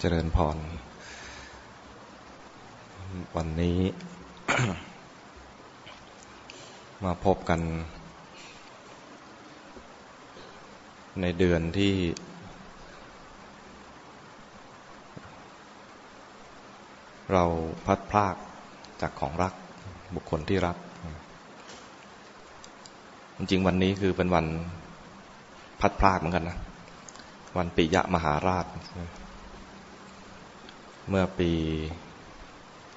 เจริญพร วันนี้ มาพบกัน ในเดือนที่ เราพัดพลากจากของรักบุคคลที่รัก จริงวันนี้คือเป็นวันพัดพลากเหมือนกันนะ วันปิยะมหาราช เมื่อปี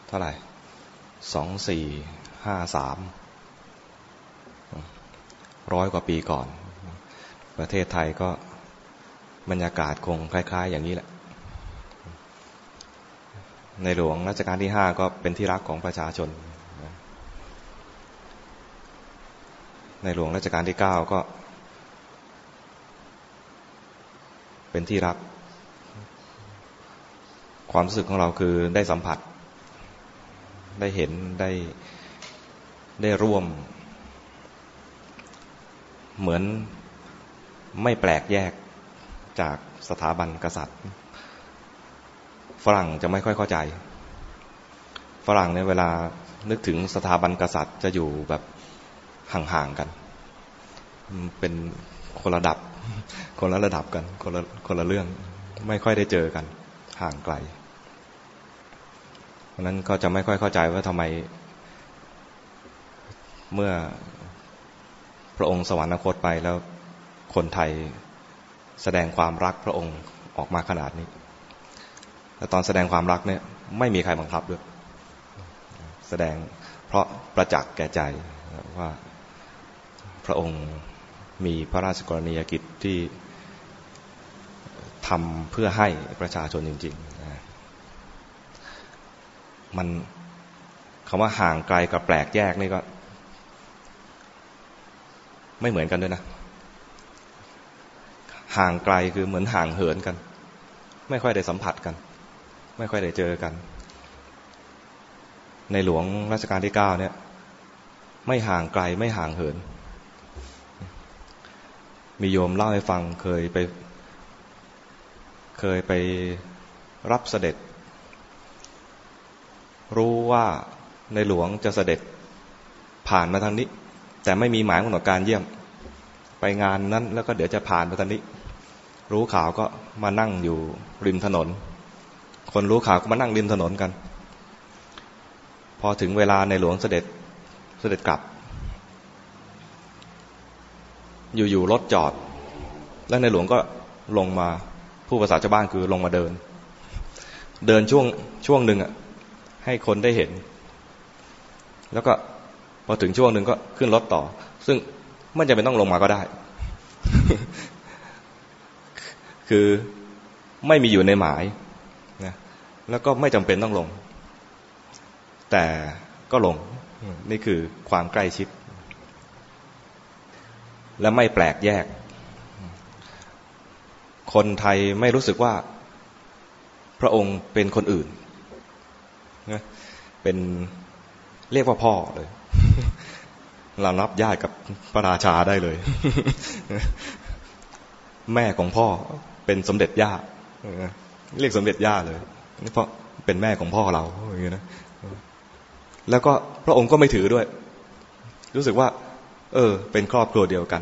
เท่าไหร่สองสี่ห้าสามร้อยกว่าปีก่อน ประเทศไทยก็บรรยากาศคงคล้าย ๆ อย่างนี้แหละ ในหลวงรัชกาลที่ห้าก็เป็นที่รักของประชาชน ในหลวงรัชกาลที่เก้าก็ เป็นที่รัก ความรู้สึกของเราคือได้สัมผัส ได้เห็นได้ได้ร่วม เหมือนไม่แปลกแยกจากสถาบันกษัตริย์ ฝรั่งจะไม่ค่อยเข้าใจ ฝรั่งเนี่ยเวลานึกถึงสถาบันกษัตริย์จะอยู่แบบห่างๆกัน เป็นคนระดับ คนละระดับกัน คนละคนละเรื่อง ไม่ค่อยได้เจอกัน ห่างไกล ราะนั้นก็จะไม่ค่อยเข้าใจว่าทำไม เมื่อพระองค์สวรรคตไปแล้วคนไทยแสดงความรักพระองค์ออกมาขนาดนี้ แล้วตอนแสดงความรักเนี่ย ไม่มีใครบังคับด้วย แสดงเพราะประจักษ์แก่ใจว่าพระองค์มีพระราชกรณียกิจที่ทำเพื่อให้ประชาชนจริง มันคำว่าห่างไกลกับแปลกแยกนี่ก็ ไม่เหมือนกันด้วยนะ ห่างไกลคือเหมือนห่างเหินกัน ไม่ค่อยได้สัมผัสกัน ไม่ค่อยได้เจอกัน ในหลวงรัชกาลที่เก้าเนี่ย ไม่ห่างไกลไม่ห่างเหิน มีโยมเล่าให้ฟังเคยไป เคยไปรับเสด็จ รู้ว่าในหลวงจะเสด็จผ่านมาทางนี้ แต่ไม่มีหมายกำหนดการเยี่ยม ไปงานนั้นแล้วก็เดี๋ยวจะผ่านมาทางนี้ รู้ข่าวก็มานั่งอยู่ริมถนน คนรู้ข่าวก็มานั่งริมถนนกัน พอถึงเวลาในหลวงเสด็จเสด็จกลับ อยู่ๆรถจอด แล้วในหลวงก็ลงมาผู้ภาษาชาวบ้านคือลงมาเดิน เดินช่วงช่วงหนึ่งอะ ให้คนได้เห็น แล้วก็พอถึงช่วงหนึ่งก็ขึ้นรถต่อ ซึ่งไม่จำเป็นต้องลงมาก็ได้ คือไม่มีอยู่ในหมายนะแล้วก็ไม่จำเป็นต้องลง แต่ก็ลงนี่คือความใกล้ชิด และไม่แปลกแยก คนไทยไม่รู้สึกว่า พระองค์เป็นคนอื่น เป็นเรียกว่าพ่อเลย เรานับญาติกับพระราชาได้เลย แม่ของพ่อเป็นสมเด็จย่าเรียกสมเด็จย่าเลย เพราะเป็นแม่ของพ่อเราอย่างเงี้ยนะแล้วก็พระองค์ก็ไม่ถือด้วย รู้สึกว่า เออ เป็นครอบครัวเดียวกัน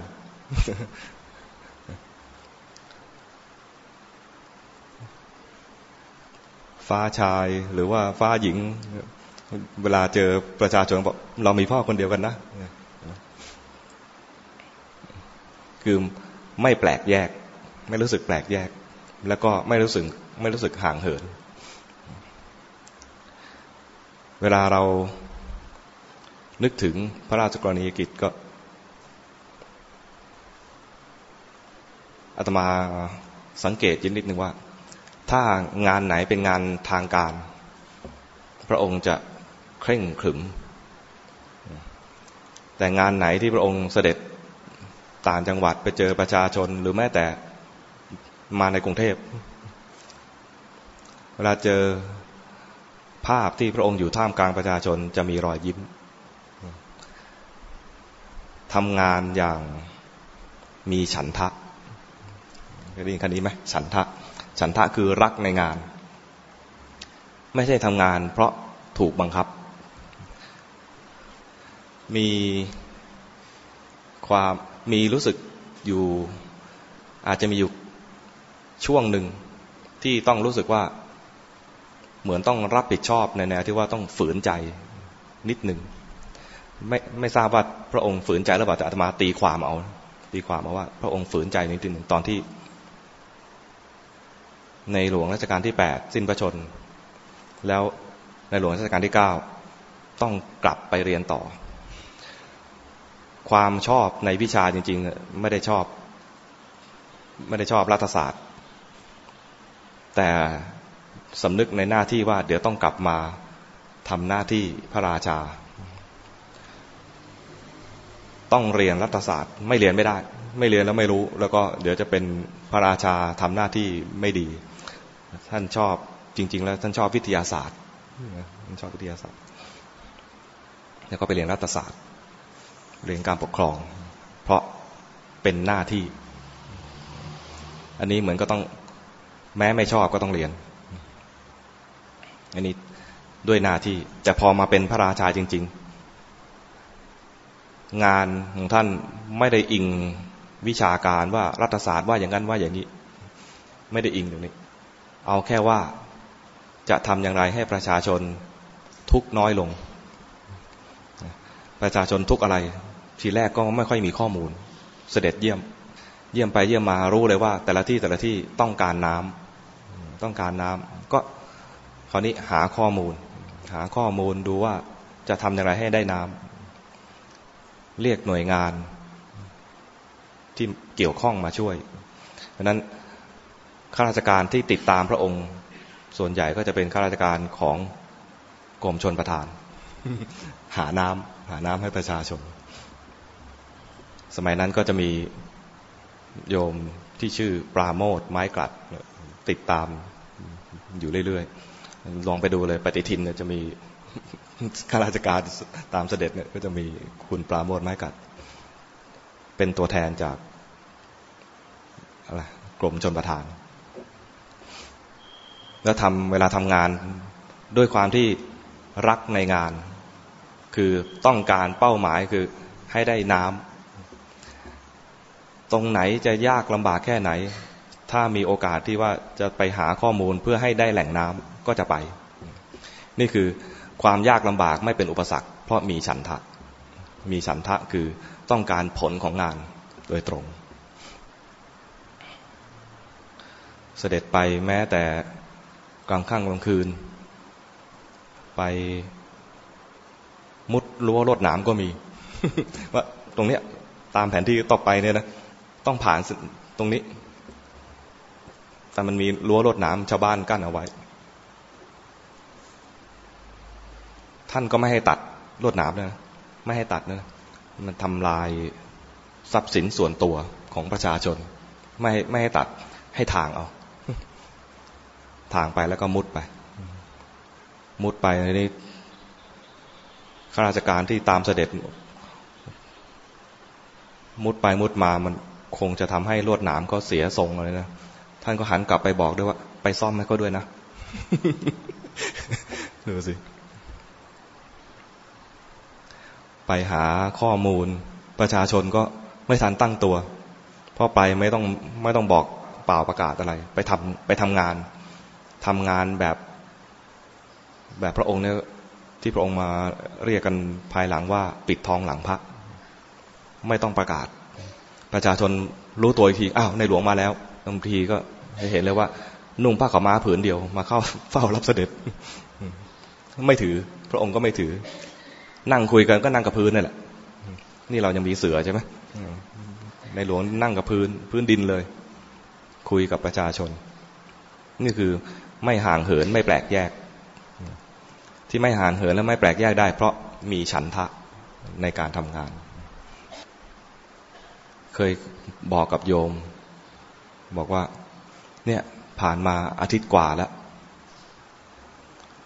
ฟ้าชายหรือว่าฟ้าหญิง เวลาเจอประชาชนบอกเรามีพ่อคนเดียวกันนะ คือไม่แปลกแยก ไม่รู้สึกแปลกแยก แล้วก็ไม่รู้สึกไม่รู้สึกห่างเหิน เวลาเรานึกถึงพระราชกรณียกิจก็อาตมาสังเกตยินนิดนึงว่า ถ้างานไหนเป็นงานทางการ พระองค์จะ เคร่งขรึม แต่งานไหนที่พระองค์เสด็จต่างจังหวัดไปเจอประชาชนหรือแม้แต่มาในกรุงเทพ เวลาเจอภาพที่พระองค์อยู่ท่ามกลางประชาชนจะมีรอยยิ้มทำงานอย่างมีฉันทะเคยได้ยินคำนี้ไหมฉันทะ ฉันทะคือรักในงาน ไม่ใช่ทำงานเพราะถูกบังคับ มีความมีรู้สึกอยู่อาจจะมีอยู่ช่วงหนึ่งที่ต้องรู้สึกว่า เหมือนต้องรับผิดชอบในแนวที่ว่าต้องฝืนใจนิดหนึ่งไม่ไม่ทราบว่าพระองค์ฝืนใจหรือเปล่าแต่อาตมาตีความเอา ตีความเอาว่า พระองค์ฝืนใจนิดหนึ่งตอนที่ ในหลวงรัชกาลที่แปดสิ้นพระชน แล้วในหลวงรัชกาลที่เก้าต้องกลับไปเรียนต่อ ความชอบในวิชาจริง ๆ ไม่ได้ชอบ ไม่ได้ชอบรัฐศาสตร์ แต่สำนึกในหน้าที่ว่า เดี๋ยวต้องกลับมาทำหน้าที่พระราชา ต้องเรียนรัฐศาสตร์ ไม่เรียนไม่ได้ ไม่เรียนแล้วไม่รู้ แล้วก็เดี๋ยวจะเป็นพระราชาทำหน้าที่ไม่ดี ท่านชอบจริง ๆ แล้วท่านชอบวิทยาศาสตร์ท่านชอบวิทยาศาสตร์ แล้วก็ไปเรียนรัฐศาสตร์ เรียนการปกครอง เพราะเป็นหน้าที่ อันนี้เหมือนก็ต้องแม้ไม่ชอบก็ต้องเรียน อันนี้ด้วยหน้าที่ แต่พอมาเป็นพระราชาจริง ๆ งานของท่านไม่ได้อิงวิชาการว่ารัฐศาสตร์ว่าอย่างนั้นว่าอย่างนี้ ไม่ได้อิงตรงนี้ เอาแค่ว่าจะทำอย่างไรให้ประชาชนทุกน้อยลง ประชาชนทุกอะไร ทีแรกก็ไม่ค่อยมีข้อมูล เสด็จเยี่ยม เยี่ยมไปเยี่ยมมารู้เลยว่า แต่ละที่แต่ละที่ต้องการน้ำต้องการน้ำก็คราวนี้หาข้อมูล หาข้อมูลดูว่าจะทำอย่างไรให้ได้น้ำเรียกหน่วยงานที่เกี่ยวข้องมาช่วยเพราะนั้นข้าราชการที่ติดตามพระองค์ ส่วนใหญ่ก็จะเป็นข้าราชการของกรมชนประทาน หาน้ำหาน้ำให้ประชาชน สมัยนั้นก็จะมีโยมที่ชื่อปราโมทไม้กลัดติดตามอยู่เรื่อยๆ ลองไปดูเลยปฏิทินเนี่ยจะมีข้าราชการตามเสด็จเนี่ยก็จะมีคุณปราโมทไม้กัด เป็นตัวแทนจากอะไรกรมชนประทาน แล้วทำเวลาทำงานด้วยความที่รักในงาน คือต้องการเป้าหมายคือให้ได้น้ำ ตรงไหนจะยากลำบากแค่ไหน ถ้ามีโอกาสที่ว่าจะไปหาข้อมูลเพื่อให้ได้แหล่งน้ำก็จะไป นี่คือความยากลำบากไม่เป็นอุปสรรค เพราะมีฉันทะ มีฉันทะคือต้องการผลของงานโดยตรง เสด็จไปแม้แต่กลางค่ำกลางคืน ไปมุดรั้วรถหนามก็มี ว่าตรงเนี้ยตามแผนที่ต่อไปเนี่ยนะ ต้องผ่านตรงนี้ แต่มันมีรั้วรถนามชาวบ้านกั้นเอาไว้ ท่านก็ไม่ให้ตัดลวดหนามนะ ไม่ให้ตัดนะ มันทำลายทรัพย์สินส่วนตัวของประชาชน ไม่ไม่ให้ตัดให้ทางเอา ทางไปแล้วก็มุดไป มุดไปนี่ข้าราชการที่ตามเสด็จ มุดไปมุดมามัน คงจะทำให้ลวดหนามก็เสียทรงเลยนะท่านก็หันกลับไปบอกด้วยว่า ไปซ่อมให้เขาด้วยนะดูสิ ไปหาข้อมูลประชาชนก็ไม่ทันตั้งตัวเพราะไปไม่ต้องไม่ต้องบอกเปล่าประกาศอะไร ไปทำไปทำงาน ทำงานแบบ แบบพระองค์เนี่ยที่พระองค์มาเรียกกันภายหลังว่า ปิดทองหลังพระไม่ต้องประกาศ ประชาชนรู้ตัวอีกทีอ้าวในหลวงมาแล้วบางทีก็เห็นเลยว่า นุ่งผ้าขาวม้าผืนเดียว มาเข้าเฝ้ารับเสด็จ ไม่ถือ พระองค์ก็ไม่ถือ นั่งคุยกันก็นั่งกับพื้นนี่แหละ นี่เรายังมีเสือใช่ไหมในหลวงนั่งกับพื้น พื้นดินเลย คุยกับประชาชน นี่คือไม่ห่างเหินไม่แปลกแยก ที่ไม่ห่างเหินและไม่แปลกแยกได้ เพราะมีฉันทะในการทำงาน เคยบอกกับโยม บอกว่า เนี่ยผ่านมาอาทิตย์กว่าแล้ว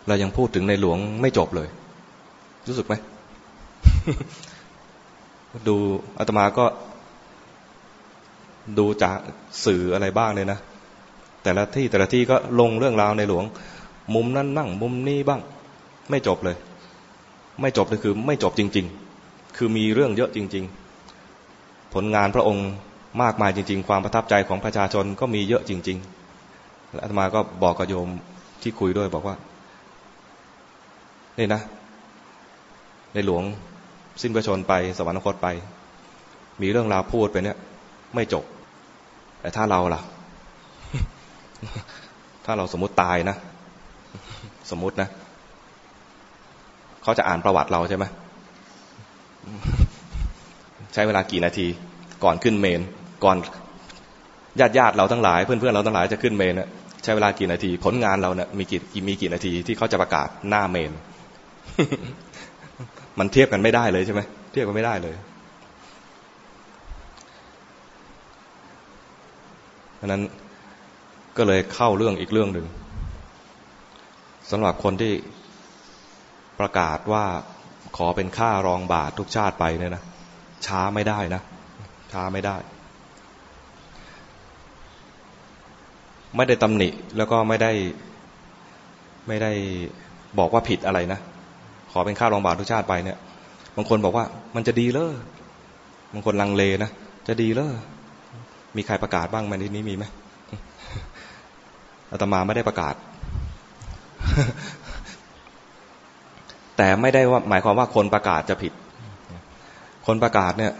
เรายังพูดถึงในหลวงไม่จบเลย รู้สึกไหม ดูอาตมาก็ ดูจากสื่ออะไรบ้างเลยนะ แต่ละที่แต่ละที่ก็ลงเรื่องราวในหลวง มุมนั้นนั่งมุมนี้บ้าง ไม่จบเลย ไม่จบเลยคือ ไม่จบจริง ๆ คือมีเรื่องเยอะจริง ๆ ผลงานพระองค์มากมายจริง ๆ ความประทับใจของประชาชนก็มีเยอะจริง ๆ และอาตมาก็บอกกับโยมที่คุยด้วยบอกว่า นี่นะ ในหลวงสิ้นพระชนไปสวรรคตไป มีเรื่องราวพูดไปเนี่ย ไม่จบ แต่ถ้าเราล่ะ ถ้าเราสมมติตายนะ สมมตินะ เขาจะอ่านประวัติเราใช่ไหม ช้เวลากี่นาที ก่อนขึ้นเมน ก่อนญาติญาติเราทั้งหลายเพื่อนเพื่อนเราทั้งหลายจะขึ้นเมนเนี่ยใช้เวลากี่นาที ผลงานเราเนี่ยมีกี่มีกี่นาทีที่เขาจะประกาศหน้าเมน มันเทียบกันไม่ได้เลยใช่ไหมเทียบกันไม่ได้เลยดังนั้นก็เลยเข้าเรื่องอีกเรื่องหนึ่งสำหรับคนที่ประกาศว่าขอเป็นค่ารองบาททุกชาติไปเนี่ยนะ ช้าไม่ได้นะ ช้าไม่ได้ ไม่ได้ตำหนิแล้วก็ไม่ได้ไม่ได้บอกว่าผิดอะไรนะ ขอเป็นค่ารองบาททุกชาติไปเนี่ยบางคนบอกว่ามันจะดีเลยบางคนลังเลนะจะดีเลยมีใครประกาศบ้างไหมที่นี้มีไหมอาตมาไม่ได้ประกาศ แต่ไม่ได้ว่าหมายความว่าคนประกาศจะผิด คนประกาศเนี่ย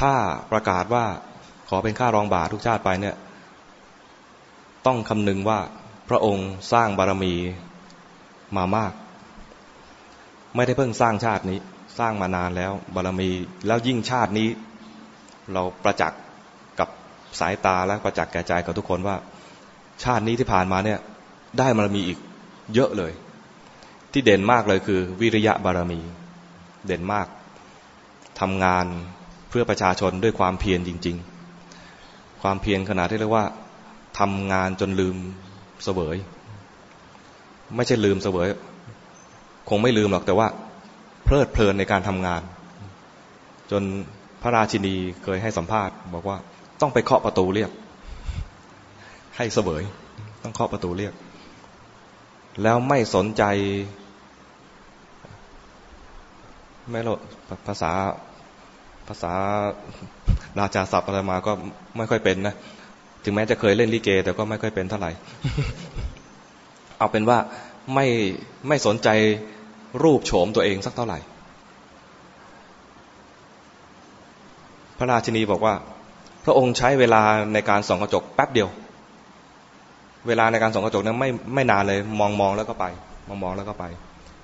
ถ้าประกาศว่าขอเป็นค่ารองบาททุกชาติไปเนี่ย ต้องคำนึงว่าพระองค์สร้างบารมีมามาก ไม่ได้เพิ่งสร้างชาตินี้ สร้างมานานแล้ว บารมีแล้วยิ่งชาตินี้ เราประจักษ์กับสายตาและประจักษ์แก่ใจกับทุกคนว่า ชาตินี้ที่ผ่านมาเนี่ย ได้บารมีอีกเยอะเลย ที่เด่นมากเลยคือ วิริยะบารมี เด่นมาก ทำงานเพื่อประชาชนด้วยความเพียรจริง ๆ ความเพียรขนาดที่เรียกว่าทำงานจนลืมเสวย ไม่ใช่ลืมเสวย คงไม่ลืมหรอกแต่ว่า เพลิดเพลินในการทำงาน จนพระราชินีเคยให้สัมภาษณ์บอกว่าต้องไปเคาะประตูเรียก ให้เสวย ต้องเคาะประตูเรียก แล้วไม่สนใจ ไม่รู้ภาษาภาษาราชาศัพท์อะไรมาก็ไม่ค่อยเป็นนะถึงแม้จะเคยเล่นลิเก แต่ก็ไม่ค่อยเป็นเท่าไหร่ เอาเป็นว่าไม่ไม่สนใจรูปโฉมตัวเองสักเท่าไหร่ พระราชินีบอกว่า พระองค์ใช้เวลาในการส่องกระจกแป๊บเดียว เวลาในการส่องกระจกนั้นไม่ไม่นานเลย มองมองแล้วก็ไป มองมองแล้วก็ไป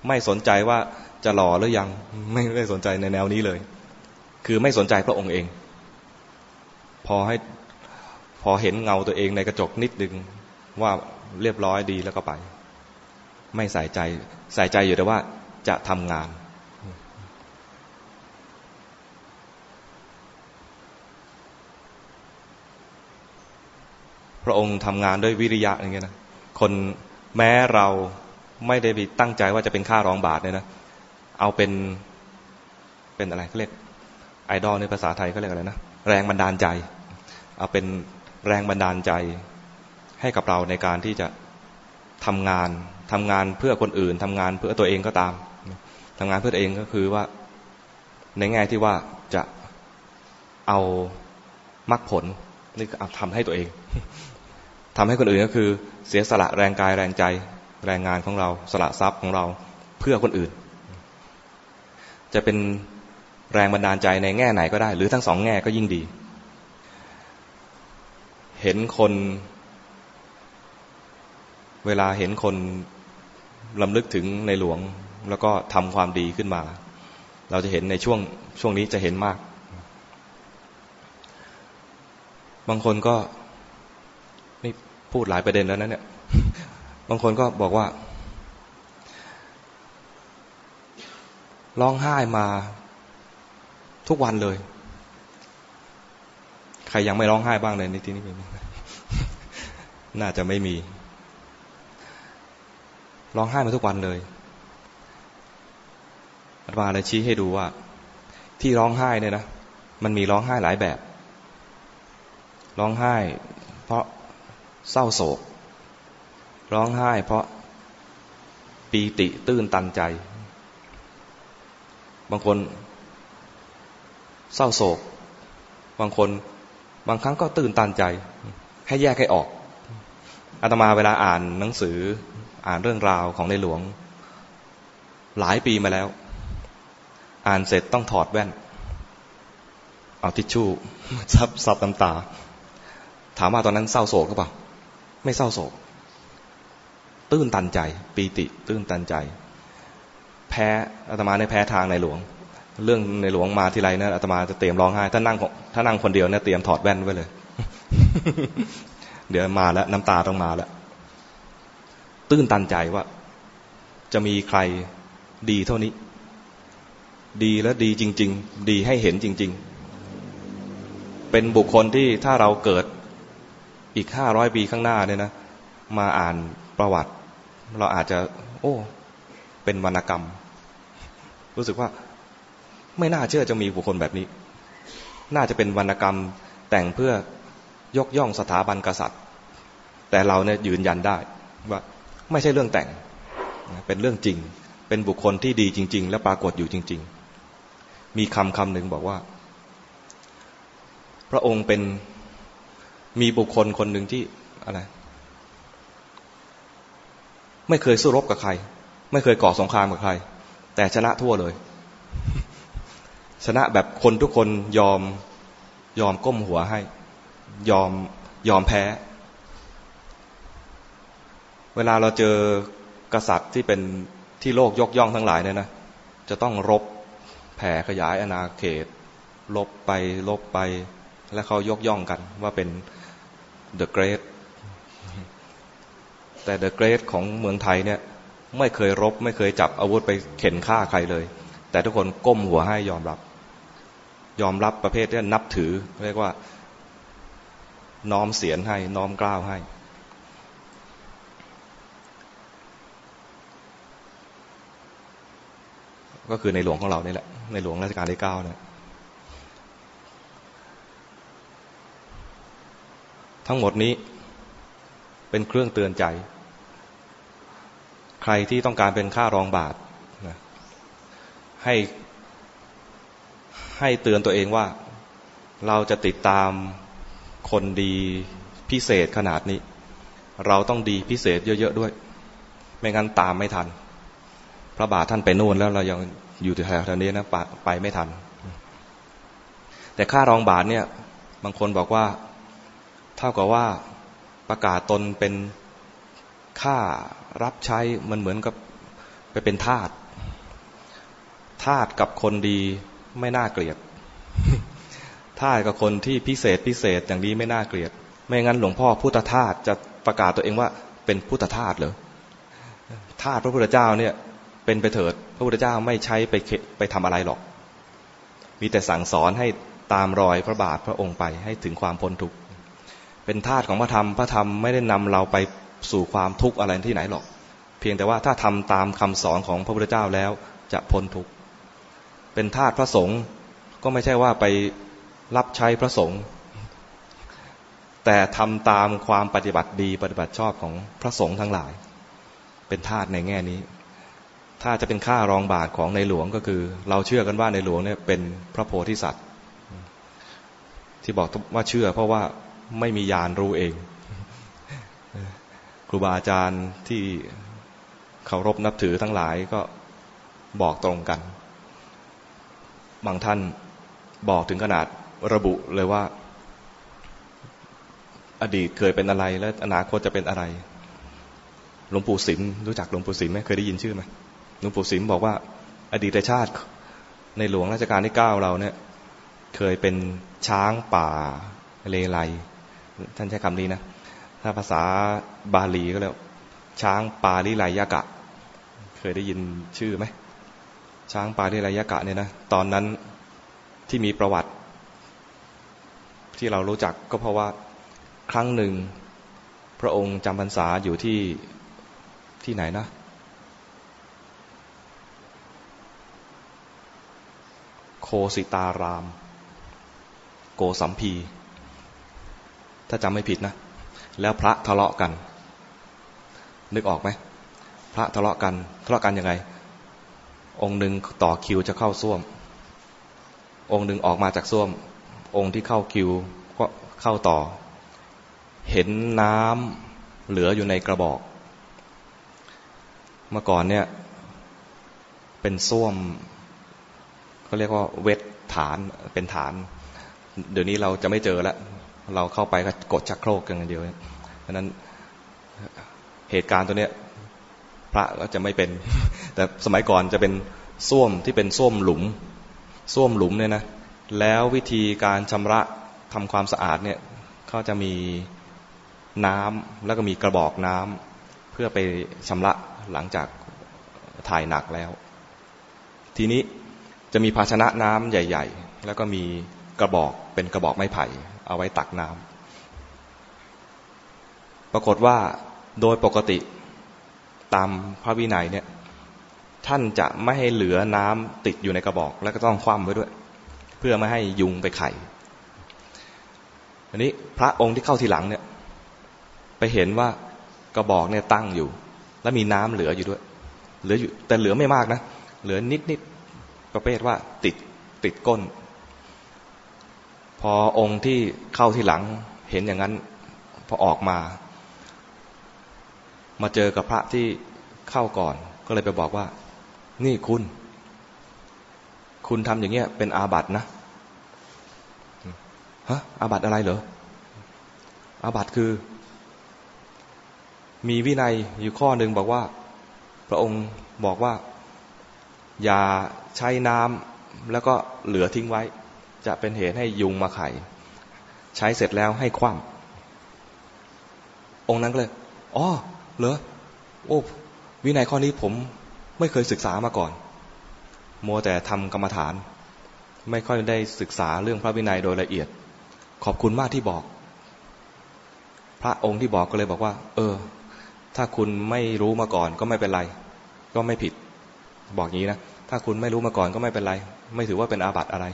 ไม่สนใจว่า จะหล่อหรือยังไม่ได้สนใจในแนวนี้เลย คือไม่สนใจพระองค์เอง พอให้พอเห็นเงาตัวเองในกระจกนิดนึงว่าเรียบร้อยดีแล้วก็ไป ไม่ใส่ใจใส่ใจอยู่แต่ว่าจะทำงาน พระองค์ทำงานด้วยวิริยะอย่างเงี้ยนะคนแม้เราไม่ได้ไปตั้งใจว่าจะเป็นค่ารองบาทเนี่ยนะ เอาเป็นเป็นอะไรเขาเรียกไอดอลในภาษาไทยเขาเรียกอะไรนะแรงบันดาลใจ เอาเป็นแรงบันดาลใจให้กับเราในการที่จะทำงานทำงานเพื่อคนอื่นทำงานเพื่อตัวเองก็ตามทำงานเพื่อตัวเองก็คือว่า ในแง่ที่ว่าจะเอามรรคผลนี่เอทำให้ตัวเองทำให้คนอื่นก็คือ เสียสละแรงกายแรงใจ แรงงานของเรา สละทรัพย์ของเราเพื่อคนอื่น จะเป็นแรงบันดาลใจในแง่ไหนก็ได้ หรือทั้งสองแง่ก็ยิ่งดี เห็นคน เวลาเห็นคนลำลึกถึงในหลวง แล้วก็ทำความดีขึ้นมา เราจะเห็นในช่วงช่วงนี้จะเห็นมาก บางคนก็พูดหลายประเด็นแล้วนะเนี่ย บางคนก็บอกว่า ร้องไห้มาทุกวันเลย ใครยังไม่ร้องไห้บ้างเลยในที่นี้มีน่าจะไม่มี ร้องไห้มาทุกวันเลยอาตมาเลยชี้ให้ดูว่า ที่ร้องไห้เนี่ยนะมันมีร้องไห้หลายแบบ ร้องไห้ เพราะเศร้าโศก ร้องไห้ เพราะปีติตื้นตันใจ บางคนเศร้าโศก บางคนบางครั้งก็ตื่นตันใจ ให้แยกให้ออกอาตมาเวลาอ่านหนังสืออ่านเรื่องราวของในหลวง หลายปีมาแล้ว อ่านเสร็จต้องถอดแว่น เอาทิชชู่ซับซับน้ำตา ถามว่าตอนนั้นเศร้าโศกหรือเปล่า ไม่เศร้าโศก ตื้นตันใจ ปีติ ตื้นตันใจ แพ้อาตมาในแพ้ทางในหลวง เรื่องในหลวงมาทีไรนะอาตมาจะเตรียมร้องไห้ถ้านั่งถ้านั่งคนเดียวเนี่ยเตรียมถอดแว่นไว้เลย เดี๋ยวมาแล้ว น้ำตาต้องมาแล้วตื้นตันใจว่า จะมีใครดีเท่านี้ ดีและดีจริง ๆ ดีให้เห็นจริง ๆ เป็นบุคคลที่ถ้าเราเกิดอีกห้าร้อยปีข้างหน้าเนี่ยนะมาอ่านประวัติ เราอาจจะ โอ้ เป็นวรรณกรรม รู้สึกว่าไม่น่าเชื่อจะมีบุคคลแบบนี้ น่าจะเป็นวรรณกรรมแต่งเพื่อยกย่องสถาบันกษัตริย์ แต่เราเนี่ยยืนยันได้ว่าไม่ใช่เรื่องแต่ง เป็นเรื่องจริง เป็นบุคคลที่ดีจริง ๆ และปรากฏอยู่จริง ๆ มีคำคำหนึ่งบอกว่า พระองค์เป็นมีบุคคลคนหนึ่งที่อะไรไม่เคยสู้รบกับใคร ไม่เคยก่อสงครามกับใคร แต่ชนะทั่วเลย ชนะแบบคนทุกคนยอมยอมก้มหัวให้ ยอมยอมแพ้ เวลาเราเจอกษัตริย์ที่เป็นที่โลกยกย่องทั้งหลายเนี่ยนะจะต้องรบแผ่ขยายอาณาเขต ลบไปลบไป และเขายกย่องกันว่าเป็น the great แต่ the great ของเมืองไทยเนี่ย ไม่เคยรบ ไม่เคยจับอาวุธไปเข็นฆ่าใครเลย แต่ทุกคนก้มหัวให้ยอมรับ ยอมรับประเภทที่นับถือ เรียกว่า น้อมเสียนให้ น้อมกล้าวให้ ก็คือในหลวงของเรานี่แหละ ในหลวงรัชกาลที่เก้าเนี่ยทั้งหมดนี้เป็นเครื่องเตือนใจ ใครที่ต้องการเป็นค่ารองบาทนะให้ให้เตือนตัวเองว่า เราจะติดตามคนดีพิเศษขนาดนี้ เราต้องดีพิเศษเยอะๆด้วย ไม่งั้นตามไม่ทัน พระบาทท่านไปนู่นแล้วเรายังอยู่แถวๆนี้นะไปไม่ทัน แต่ค่ารองบาทเนี่ย บางคนบอกว่า เท่ากับว่าประกาศตนเป็นค่า รับใช้มันเหมือนกับไปเป็นทาสทาสกับคนดีไม่น่าเกลียดทาสกับคนที่พิเศษพิเศษอย่างนี้ไม่น่าเกลียด ไม่งั้นหลวงพ่อพุทธทาสจะประกาศตัวเองว่าเป็นพุทธทาสเหรอทาสพระพุทธเจ้าเนี่ยเป็นไปเถิด พระพุทธเจ้าไม่ใช้ไปไปทำอะไรหรอก มีแต่สั่งสอนให้ตามรอยพระบาทพระองค์ไปให้ถึงความพ้นทุกข์เป็นทาสของพระธรรมพระธรรมไม่ได้นำเราไป สู่ความทุกข์อะไรที่ไหนหรอก เพียงแต่ว่าถ้าทำตามคำสอนของพระพุทธเจ้าแล้วจะพ้นทุกข์เป็นทาสพระสงฆ์ก็ไม่ใช่ว่าไปรับใช้พระสงฆ์แต่ทำตามความปฏิบัติดีปฏิบัติชอบของพระสงฆ์ทั้งหลาย เป็นทาสในแง่นี้ ถ้าจะเป็นค่ารองบาทของในหลวงก็คือ เราเชื่อกันว่าในหลวงเนี่ยเป็นพระโพธิสัตว์ ที่บอกว่าเชื่อเพราะว่าไม่มียานรู้เอง ครูบาอาจารย์ที่เคารพนับถือทั้งหลายก็บอกตรงกัน บางท่านบอกถึงขนาดระบุเลยว่า อดีตเคยเป็นอะไร และอนาคตจะเป็นอะไรหลวงปู่สิมรู้จักหลวงปู่สิมไหมเคยได้ยินชื่อไหมหลวงปู่สิมบอกว่า อดีตชาติ ในหลวงราชการที่เก้าเราเนี่ย เคยเป็นช้างป่าเลไลท่านใช้คำนี้นะ ถ้าภาษาบาลีก็แล้วช้างปาลิไลยกะ เคยได้ยินชื่อไหมช้างปาลิไลยกะเนี่ยนะตอนนั้นที่มีประวัติ ที่เรารู้จักก็เพราะว่าครั้งหนึ่ง พระองค์จำพรรษาอยู่ที่ที่ไหนนะ โคสิตาราม โกสัมพี ถ้าจำไม่ผิดนะ แล้วพระทะเลาะกัน นึกออกไหมพระทะเลาะกันทะเลาะกันยังไง องค์หนึ่งต่อคิวจะเข้าส้วม องค์หนึ่งออกมาจากส้วม องค์ที่เข้าคิวก็เข้าต่อ เห็นน้ำเหลืออยู่ในกระบอก เมื่อก่อนเนี่ย เป็นส้วมเขาเรียกว่าเวทฐานเป็นฐาน เดี๋ยวนี้เราจะไม่เจอแล้วเราเข้าไปก็กดชักโครกกันเดียวเพราะนั้นเหตุการณ์ตัวเนี้ยพระก็จะไม่เป็น แต่สมัยก่อนจะเป็นส้วมที่เป็นส้วมหลุมส้วมหลุมเนี่ยนะแล้ววิธีการชำระทำความสะอาดเนี่ยเขาจะมีน้ำแล้วก็มีกระบอกน้ำเพื่อไปชำระหลังจากถ่ายหนักแล้ว ทีนี้จะมีภาชนะน้ำใหญ่ ๆ แล้วก็มีกระบอกเป็นกระบอกไม้ไผ่ เอาไว้ตักน้ำ ปรากฏว่าโดยปกติตามพระวินัยเนี่ย ท่านจะไม่ให้เหลือน้ำติดอยู่ในกระบอก แล้วก็ต้องคว่ำไว้ด้วย เพื่อไม่ให้ยุงไปไข่อันนี้พระองค์ที่เข้าทีหลังเนี่ย ไปเห็นว่ากระบอกเนี่ยตั้งอยู่ แล้วมีน้ำเหลืออยู่ด้วย เหลืออยู่ แต่เหลือไม่มากนะเหลือนิดนิดประเภทว่าติดติดก้น พอองค์ที่เข้าทีหลังเห็นอย่างนั้น พอออกมา มาเจอกับพระที่เข้าก่อน ก็เลยไปบอกว่า นี่คุณ คุณทำอย่างเงี้ย เป็นอาบัตินะฮะอาบัติอะไรเหรออาบัติคือ มีวินัยอยู่ข้อหนึ่งบอกว่า พระองค์บอกว่า อย่าใช้น้ำแล้วก็เหลือทิ้งไว้ จะเป็นเหตุให้ยุงมาไข่ ใช้เสร็จแล้วให้คว่ำองค์นั้นก็เลยอ๋อ เหรอโอ้วินัยข้อนี้ผมไม่เคยศึกษามาก่อน มัวแต่ทำกรรมฐาน ไม่ค่อยได้ศึกษาเรื่องพระวินัยโดยละเอียด ขอบคุณมากที่บอก พระองค์ที่บอกก็เลยบอกว่า เออ ถ้าคุณไม่รู้มาก่อนก็ไม่เป็นไร ก็ไม่ผิด บอกงี้นะถ้าคุณไม่รู้มาก่อนก็ไม่เป็นไร ไม่ถือว่าเป็นอาบัติอะไร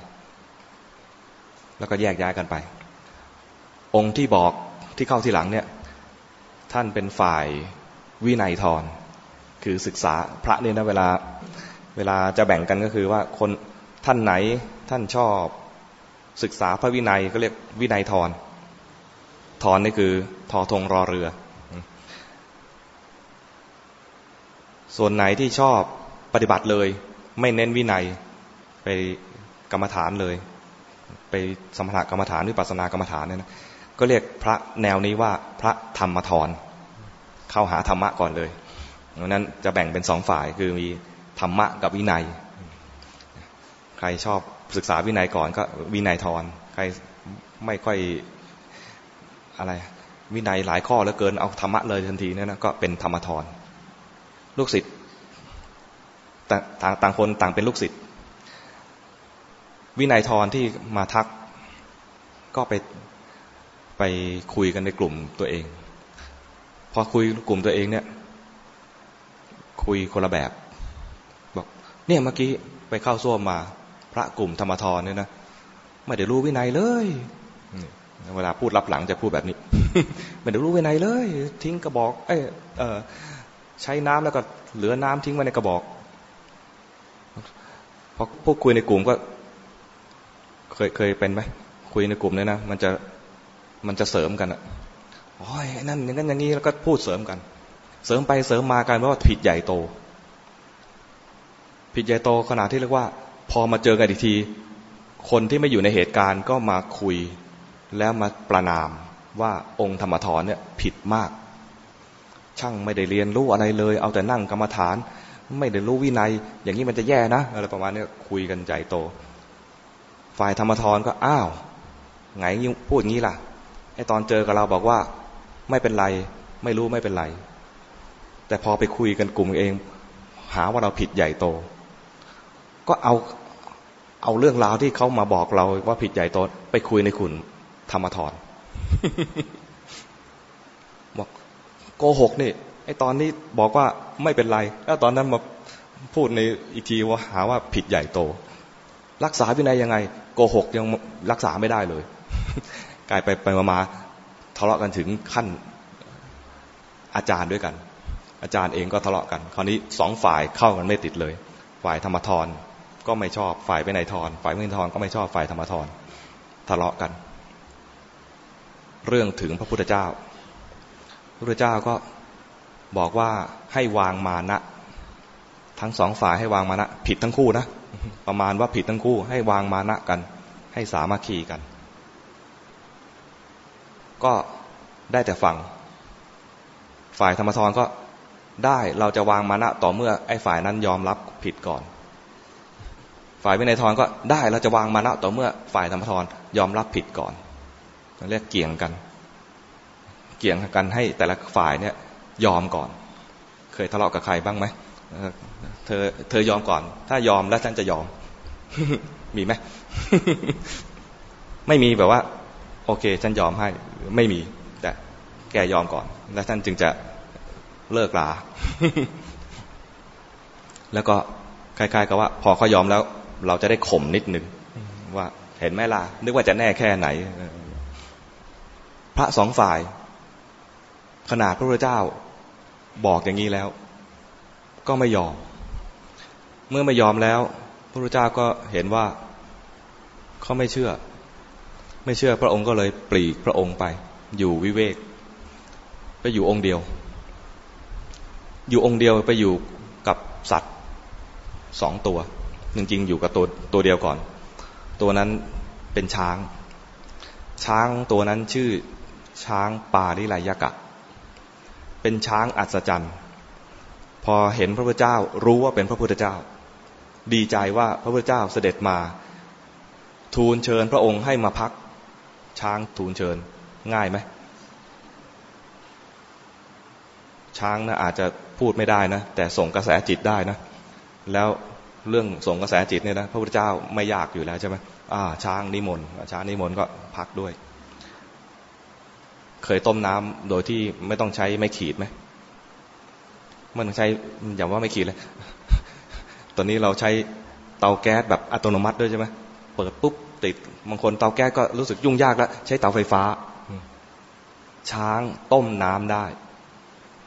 แล้วก็แยกย้ายกันไป องค์ที่บอกที่เข้าทีหลังเนี่ย ท่านเป็นฝ่ายวินัยทรคือศึกษาพระเนี่ยนะเวลาเวลาจะแบ่งกันก็คือว่าคนท่านไหนท่านชอบศึกษาพระวินัยก็เรียกวินัยทรทรนี่คือทอทงรอเรือ ส่วนไหนที่ชอบปฏิบัติเลย ไม่เน้นวินัยไปกรรมฐานเลย ไปสมถกรรมฐานหรือปัสนากรรมฐานเนี่ยนะ ก็เรียกพระแนวนี้ว่าพระธรรมทรเข้าหาธรรมะก่อนเลยดังนั้นจะแบ่งเป็นสองฝ่ายคือมีธรรมะกับวินัย ใครชอบศึกษาวินัยก่อนก็วินัยทรใครไม่ค่อยอะไรวินัยหลายข้อแล้วเกินเอาธรรมะเลยทันทีเนี่ยนะก็เป็นธรรมทรลูกศิษย์ต่างต่างคนต่างเป็นลูกศิษย์วินัยทรที่มาทักก็ไป ไปคุยกันในกลุ่มตัวเอง พอคุยกลุ่มตัวเองเนี่ย คุยคนละแบบ บอกเนี่ยเมื่อกี้ไปเข้าส้วมมา พระกลุ่มธรรมทรเนี่ยนะไม่ได้รู้วินัยเลยเวลาพูดรับหลังจะพูดแบบนี้ ไม่ได้รู้วินัยเลย ทิ้งกระบอก เอ้เออใช้น้ำแล้วก็เหลือน้ำทิ้งไว้ในกระบอกพราะพวกคุยในกลุ่มก็ เคยเคยเป็นไหมคุยในกลุ่มเนี่ยนะมันจะ มันจะเสริมกันอะโอ้ยนั่นอย่างนั้นอย่างนี้แล้วก็พูดเสริมกัน เสริมไปเสริมมากันเพราะว่าผิดใหญ่โต ผิดใหญ่โตขนาดที่เรียกว่า พอมาเจอกันอีกที คนที่ไม่อยู่ในเหตุการณ์ก็มาคุยแล้วมาประนามว่าองค์ธรรมทรเนี่ยผิดมาก ช่างไม่ได้เรียนรู้อะไรเลย เอาแต่นั่งกรรมฐาน ไม่ได้รู้วินัย อย่างนี้มันจะแย่นะอะไรประมาณนี้คุยกันใจโต ฝ่ายธรรมทรก็อ้าวไงพูดงี้ล่ะ ไอตอนเจอกับเราบอกว่า ไม่เป็นไร ไม่รู้ไม่เป็นไร แต่พอไปคุยกันกลุ่มเอง หาว่าเราผิดใหญ่โต ก็เอาเอาเรื่องราวที่เขามาบอกเราว่าผิดใหญ่โตไปคุยในขุนธรรมทรบอกโกหกนี่ไอ้ตอนนี้บอกว่าไม่เป็นไร แล้วตอนนั้นมาพูดในอีกทีว่าหาว่าผิดใหญ่โต รักษาวินัยยังไง โกหกยังรักษาไม่ได้เลย กลายไปไปมาทะเลาะกันถึงขั้นอาจารย์ด้วยกัน อาจารย์เองก็ทะเลาะกัน คราวนี้สองฝ่ายเข้ากันไม่ติดเลย ฝ่ายธรรมทรก็ไม่ชอบ ฝ่ายวินัยทรฝ่ายวินัยทรก็ไม่ชอบ ฝ่ายธรรมทรทะเลาะกัน เรื่องถึงพระพุทธเจ้า พระพุทธเจ้าก็บอกว่าให้วางมานะ ทั้งสองฝ่ายให้วางมานะ ผิดทั้งคู่นะ ประมาณว่าผิดทั้งคู่ ให้วางมานะกัน ให้สามัคคีกัน ก็ได้แต่ฟัง ฝ่ายธรรมทรก็ได้เราจะวางมานะต่อเมื่อไอ้ฝ่ายนั้นยอมรับผิดก่อน ฝ่ายวินัยทรก็ได้เราจะวางมานะต่อเมื่อฝ่ายธรรมทรยอมรับผิดก่อนเรียกเกี่ยงกัน เกี่ยงกันให้แต่ละฝ่ายเนี่ยยอมก่อน เคยทะเลาะกับใครบ้างไหมเธอเธอยอมก่อน ถ้ายอมแล้วฉันจะยอม มีไหม ไม่มีแบบว่า โอเค ฉันยอมให้ไม่มี แต่แกยอมก่อน แล้วท่านจึงจะเลิกลา แล้วก็คล้ายๆกับว่า พอเขายอมแล้ว เราจะได้ข่มนิดนึงว่าเห็นไหมล่ะ นึกว่าจะแน่แค่ไหน พระสองฝ่าย ขนาดพระพุทธเจ้าบอกอย่างนี้แล้ว ก็ไม่ยอม เมื่อไม่ยอมแล้ว พระพุทธเจ้าก็เห็นว่าเขาไม่เชื่อ ไม่เชื่อพระองค์ก็เลยปลีกพระองค์ไป อยู่วิเวก ไปอยู่องค์เดียว อยู่องค์เดียวไปอยู่กับสัตว์สองตัวจริงๆอยู่กับตัวตัวเดียวก่อน ตัวนั้นเป็นช้าง ช้างตัวนั้นชื่อช้างปาริลายกะ เป็นช้างอัศจรรย์ พอเห็นพระพุทธเจ้ารู้ว่าเป็นพระพุทธเจ้า ดีใจว่าพระพุทธเจ้าเสด็จมา ทูลเชิญพระองค์ให้มาพัก ช้างทูลเชิญ ง่ายไหม ช้างนะอาจจะพูดไม่ได้นะ แต่ส่งกระแสจิตได้นะ แล้วเรื่องส่งกระแสจิตเนี่ยนะพระพุทธเจ้าไม่ยากอยู่แล้วใช่ไหมอ่า ช้างนิมนต์ช้างนิมนต์ก็พักด้วย เคยต้มน้ำโดยที่ไม่ต้องใช้ไม่ขีดไหมไม่ต้องใช้อย่างว่าไม่ขีดเลยตอนนี้เราใช้เตาแก๊สแบบอัตโนมัติด้วยใช่ไหมเปิดปุ๊บ ติด บางคนเตาแก๊สก็รู้สึกยุ่งยากแล้ว ใช้เตาไฟฟ้า ช้างต้มน้ำได้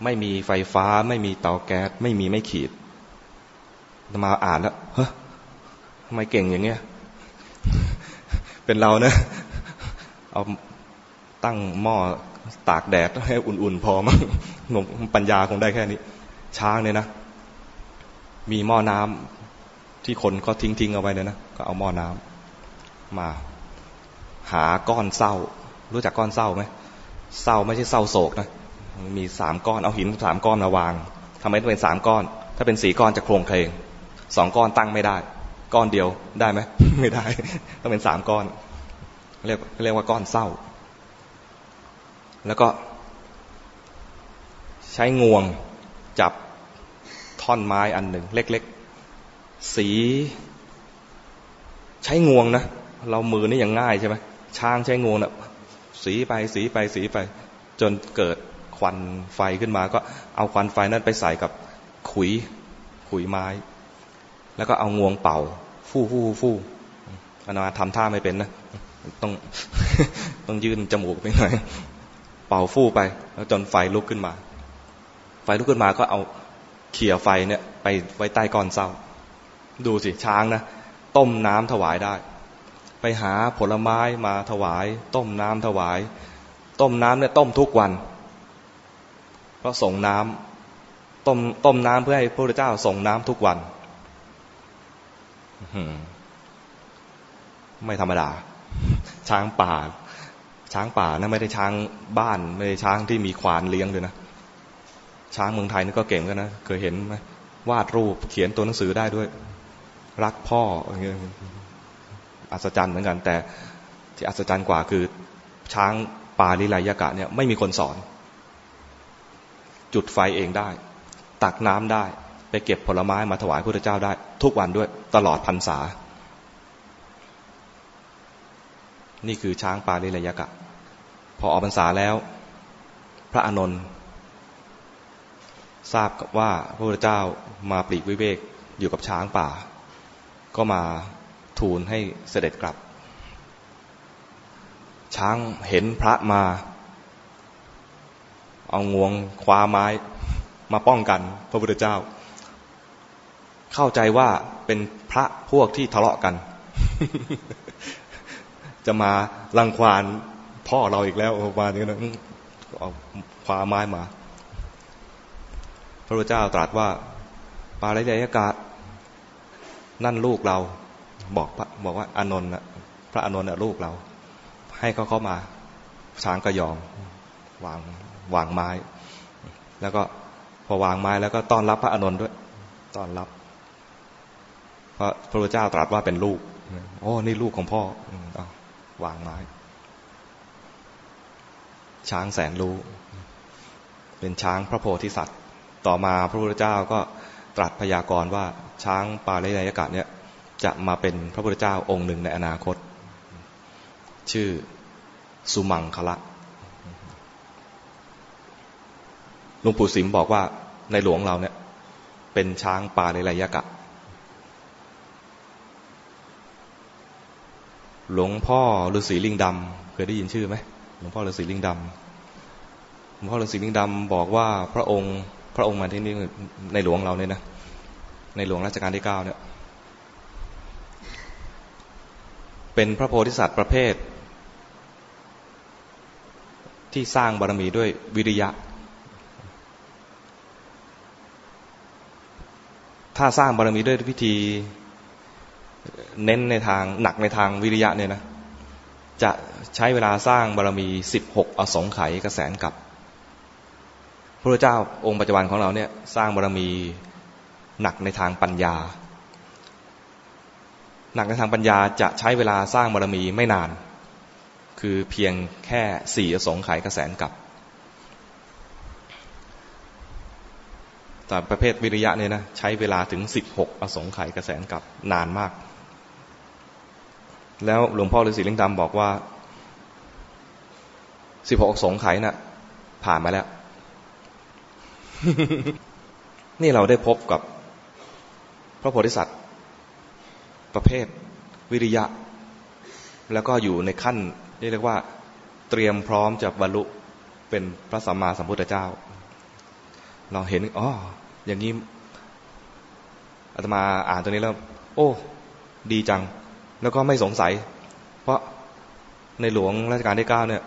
ไม่มีไฟฟ้า ไม่มีเตาแก๊ส ไม่มีไม่ขีด มาอ่านแล้วเฮ้ยทำไมเก่งอย่างเงี้ย เป็นเรานะ เอาตั้งหม้อตากแดดให้อุ่นๆ พอมั้งหนุ่มปัญญาคงได้แค่นี้ ช้างเนี่ยนะ มีหม้อน้ำที่คนก็ทิ้งทิ้งเอาไว้เนี่ยนะ ก็เอาหม้อน้ำ มาหาก้อนเศร้า รู้จักก้อนเศร้าไหมเศร้าไม่ใช่เศร้าโศกนะมีสามก้อนเอาหินสามก้อนมาวางทำไมต้องเป็นสามก้อน ถ้าเป็นสี่ก้อนจะโครงเพลงสองก้อนตั้งไม่ได้ ก้อนเดียวได้ไหมไม่ได้ ต้องเป็นสามก้อน เรียกเรียกว่าก้อนเศร้า แล้วก็ ใช้งวงจับท่อนไม้อันหนึ่ง เล็ก ๆ สี ใช้งวงนะ เรามือนี่ยังง่ายใช่ไหมช้างใช้งวงน่ะสีไปสีไปสีไป จนเกิดควันไฟขึ้นมา ก็เอาควันไฟนั้นไปใส่กับขุย ขุยไม้ แล้วก็เอางวงเป่า ฟู่ฟู่ฟู่อนาทำท่าไม่เป็นนะต้องต้องยื่นจมูกไปหน่อยเป่าฟู่ไป แล้วจนไฟลุกขึ้นมา ไฟลุกขึ้นมาก็เอาเขี่ยไฟเนี่ย ไปไว้ใต้ก้อนเศร้า ดูสิช้างนะต้มน้ำถวายได้ ไปหาผลไม้มาถวาย ต้มน้ำถวาย ต้มน้ำเนี่ยต้มทุกวันเพราะส่งน้ำต้มต้มน้ำเพื่อให้พระพุทธเจ้าส่งน้ำทุกวันไม่ธรรมดา ช้างป่า ช้างป่านะไม่ได้ช้างบ้าน ไม่ได้ช้างที่มีควานเลี้ยงเลยนะช้างเมืองไทยนี่ก็เก่งกันนะเคยเห็นไหมวาดรูปเขียนตัวหนังสือได้ด้วย รักพ่ออย่างเงี้ย อัศจรรย์เหมือนกัน แต่ที่อัศจรรย์กว่าคือช้างป่าลิลายกะเนี่ยไม่มีคนสอน จุดไฟเองได้ ตักน้ำได้ ไปเก็บผลไม้มาถวายพระเจ้าได้ ทุกวันด้วยตลอดพรรษา นี่คือช้างปาลิลยกะ พอออกพรรษาแล้ว พระอานนท์ทราบว่าพระพุทธเจ้ามาปลีกวิเวกอยู่กับช้างป่า ก็มา ทูลให้เสด็จกลับ ช้างเห็นพระมา เอางวงคว้าไม้มาป้องกันพระพุทธเจ้า เข้าใจว่าเป็นพระพวกที่ทะเลาะกัน จะมาลังควานพ่อเราอีกแล้วประมาณนี้นะเอาคว้าไม้มา พระพุทธเจ้าตรัสว่าปาริยกาศนั่นลูกเรา บอกบอกว่าอานนท์พระอานนท์ลูกเรา ให้เขาเข้ามาช้างก็ยอมวางวางไม้ แล้วก็พอวางไม้แล้วก็ต้อนรับพระอานนท์ด้วยต้อนรับเพราะพระพุทธเจ้าตรัสว่าเป็นลูกโอ้นี่ลูกของพ่ออวางไม้ ช้างแสนรู้ เป็นช้างพระโพธิสัตว์ ต่อมาพระพุทธเจ้าก็ตรัสพยากรณ์ว่าช้างปาเลนยกะเนี่ย จะมาเป็นพระพุทธเจ้าองค์หนึ่งในอนาคต ชื่อสุมังคละหลวงปู่สิมบอกว่าในหลวงเราเนี่ย เป็นช้างปาเลนยกะ หลวงพ่อฤาษีลิงดำเคยได้ยินชื่อไหมหลวงพ่อฤาษีลิงดำหลวงพ่อฤาษีลิงดำบอกว่าพระองค์พระองค์มาที่นี่ในหลวงเราเนี่ยนะในหลวงรัชกาลที่เก้าเนี่ย เป็นพระโพธิสัตว์ประเภท ที่สร้างบารมีด้วยวิริยะ ถ้าสร้างบารมีด้วยวิธีเน้นในทางหนักในทางวิริยะเนี่ยนะ จะใช้เวลาสร้างบารมีสิบหกอสงไขยกระแสนกับ พระเจ้าองค์ปัจจุบันของเราเนี่ยสร้างบารมีหนักในทางปัญญา หนักในทางปัญญาจะใช้เวลาสร้างบารมีไม่นาน คือเพียงแค่สี่อสงไขยกระแสนกับแต่ประเภทวิริยะเนี่ยนะใช้เวลาถึงสิบหกอสงไขยกระแสนกับนานมาก แล้วหลวงพ่อฤาษีลิงดำบอกว่าสิบหกสงไขยนะ่ะ ผ่านมาแล้ว นี่เราได้พบกับพระโพธิสัตว์ ประเภทวิริยะ แล้วก็อยู่ในขั้นเรียกว่าเตรียมพร้อมจะบรรลุเป็นพระสัมมาสัมพุทธเจ้า เราเห็นอ๋ออย่างนี้อาตมาอ่านตัวนี้แล้ว โอ้ ดีจัง แล้วก็ไม่สงสัย เพราะในหลวงราชการที่เก้าเนี่ย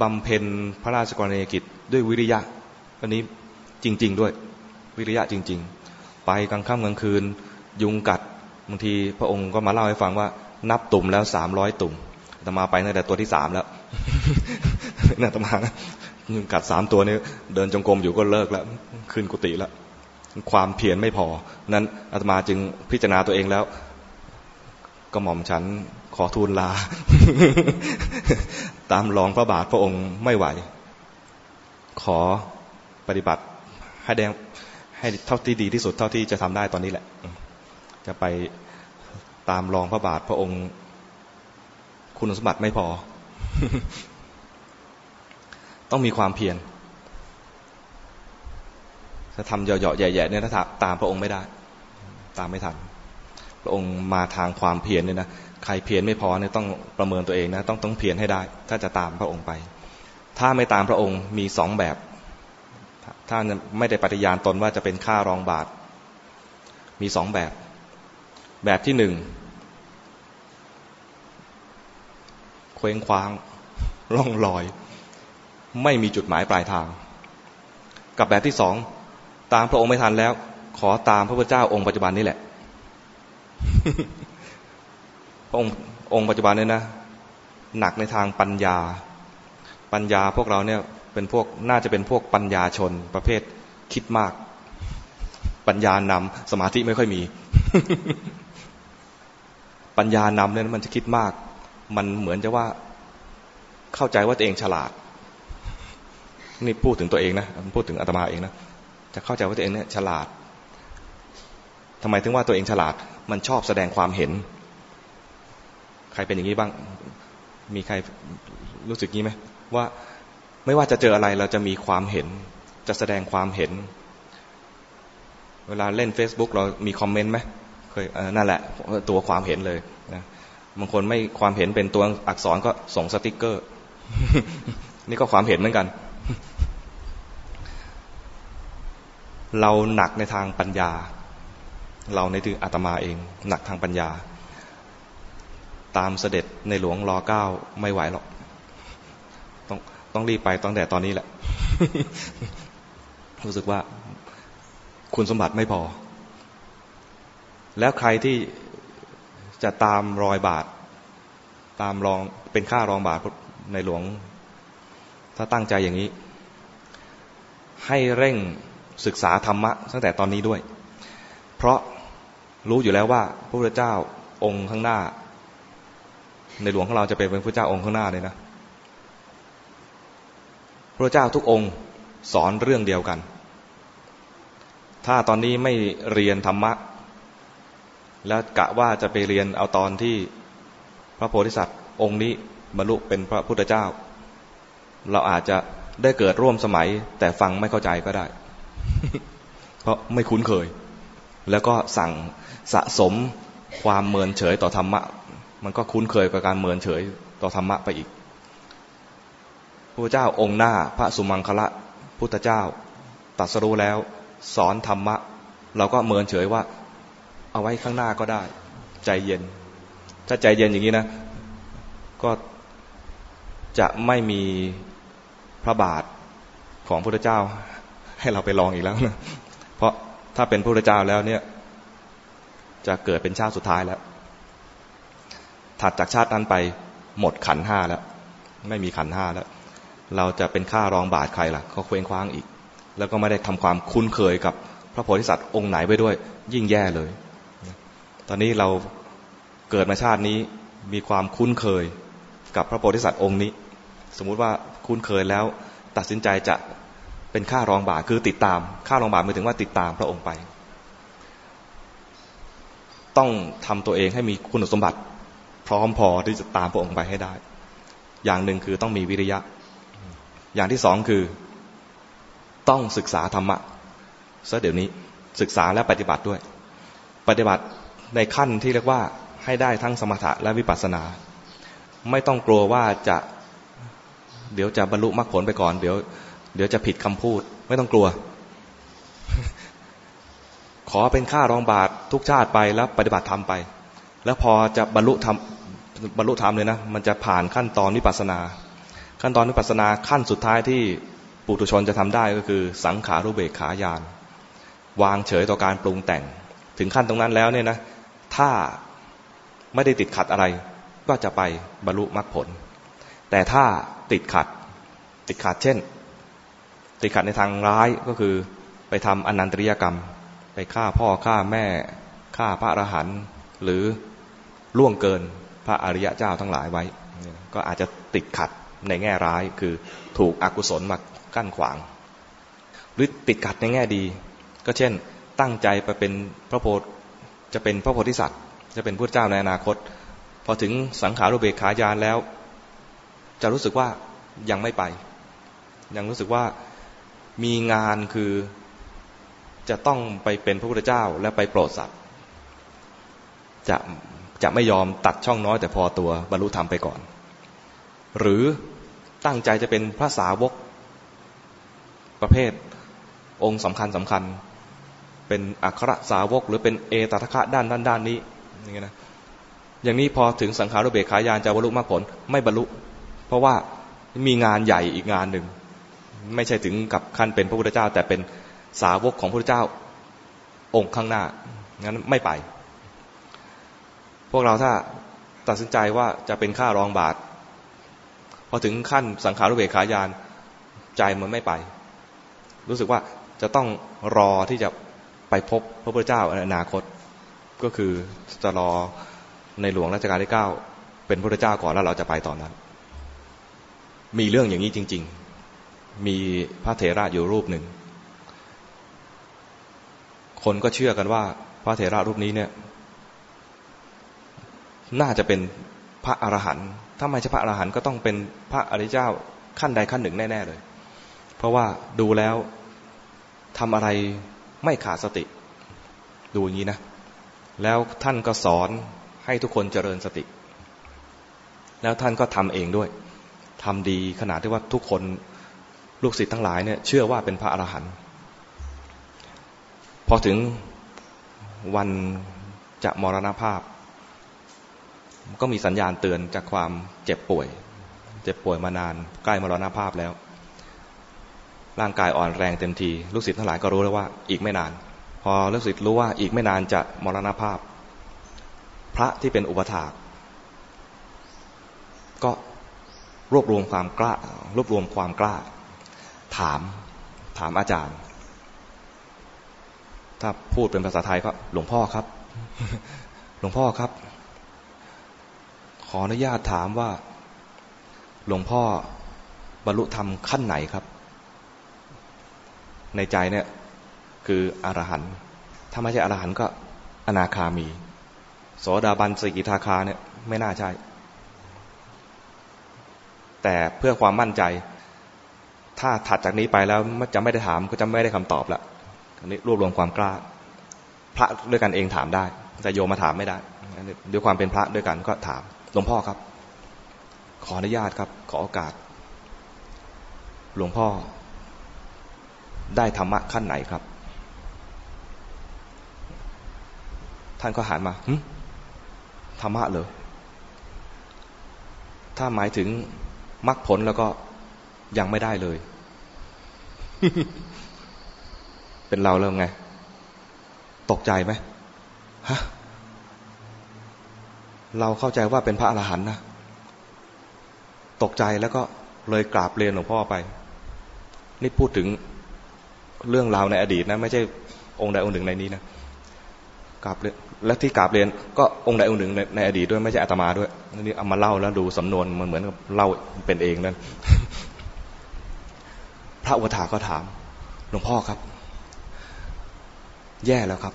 บำเพ็ญพระราชกรณียกิจด้วยวิริยะ อันนี้จริง ๆ ด้วย วิริยะจริง ๆ ไปกลางค่ำกลางคืน ยุงกัด บางทีพระองค์ก็มาเล่าให้ฟังว่า นับตุ่มแล้วสามร้อยตุ่มตมาไปตั้งแต่ตัวที่สามแล้วน่าตมายุงกัดสามตัวนี้เดินจงกรมอยู่ก็เลิกแล้วขึ้นกุฏิแล้วความเพียรไม่พอ นั้นอาตมาจึงพิจารณาตัวเองแล้วก็หม่อมฉันขอทูลลา ตามรองพระบาทพระองค์ไม่ไหว ขอปฏิบัติให้แดงให้เท่าที่ดีที่สุดเท่าที่จะทำได้ตอนนี้แหละ จะไปตามรองพระบาทพระองค์คุณสมบัติไม่พอ ต้องมีความเพียรจะทำเหยาะๆแย่ๆเนี่ยถ้าตามพระองค์ไม่ได้ ตามไม่ทัน พระองค์มาทางความเพียรเนี่ยนะใครเพียรไม่พอเนี่ยต้องประเมินตัวเองนะต้องต้องเพียรให้ได้ ถ้าจะตามพระองค์ไป ถ้าไม่ตามพระองค์มีสองแบบ ถ้าไม่ได้ปฏิญาณตนว่าจะเป็นค่ารองบาท มีสองแบบ แบบที่หนึ่งเคว้งคว้าง ล่องลอย ไม่มีจุดหมายปลายทาง กับแบบที่สองตามพระองค์ไม่ทันแล้ว ขอตามพระพุทธเจ้าองค์ปัจจุบันนี่แหละพระองค์องค์ปัจจุบันเนี่ยนะ หนักในทางปัญญา ปัญญาพวกเราเนี่ยเป็นพวกน่าจะเป็นพวกปัญญาชนประเภทคิดมาก ปัญญานำสมาธิไม่ค่อยมี ปัญญานำเนี่ยมันจะคิดมาก มันเหมือนจะว่าเข้าใจว่าตัวเองฉลาด นี่พูดถึงตัวเองนะพูดถึงอาตมาเองนะจะเข้าใจว่าตัวเองเนี่ยฉลาดทำไมถึงว่าตัวเองฉลาด มันชอบแสดงความเห็น ใครเป็นอย่างนี้บ้าง มีใครรู้สึกงี้ไหมว่าไม่ว่าจะเจออะไรเราจะมีความเห็น จะแสดงความเห็น เวลาเล่น Facebook เรามีคอมเมนต์ไหม เคยนั่นแหละตัวความเห็นเลยนะบางคนไม่ความเห็นเป็นตัวอักษรก็ส่งสติกเกอร์ นี่ก็ความเห็นเหมือนกัน เราหนักในทางปัญญา เราในถึงอาตมาเอง หนักทางปัญญา ตามเสด็จในหลวงรอเก้าไม่ไหวหรอก ต้องต้องรีบไปตั้งแต่ตอนนี้แหละ รู้สึกว่าคุณสมบัติไม่พอ แล้วใครที่จะตามรอยบาท ตามรองเป็นค่ารองบาทในหลวง ถ้าตั้งใจอย่างนี้ ให้เร่งศึกษาธรรมะตั้งแต่ตอนนี้ด้วย เพราะรู้อยู่แล้วว่าพระพุทธเจ้าองค์ข้างหน้า ในหลวงของเราจะเป็นพระพุทธเจ้าองค์ข้างหน้าเลยนะพระเจ้าทุกองค์สอนเรื่องเดียวกัน ถ้าตอนนี้ไม่เรียนธรรมะ แล้วกะว่าจะไปเรียนเอาตอนที่พระโพธิสัตว์ องค์นี้บรรลุเป็นพระพุทธเจ้า เราอาจจะได้เกิดร่วมสมัย แต่ฟังไม่เข้าใจก็ได้ เพราะไม่คุ้นเคย แล้วก็สั่งสะสมความเมินเฉยต่อธรรมะ มันก็คุ้นเคยกับการเมินเฉยต่อธรรมะไปอีกพระเจ้าองค์หน้าพระสุมังคละพุทธเจ้าตัดสรู้แล้ว สอนธรรมะ เราก็เมินเฉยว่า เอาไว้ข้างหน้าก็ได้ ใจเย็น ถ้าใจเย็นอย่างนี้นะ ก็จะไม่มีพระบาทของพระเจ้า ให้เราไปลองอีกแล้วนะเพราะถ้าเป็นพระเจ้าแล้วเนี่ย จะเกิดเป็นชาติสุดท้ายแล้วถัดจากชาตินั้นไปหมดขันห้าแล้ว ไม่มีขันห้าแล้ว เราจะเป็นค่ารองบาทใครล่ะเขาเคว้งคว้างอีก แล้วก็ไม่ได้ทำความคุ้นเคยกับพระโพธิสัตว์องค์ไหนไปด้วย ยิ่งแย่เลย อนนี้เราเกิดมาชาตินี้มีความคุ้นเคยกับพระโพธิสัตว์องค์นี้ สมมุติว่าคุ้นเคยแล้วตัดสินใจจะเป็นค่ารองบาทคือติดตามค่ารองบาทหมายถึงว่าติดตามพระองค์ไป ต้องทำตัวเองให้มีคุณสมบัติ พร้อมพอที่จะตามพระองค์ไปให้ได้ อย่างหนึ่งคือต้องมีวิริยะ อย่างที่สองคือ ต้องศึกษาธรรมะซะเดี๋ยวนี้ศึกษาและปฏิบัติด้วย ปฏิบัติ ในขั้นที่เรียกว่าให้ได้ทั้งสมถะและวิปัสสนา ไม่ต้องกลัวว่าจะเดี๋ยวจะบรรลุมรรคผลไปก่อน เดี๋ยว เดี๋ยวจะผิดคำพูด ไม่ต้องกลัว ขอเป็นค่ารองบาททุกชาติไปแล้วปฏิบัติธรรมไป แล้วพอจะบรรลุธรรมบรรลุธรรมเลยนะ มันจะผ่านขั้นตอนวิปัสสนา ขั้นตอนวิปัสสนาขั้นสุดท้ายที่ปุถุชนจะทำได้ก็คือสังขารุเบกขายาน วางเฉยต่อการปรุงแต่ง ถึงขั้นตรงนั้นแล้วเนี่ยนะ ถ้าไม่ได้ติดขัดอะไร ก็จะไปบรรลุมรรคผล แต่ถ้าติดขัด ติดขัดเช่น ติดขัดในทางร้ายก็คือไปทำอนันตริยกรรม ไปฆ่าพ่อฆ่าแม่ฆ่าพระอรหันต์หรือล่วงเกินพระอริยะเจ้าทั้งหลายไว้ ก็อาจจะติดขัดในแง่ร้ายคือถูกอกุศลมากั้นขวาง หรือติดขัดในแง่ดี ก็เช่นตั้งใจไปเป็นพระโพธิ จะเป็นพระโพธิสัตว์ จะเป็นพระเจ้าในอนาคต พอถึงสังขารุเบกขายานแล้ว จะรู้สึกว่ายังไม่ไป ยังรู้สึกว่ามีงานคือจะต้องไปเป็นพระพุทธเจ้าและไปโปรดสัตว์ จะจะไม่ยอมตัดช่องน้อยแต่พอตัวบรรลุธรรมไปก่อน หรือตั้งใจจะเป็นพระสาวกประเภทองค์สำคัญสำคัญ เป็นอัครสาวก หรือเป็นเอตทัคคะด้านด้านด้านนี้อย่างนี้นะอย่างนี้พอถึงสังขารุเบขายานจะบรรลุมรรคผลไม่บรรลุ เพราะว่ามีงานใหญ่อีกงานหนึ่ง ไม่ใช่ถึงกับขั้นเป็นพระพุทธเจ้า แต่เป็นสาวกของพระพุทธเจ้าองค์ข้างหน้างั้นไม่ไป พวกเราถ้าตัดสินใจว่าจะเป็นค่ารองบาทพอถึงขั้นสังขารุเบกขายานใจมันไม่ไป รู้สึกว่าจะต้องรอที่จะ ไปพบพระพุทธเจ้าในอนาคต ก็คือจะรอในหลวงรัชกาลที่เก้าเป็นพระพุทธเจ้าก่อนแล้วเราจะไปตอนนั้น มีเรื่องอย่างนี้จริง ๆ มีพระเถระอยู่รูปหนึ่ง คนก็เชื่อกันว่าพระเถระรูปนี้เนี่ย น่าจะเป็นพระอรหันต์ถ้าไม่ใช่พระอรหันต์ก็ต้องเป็นพระอริยเจ้าขั้นใดขั้นหนึ่งแน่ ๆ เลย เพราะว่าดูแล้วทำอะไร ไม่ขาดสติ ดูอย่างนี้นะ แล้วท่านก็สอนให้ทุกคนเจริญสติ แล้วท่านก็ทำเองด้วยทำดีขนาดที่ว่าทุกคนลูกศิษย์ทั้งหลายเนี่ยเชื่อว่าเป็นพระอรหันต์พอถึงวันจะมรณภาพ ก็มีสัญญาณเตือนจากความเจ็บป่วย เจ็บป่วยมานานใกล้มรณภาพแล้ว ร่างกายอ่อนแรงเต็มที ลูกศิษย์ทั้งหลายก็รู้แล้วว่า อีกไม่นาน พอลูกศิษย์รู้ว่าอีกไม่นานจะมรณภาพ พระที่เป็นอุปถาก ก็รวบรวมความกล้ารวบรวมความกล้า ถามถามอาจารย์ ถ้าพูดเป็นภาษาไทยก็หลวงพ่อครับ หลวงพ่อครับ ขออนุญาตถามว่า หลวงพ่อบรรลุธรรมขั้นไหนครับ ในใจเนี่ยคืออรหันต์ถ้าไม่ใช่อรหันต์ก็อนาคามี โสดาบันสกิทาคาเนี่ยไม่น่าใช่ แต่เพื่อความมั่นใจ ถ้าถัดจากนี้ไปแล้วจะไม่ได้ถามก็จะไม่ได้คำตอบละอันนี้รวบรวมความกล้า พระด้วยกันเองถามได้ แต่โยมมาถามไม่ได้ด้วยความเป็นพระด้วยกันก็ถามหลวงพ่อครับ ขออนุญาตครับ ขอโอกาส หลวงพ่อ ได้ธรรมะขั้นไหนครับ ท่านก็หันมาธรรมะเหรอถ้าหมายถึงมรรคผลแล้วก็ยังไม่ได้เลย เป็นเราเริ่มไง ตกใจไหมฮะเราเข้าใจว่าเป็นพระอรหันต์นะ ตกใจแล้วก็เลยกราบเรียนหลวงพ่อไป นี่พูดถึง เรื่องราวในอดีตนะ ไม่ใช่องค์ใดองค์หนึ่งในนี้นะกราบเรียนและที่กราบเรียนก็องค์ใดองค์หนึ่งในในอดีตด้วยไม่ใช่อาตมาด้วยนี่เอามาเล่าแล้วดูสำนวนมันเหมือนกับเล่าเป็นเองนั่นพระอุทาก็ถามหลวงพ่อครับ แย่แล้วครับ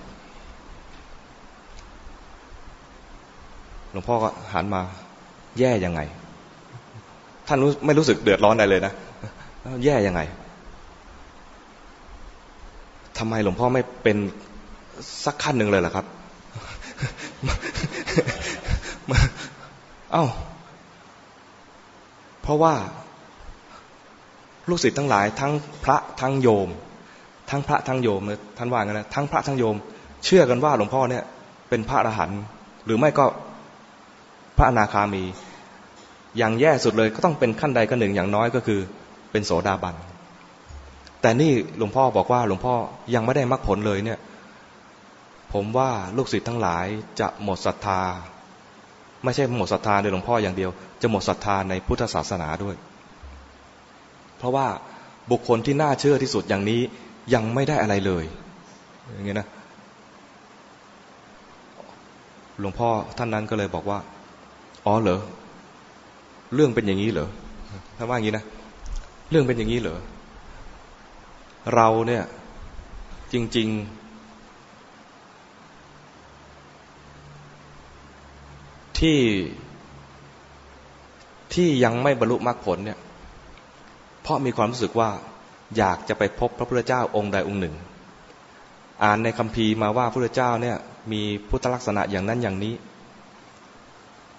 หลวงพ่อก็หันมา แย่ยังไง ท่านรู้ไม่รู้สึกเดือดร้อนใดเลยนะแย่ยังไง ทำไมหลวงพ่อไม่เป็นสักขั้นหนึ่งเลยล่ะครับ เอา้า เพราะว่าลูกศิษย์ทั้งหลาย ทั้งพระทั้งโยม ทั้งพระทั้งโยมท่านว่ากันนะทั้งพระทั้งโยม เชื่อกันว่าหลวงพ่อเนี่ย เป็นพระอรหันต์หรือไม่ก็พระอนาคามี อย่างแย่สุดเลยก็ต้องเป็นขั้นใดขั้นหนึ่งอย่างน้อยก็คือ เป็นโสดาบัน แต่นี่หลวงพ่อบอกว่าหลวงพ่อยังไม่ได้มรรคผลเลยเนี่ย ผมว่าลูกศิษย์ทั้งหลายจะหมดศรัทธา ไม่ใช่หมดศรัทธาในหลวงพ่ออย่างเดียว จะหมดศรัทธาในพุทธศาสนาด้วย เพราะว่าบุคคลที่น่าเชื่อที่สุดอย่างนี้ยังไม่ได้อะไรเลย อย่างเงี้ยนะ หลวงพ่อท่านนั้นก็เลยบอกว่า อ๋อเหรอ เรื่องเป็นอย่างนี้เหรอถ้าว่าอย่างนี้นะ เรื่องเป็นอย่างนี้เหรอ เราเนี่ย จริง ๆ ที่ที่ยังไม่บรรลุมรรคผลเนี่ย เพราะมีความรู้สึกว่าอยากจะไปพบพระพุทธเจ้าองค์ใดองค์หนึ่ง อ่านในคัมภีร์มาว่าพระพุทธเจ้าเนี่ย มีพุทธลักษณะอย่างนั้นอย่างนี้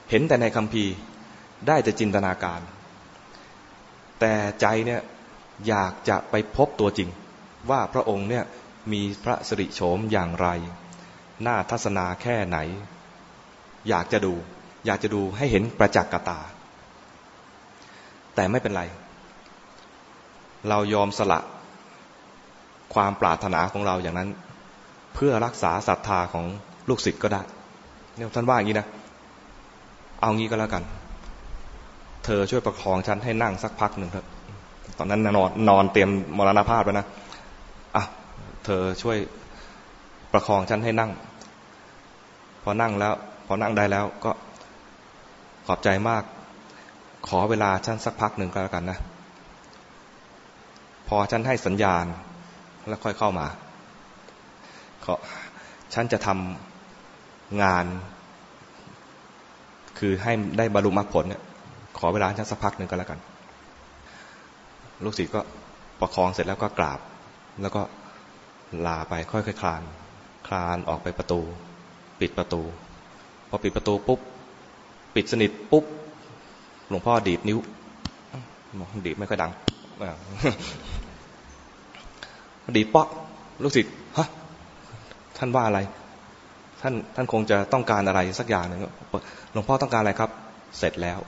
เห็นแต่ในคัมภีร์ได้แต่จินตนาการ แต่ใจเนี่ย อยากจะไปพบตัวจริง ว่าพระองค์เนี่ยมีพระสิริโฉมอย่างไร หน้าทัศนาแค่ไหน อยากจะดู อยากจะดูให้เห็นประจักษ์กับตา แต่ไม่เป็นไร เรายอมสละความปรารถนาของเราอย่างนั้น เพื่อรักษาศรัทธาของลูกศิษย์ก็ได้เนี่ยท่านว่าอย่างนี้นะ เอางี้ก็แล้วกัน เธอช่วยประคองฉันให้นั่งสักพักหนึ่งเถอะ ตอนนั้นนอนนอนเตรียมมรณภาพแล้วนะอะเธอช่วยประคองฉันให้นั่ง พอนั่งแล้ว พอนั่งได้แล้วก็ขอบใจมาก ขอเวลาฉันสักพักหนึ่งก็แล้วกันนะ พอฉันให้สัญญาณแล้วค่อยเข้ามาก็ฉันจะทำงาน คือให้ได้บรรลุมรรคผลเนี่ยขอเวลาฉันสักพักหนึ่งก็แล้วกัน ลูกศิษย์ก็ประคองเสร็จแล้วก็กราบ แล้วก็ลาไปค่อยๆคลาน คลานออกไปประตู ปิดประตู พอปิดประตูปุ๊บ ปิดสนิทปุ๊บ หลวงพ่อดีดนิ้วดีดไม่ค่อยดังดีดป๊อกลูกศิษย์ฮะท่านว่าอะไร ท่านท่านคงจะต้องการอะไรสักอย่างหนึ่งหลวงพ่อต้องการอะไรครับ เสร็จแล้ว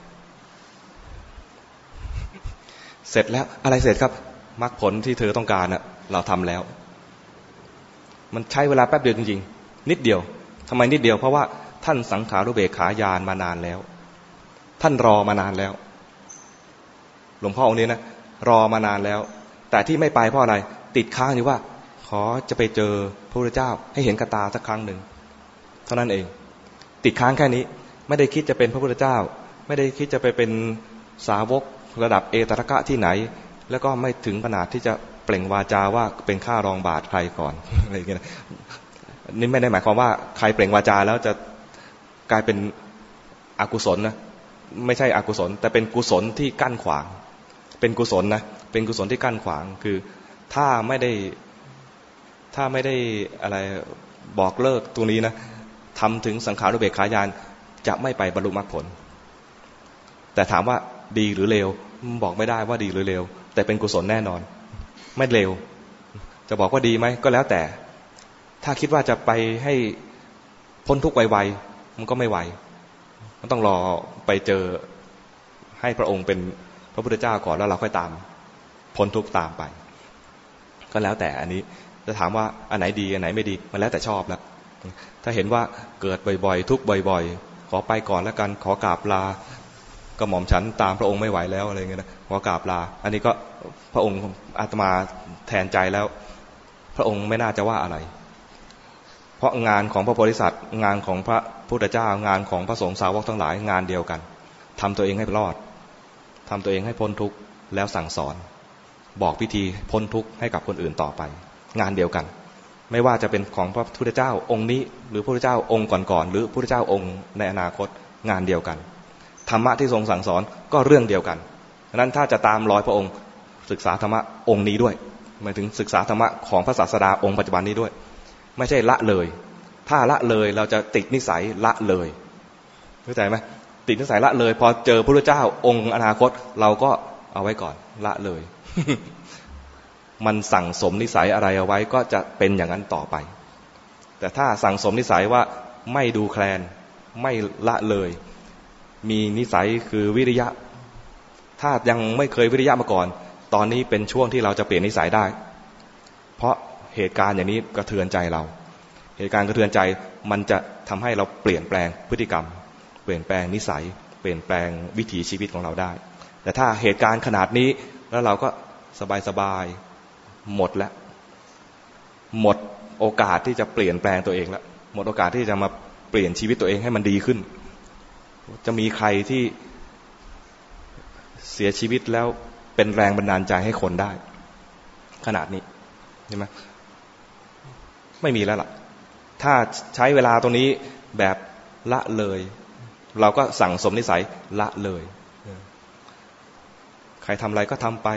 เสร็จแล้วอะไรเสร็จครับมรรคผลที่เธอต้องการน่ะ เราทำแล้ว มันใช้เวลาแป๊บเดียวจริงๆ นิดเดียวทำไมนิดเดียวเพราะว่าท่านสังขารุเบกขายานมานานแล้ว ท่านรอมานานแล้ว หลวงพ่อองค์นี้นะรอมานานแล้ว แต่ที่ไม่ไปเพราะอะไร ติดค้างอยู่ว่า ขอจะไปเจอพระพุทธเจ้า ให้เห็นกระตาสักครั้งหนึ่งเท่านั้นเอง ติดค้างแค่นี้ ไม่ได้คิดจะเป็นพระพุทธเจ้า ไม่ได้คิดจะไปเป็นสาวก ระดับเอตระกะที่ไหน แล้วก็ไม่ถึงขนาดที่จะเปล่งวาจาว่าเป็นข้ารองบาทใครก่อนอะไรอย่างเงี้ยนี่ไม่ได้หมายความว่าใครเปล่งวาจาแล้วจะกลายเป็นอกุศลนะไม่ใช่อกุศล แต่เป็นกุศลที่กั้นขวาง เป็นกุศลนะเป็นกุศลที่กั้นขวางคือถ้าไม่ได้ถ้าไม่ได้อะไรบอกเลิกตรงนี้นะทำถึงสังขารุเบกขายานจะไม่ไปบรรลุมรรคผล แต่ถามว่า ดีหรือเลวบอกไม่ได้ว่าดีหรือเลวแต่เป็นกุศลแน่นอน ไม่เลวจะบอกว่าดีไหมก็แล้วแต่ ถ้าคิดว่าจะไปให้พ้นทุกข์ไวๆมันก็ไม่ไหวมันต้องรอไปเจอให้พระองค์เป็นพระพุทธเจ้าก่อนแล้วเราค่อยตามพ้นทุกข์ตามไป ก็แล้วแต่อันนี้จะถามว่าอันไหนดีอันไหนไม่ดีมันแล้วแต่ชอบแล้วถ้าเห็นว่าเกิดบ่อยๆ ทุกบ่อย ๆ ขอไปก่อนแล้วกันขอกราบลา กระหม่อมฉันตามพระองค์ไม่ไหวแล้วอะไรเงี้ยนะขอกราบลา อันนี้ก็พระองค์อาตมาแทนใจแล้ว พระองค์ไม่น่าจะว่าอะไร เพราะงานของพระโพธิสัตว์ งานของพระพุทธเจ้างานของพระสงฆ์สาวกทั้งหลายงานเดียวกันทำตัวเองให้รอดทำตัวเองให้พ้นทุกข์แล้วสั่งสอน บอกพิธีพ้นทุกข์ให้กับคนอื่นต่อไป งานเดียวกัน ไม่ว่าจะเป็นของพระพุทธเจ้าองค์นี้ หรือพระพุทธเจ้าองค์ก่อนๆหรือพระพุทธเจ้าองค์ในอนาคตงานเดียวกัน ธรรมะที่ทรงสั่งสอนก็เรื่องเดียวกันดังนั้นถ้าจะตามรอยพระองค์ศึกษาธรรมะองค์นี้ด้วยหมายถึงศึกษาธรรมะของพระศาสดาองค์ปัจจุบันนี้ด้วย ไม่ใช่ละเลย ถ้าละเลยเราจะติดนิสัยละเลยเข้าใจไหมติดนิสัยละเลย พอเจอพระเจ้าองค์อนาคต เราก็เอาไว้ก่อนละเลย มันสั่งสมนิสัยอะไรเอาไว้ก็จะเป็นอย่างนั้นต่อไป แต่ถ้าสั่งสมนิสัยว่าไม่ดูแคลนไม่ละเลย มีนิสัยคือวิริยะ ถ้ายังไม่เคยวิริยะมาก่อน ตอนนี้เป็นช่วงที่เราจะเปลี่ยนนิสัยได้ เพราะเหตุการณ์อย่างนี้กระเทือนใจเรา เหตุการณ์กระเทือนใจมันจะทำให้เราเปลี่ยนแปลงพฤติกรรม เปลี่ยนแปลงนิสัย เปลี่ยนแปลงวิถีชีวิตของเราได้ แต่ถ้าเหตุการณ์ขนาดนี้แล้วเราก็สบายสบายหมดแล้ว หมดโอกาสที่จะเปลี่ยนแปลงตัวเองแล้วหมดโอกาสที่จะมาเปลี่ยนชีวิตตัวเองให้มันดีขึ้น จะมีใครที่เสียชีวิตแล้วเป็นแรงบันดาลใจให้คนได้ ขนาดนี้ใช่ไหมไม่มีแล้วล่ะ ถ้าใช้เวลาตรงนี้แบบละเลย เราก็สั่งสมนิสัยละเลย ใครทำอะไรก็ทำไป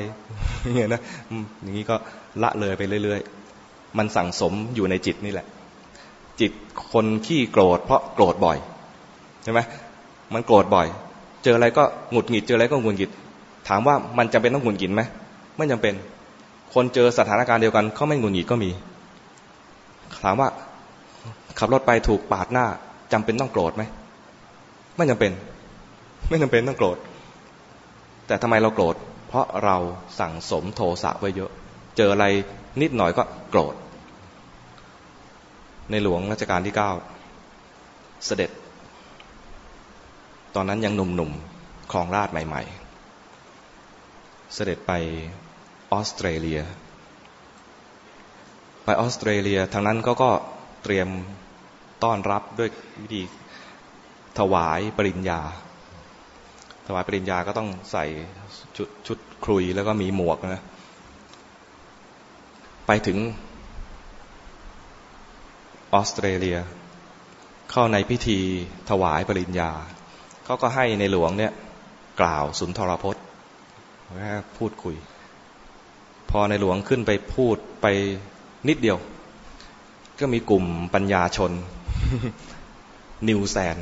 เงี้นะอย่างนี้ก็ละเลยไปเรื่อยๆ มันสั่งสมอยู่ในจิตนี่แหละ จิตคนขี้โกรธเพราะโกรธบ่อยใช่ไหม มันโกรธบ่อย เจออะไรก็หงุดหงิด เจออะไรก็หงุดหงิด ถามว่ามันจำเป็นต้องหงุดหงิดไหมไม่จำเป็น คนเจอสถานการณ์เดียวกันเขาไม่หงุดหงิดก็มี ถามว่า ขับรถไปถูกปาดหน้าจำเป็นต้องโกรธไหมไม่จำเป็น ไม่จำเป็นต้องโกรธ แต่ทำไมเราโกรธ เพราะเราสั่งสมโทสะไว้เยอะ เจออะไรนิดหน่อยก็โกรธ ในหลวงรัชกาลที่เก้าเสด็จ ตอนนั้นยังหนุ่มๆคลองราชใหม่ ๆ เสด็จไปออสเตรเลีย ไปออสเตรเลียทางนั้นก็ก็เตรียมต้อนรับด้วยวิธีถวายปริญญา ถวายปริญญาก็ต้องใส่ชุดชุดครุยแล้วก็มีหมวกนะ ไปถึงออสเตรเลีย เข้าในพิธีถวายปริญญา เขาก็ให้ในหลวงเนี่ย กล่าวสุนทรพจน์พูดคุย พอในหลวงขึ้นไปพูดไปนิดเดียว ก็มีกลุ่มปัญญาชน นิวแซน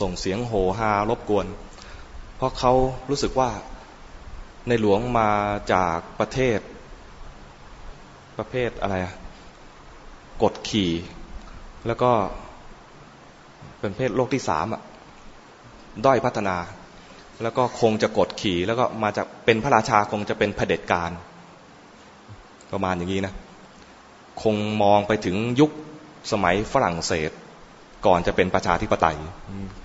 ส่งเสียงโหฮารบกวน เพราะเขารู้สึกว่าในหลวงมาจากประเทศ ประเภทอะไรอะกดขี่ แล้วก็เป็นเพศโลกที่สามอะ ด้อยพัฒนา แล้วก็คงจะกดขี่แล้วก็มาจากเป็นพระราชาคงจะเป็นเผด็จการ ประมาณอย่างนี้นะ คงมองไปถึงยุคสมัยฝรั่งเศส ก่อนจะเป็นประชาธิปไตย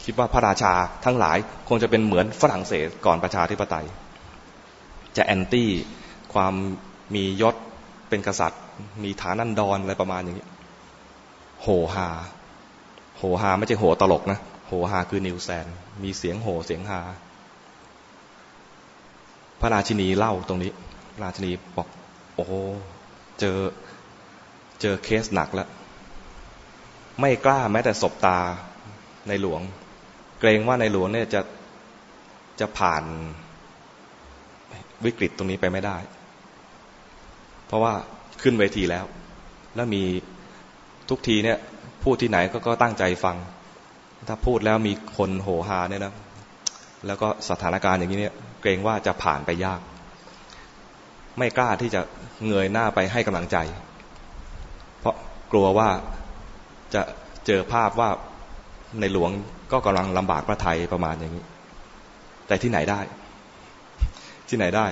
คิดว่าพระราชาทั้งหลายคงจะเป็นเหมือนฝรั่งเศสก่อนประชาธิปไตย จะแอนตี้ความมียศเป็นกษัตริย์ มีฐานันดรอะไรประมาณอย่างนี้ โหฮาโหฮาไม่ใช่โหตลกนะ โหฮาคือนิวแซน มีเสียงโหเสียงฮาพระราชินีเล่าตรงนี้ พระราชินีบอก โอ้เจอเจอเคสหนักแล้ว ไม่กล้าแม้แต่ศบตาในหลวง เกรงว่าในหลวงเนี่ยจะจะผ่านวิกฤตตรงนี้ไปไม่ได้ เพราะว่าขึ้นเวทีแล้ว แล้วมีทุกทีเนี่ย พูดที่ไหนก็ก็ตั้งใจฟัง ถ้าพูดแล้วมีคนโหฮาเนี่ยนะแล้วก็สถานการณ์อย่างนี้เนี่ยเกรงว่าจะผ่านไปยาก ไม่กล้าที่จะเงยหน้าไปให้กำลังใจ เพราะกลัวว่าจะเจอภาพว่าในหลวงก็กำลังลำบากพระไทยประมาณอย่างนี้ แต่ที่ไหนได้ ที่ไหนได้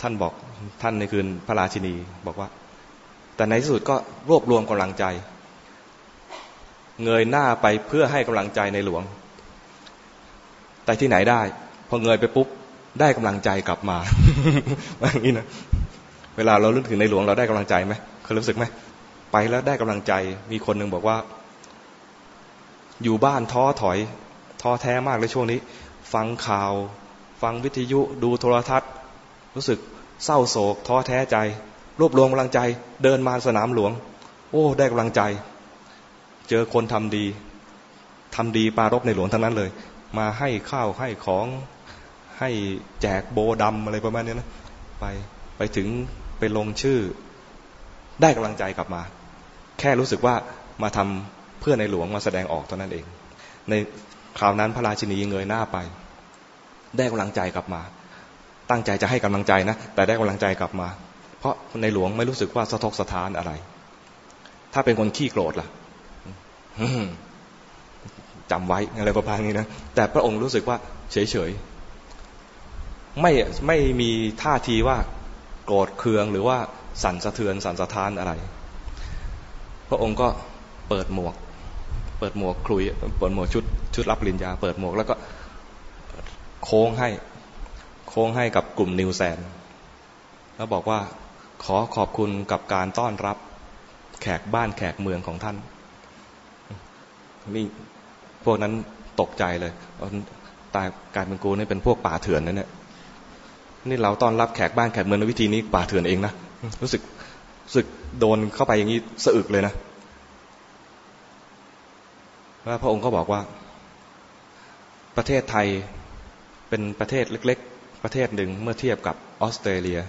ท่านบอกท่านในคืนพระราชินีบอกว่า แต่ในที่สุดก็รวบรวมกำลังใจ เงยหน้าไปเพื่อให้กำลังใจในหลวง แต่ที่ไหนได้ พอเงยไปปุ๊บได้กำลังใจกลับมาอย่างนี้นะเวลาเราลึกถึงในหลวงเราได้กำลังใจไหมเคยรู้สึกไหมไปแล้วได้กำลังใจ มีคนหนึ่งบอกว่า อยู่บ้านท้อถอย ท้อแท้มากเลยช่วงนี้ ฟังข่าว ฟังวิทยุดูโทรทัศน์ รู้สึกเศร้าโศกท้อแท้ใจ รวบรวมกำลังใจ เดินมาสนามหลวง โอ้ ได้กำลังใจ เจอคนทำดีทำดีปารบในหลวงทั้งนั้นเลย มาให้ข้าวให้ของให้แจกโบดำอะไรประมาณนี้นะไปไปถึงไปลงชื่อ ได้กำลังใจกลับมา แค่รู้สึกว่ามาทำเพื่อในหลวงมาแสดงออกเท่านั้นเอง ในคราวนั้นพระราชินีเงยหน้าไป ได้กำลังใจกลับมา ตั้งใจจะให้กำลังใจนะ แต่ได้กำลังใจกลับมา เพราะในหลวงไม่รู้สึกว่าสะทกสะท้านอะไร ถ้าเป็นคนขี้โกรธล่ะ จำไว้อะไรประมาณนี้นะแต่พระองค์รู้สึกว่า เฉยๆไม่ไม่มีท่าทีว่าโกรธเคืองหรือว่าสั่นสะเทือนสั่นสะท้านอะไร พระองค์ก็เปิดหมวก เปิดหมวกคลุยเปิดหมวกชุดชุดรับปริญญา เปิดหมวกแล้วก็โค้งให้โค้งให้กับกลุ่มนิวแซนแล้วบอกว่าขอขอบคุณกับการต้อนรับแขกบ้านแขกเมืองของท่าน นี่พวกนั้นตกใจเลยตายกลายเป็นกูนี่เป็นพวกป่าเถื่อนนั่นเนี่ยนี่เราต้อนรับแขกบ้านแขกเมืองในวิธีนี้ป่าเถื่อนเองนะรู้สึกรู้สึกโดนเข้าไปอย่างนี้สะอึกเลยนะแล้วพระองค์ก็บอกว่า ประเทศไทยเป็นประเทศเล็ก ๆ ประเทศหนึ่งเมื่อเทียบกับออสเตรเลีย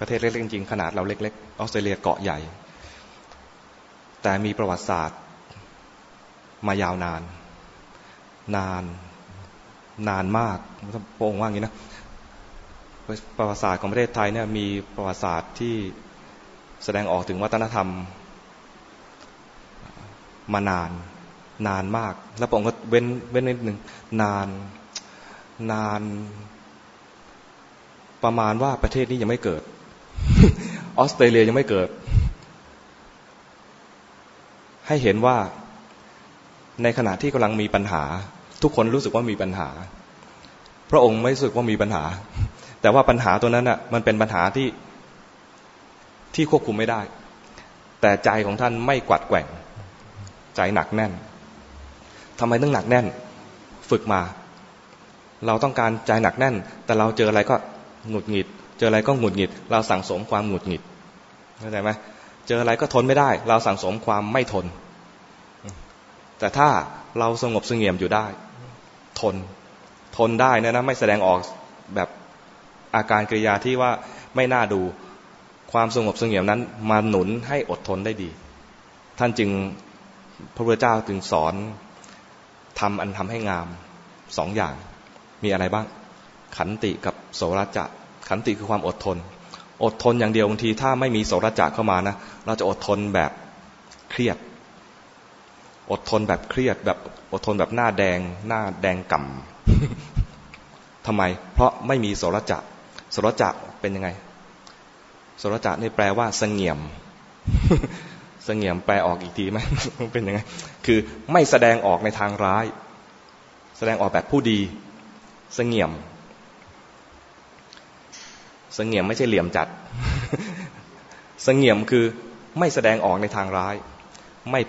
ประเทศเล็กๆจริงๆขนาดเราเล็กๆออสเตรเลียเกาะใหญ่ แต่มีประวัติศาสตร์ มายาวนาน นานนานมากพระองค์ว่าอย่างนี้นะประวัติศาสตร์ของประเทศไทยเนี่ยมีประวัติศาสตร์ที่แสดงออกถึงวัฒนธรรมมานานนานมาก แล้วพระองค์ก็เว้นเว้นนิดหนึ่งนานนาน ประมาณว่าประเทศนี้ยังไม่เกิด ออสเตรเลียยังไม่เกิด ให้เห็นว่า ในขณะที่กำลังมีปัญหา ทุกคนรู้สึกว่ามีปัญหา พระองค์ไม่รู้สึกว่ามีปัญหา แต่ว่าปัญหาตัวนั้นอะมันเป็นปัญหาที่ที่ควบคุมไม่ได้ แต่ใจของท่านไม่กวัดแกว่ง ใจหนักแน่นทำไมต้องหนักแน่น ฝึกมา เราต้องการใจหนักแน่น แต่เราเจออะไรก็หงุดหงิด เจออะไรก็หงุดหงิด เราสั่งสมความหงุดหงิดเข้าใจไหมเจออะไรก็ทนไม่ได้ เราสั่งสมความไม่ทน แต่ถ้าเราสงบสงเงียมอยู่ได้ ทนทนได้นะนะไม่แสดงออกแบบอาการกริยาที่ว่าไม่น่าดูความสงบสงเงียมนั้น มาหนุนให้อดทนได้ดี ท่านจึงพระพุทธเจ้าจึงสอนทำอันทำให้งามสองอย่าง มีอะไรบ้าง ขันติกับโสรจะขันติคือความอดทน อดทนอย่างเดียวบางทีถ้าไม่มีโสรจะเข้ามานะ เราจะอดทนแบบเครียด อดทนแบบเครียดแบบอดทนแบบหน้าแดง หน้าแดงก่ำทำไม เพราะไม่มีโสรจะโสรจะเป็นยังไงโสรจะนี่แปลว่าเสงี่ยมเสงี่ยมแปลออกอีกทีไหมเป็นยังไง คือไม่แสดงออกในทางร้าย แสดงออกแบบผู้ดี เสงี่ยม เสงี่ยมไม่ใช่เหลี่ยมจัด เสงี่ยมคือไม่แสดงออกในทางร้าย ไม่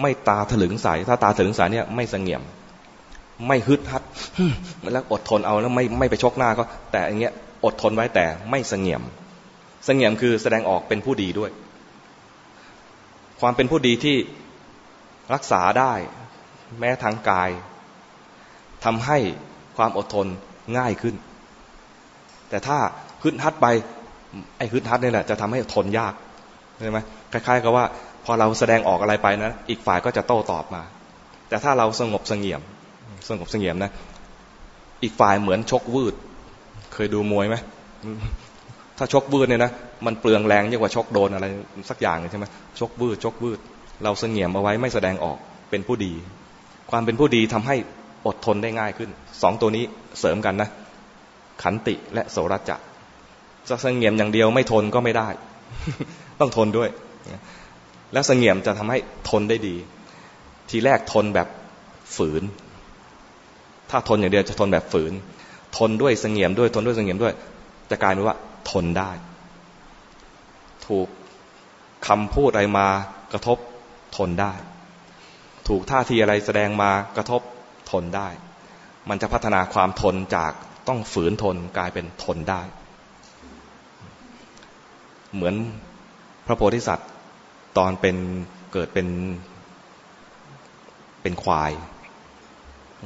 ไม่ตาถลึงใสถ้าตาถลึงใสเนี่ยไม่เสงี่ยม ไม่ฮึดฮัดแล้วอดทนเอาแล้วไม่ไม่ไปชกหน้าก็ แต่อย่างเงี้ยอดทนไว้แต่ไม่เสงี่ยมเสงี่ยมคือแสดงออกเป็นผู้ดีด้วย ความเป็นผู้ดีที่รักษาได้แม้ทางกายทำให้ความอดทนง่ายขึ้น แต่ถ้าฮึดฮัดไปไอ้ฮึดฮัดนี่แหละจะทำให้ทนยากใช่ไหมคล้ายๆกับว่า พอเราแสดงออกอะไรไปนะ อีกฝ่ายก็จะโต้ตอบมา แต่ถ้าเราสงบสงเงียม สงบสงเงียมนะ อีกฝ่ายเหมือนชกวืด เคยดูมวยไหมถ้าชกวืดเนี่ยนะมันเปลืองแรงยิ่งกว่าชกโดนอะไรสักอย่างใช่ไหมชกวืดชกวืด เราสงเงียมเอาไว้ไม่แสดงออกเป็นผู้ดี ความเป็นผู้ดีทำให้อดทนได้ง่ายขึ้นสองตัวนี้เสริมกันนะ ขันติและโสรจะจะเสงี่ยมอย่างเดียวไม่ทนก็ไม่ได้ ต้องทนด้วย แล้วเสงี่ยมจะทำให้ทนได้ดี ทีแรกทนแบบฝืน ถ้าทนอย่างเดียวจะทนแบบฝืน ทนด้วยเสงี่ยมด้วยทนด้วยเสงี่ยมด้วย จะกลายเป็นว่า ทนได้ ถูกคำพูดอะไรมากระทบทนได้ ถูกท่าทีอะไรแสดงมากระทบทนได้ มันจะพัฒนาความทนจากต้องฝืนทนกลายเป็นทนได้ เหมือนพระโพธิสัตว์ ตอนเป็นเกิดเป็นเป็นควาย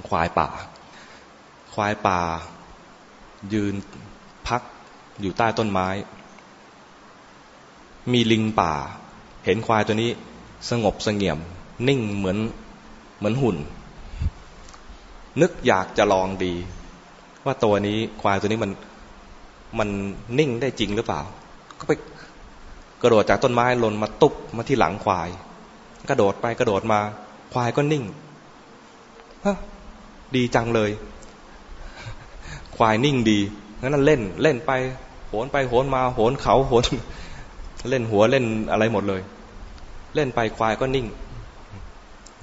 ควายป่า ควายป่า ยืนพักอยู่ใต้ต้นไม้ มีลิงป่า เห็นควายตัวนี้สงบสงเงียม นิ่งเหมือนเหมือนหุ่น นึกอยากจะลองดี ว่าตัวนี้ควายตัวนี้มันมันนิ่งได้จริงหรือเปล่า ก็ไป กระโดดจากต้นไม้หล่นมาตุ๊บมาที่หลังควาย กระโดดไปกระโดดมา ควายก็นิ่งฮะดีจังเลย ควายนิ่งดีนั้นเล่นเล่นไป โหนไปโหนมา โหนเขาโหนเล่นหัวเล่นอะไรหมดเลย เล่นไปควายก็นิ่ง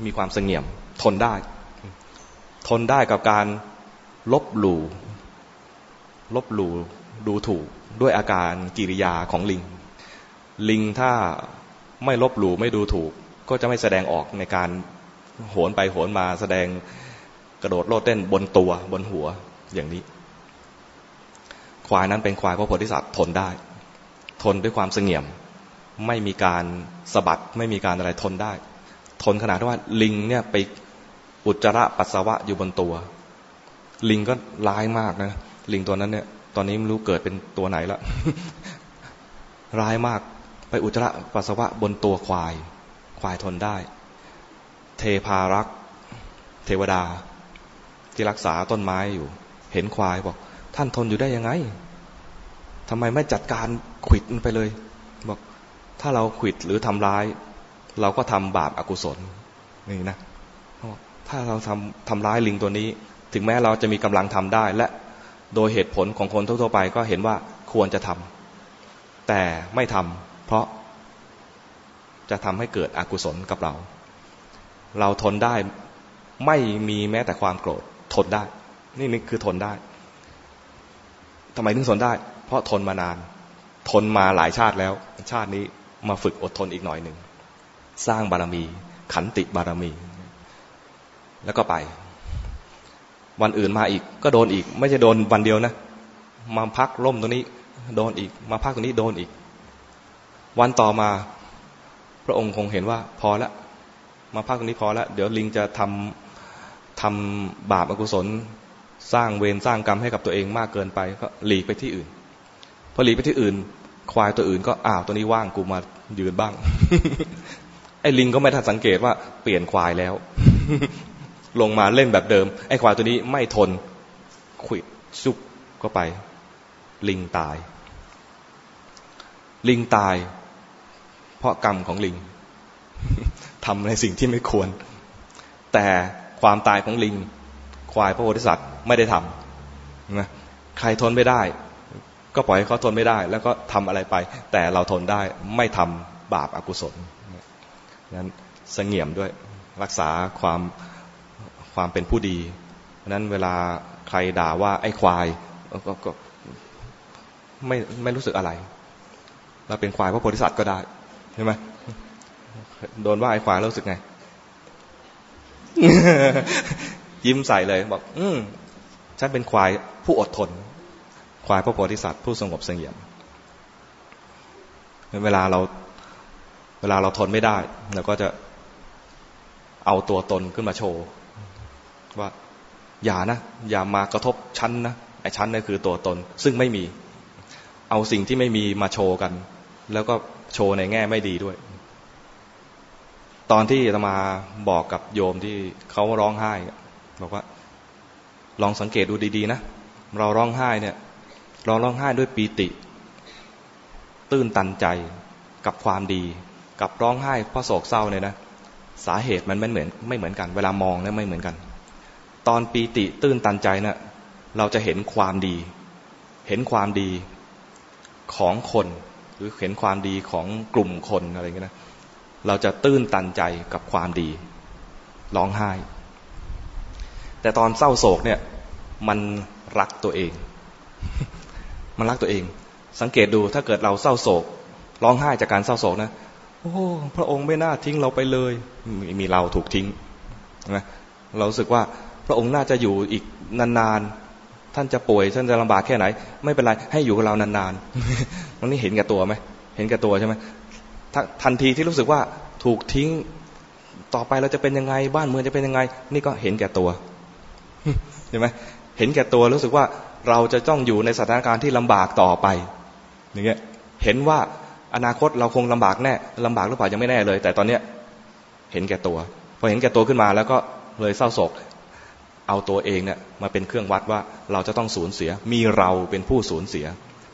มีความเสงี่ยม ทนได้ ทนได้กับการลบหลู่ลบหลู่ดูถูกด้วยอาการกิริยาของลิง ลิงถ้าไม่ลบหลู่ไม่ดูถูก ก็จะไม่แสดงออกในการโหนไปโหนมาแสดงกระโดดโลดเต้นบนตัวบนหัวอย่างนี้ ควายนั้นเป็นควายพระโพธิสัตว์ทนได้ ทนด้วยความเสงี่ยม ไม่มีการสะบัดไม่มีการอะไรทนได้ ทนขนาดที่ว่าลิงเนี่ยไปอุจจาระปัสสาวะอยู่บนตัว ลิงก็ร้ายมากนะ ลิงตัวนั้นเนี่ย ตอนนี้ไม่รู้เกิดเป็นตัวไหนละร้ายมาก ไปอุจจาระปัสสาวะบนตัวควาย ควายทนได้ เทพารักษ์เทวดา ที่รักษาต้นไม้อยู่ เห็นควายบอก ท่านทนอยู่ได้ยังไงทำไมไม่จัดการขิดมันไปเลย บอก ถ้าเราขิดหรือทำร้าย เราก็ทำบาปอากุศลนี่นะถ้าเราทำทำร้ายลิงตัวนี้ ถึงแม้เราจะมีกำลังทำได้ และโดยเหตุผลของคนทั่วไปก็เห็นว่าควรจะทำแต่ไม่ทำเพ ราะจะทำให้เกิดอกุศลกับเรา เราทนได้ไม่มีแม้แต่ความโกรธทนได้ นี่นี่คือทนได้ทำไมถึงทนได้ เพราะทนมานาน ทนมาหลายชาติแล้ว ชาตินี้มาฝึกอดทนอีกหน่อยหนึ่ง สร้างบารมี ขันติบารมี แล้วก็ไป วันอื่นมาอีก ก็โดนอีก ไม่ใช่โดนวันเดียวนะ มาพักร่มตรงนี้ โดนอีก มาพักตรงนี้โดนอีก วันต่อมา พระองค์คงเห็นว่าพอละ มาพักตรงนี้พอละเดี๋ยวลิงจะทำทำบาปอกุศล สร้างเวรสร้างกรรมให้กับตัวเองมากเกินไป ก็หลีกไปที่อื่นพอหลีกไปที่อื่น ควายตัวอื่นก็อ้าวตัวนี้ว่างกูมายืนบ้าง ไอ้ลิงก็ไม่ทันสังเกตว่าเปลี่ยนควายแล้ว ลงมาเล่นแบบเดิม ไอ้ควายตัวนี้ไม่ทนขิดซุกก็ไป ลิงตาย ลิงตาย เพราะกรรมของลิงทำในสิ่งที่ไม่ควร แต่ความตายของลิง ควายพระโพธิสัตว์ไม่ได้ทำนะใครทนไม่ได้ ก็ปล่อยให้เขาทนไม่ได้ แล้วก็ทำอะไรไป แต่เราทนได้ไม่ทำบาปอากุศลนั้นเสงี่ยมด้วยรักษาความความเป็นผู้ดีนั้นเวลาใครด่าว่าไอ้ควายก็ก็ไม่ไม่รู้สึกอะไร เราเป็นควายพระโพธิสัตว์ก็ได้ ใช่ไหมโดนว่าไอ้ควายรู้สึกไง ยิ้มใส่เลยบอก อืมฉันเป็นควายผู้อดทน ควายพระโพธิสัตว์ผู้สงบเสงี่ยมเวลาเรา เวลาเราทนไม่ได้เราก็จะเอาตัวตนขึ้นมาโชว์ ว่า อย่านะ อย่ามากระทบชั้นนะไอ้ชั้นนี่คือตัวตน ซึ่งไม่มี เอาสิ่งที่ไม่มีมาโชว์กัน แล้วก็ โชว์ในแง่ไม่ดีด้วย ตอนที่ตมาบอกกับโยมที่เขาร้องไห้บอกว่า ลองสังเกตดูดีๆนะเราร้องไห้เนี่ยเราร้องไห้ด้วยปีติ ตื้นตันใจกับความดี กับร้องไห้เพราะโศกเศร้าเนี่ยนะสาเหตุมันไม่เหมือนไม่เหมือนกัน เวลามองเนี่ยไม่เหมือนกัน ตอนปีติตื้นตันใจเนะ่ยเราจะเห็นความดี เห็นความดีของคน รือเห็นความดีของกลุ่มคนอะไรเงี้ยนะเราจะตื้นตันใจกับความดีร้องไห้ แต่ตอนเศร้าโศกเนี่ย มันรักตัวเอง มันรักตัวเอง สังเกตดูถ้าเกิดเราเศร้าโศก ร้องไห้จากการเศร้าโศกนะโอ้พระองค์ไม่น่าทิ้งเราไปเลย มีเราถูกทิ้งนะเราสึกว่าพระองค์น่าจะอยู่อีกนานๆ ท่านจะป่วยท่านจะลำบากแค่ไหน ไม่เป็นไรให้อยู่กับเรานานๆตรงนี้เห็นแก่ตัวไหมเห็นแก่ตัวใช่ไหมทันทีที่รู้สึกว่าถูกทิ้งต่อไปเราจะเป็นยังไง บ้านเมืองจะเป็นยังไง นี่ก็เห็นแก่ตัวเห็นไหมเห็นแก่ตัวรู้สึกว่าเราจะต้องอยู่ในสถานการณ์ที่ลำบากต่อไปอย่างเงี้ยเห็นว่าอนาคตเราคงลำบากแน่ลำบากหรือเปล่ายังไม่แน่เลย แต่ตอนเนี้ยเห็นแก่ตัว พอเห็นแก่ตัวขึ้นมาแล้วก็เลยเศร้าโศก เอาตัวเองเนี่ยมาเป็นเครื่องวัดว่าเราจะต้องสูญเสีย มีเราเป็นผู้สูญเสีย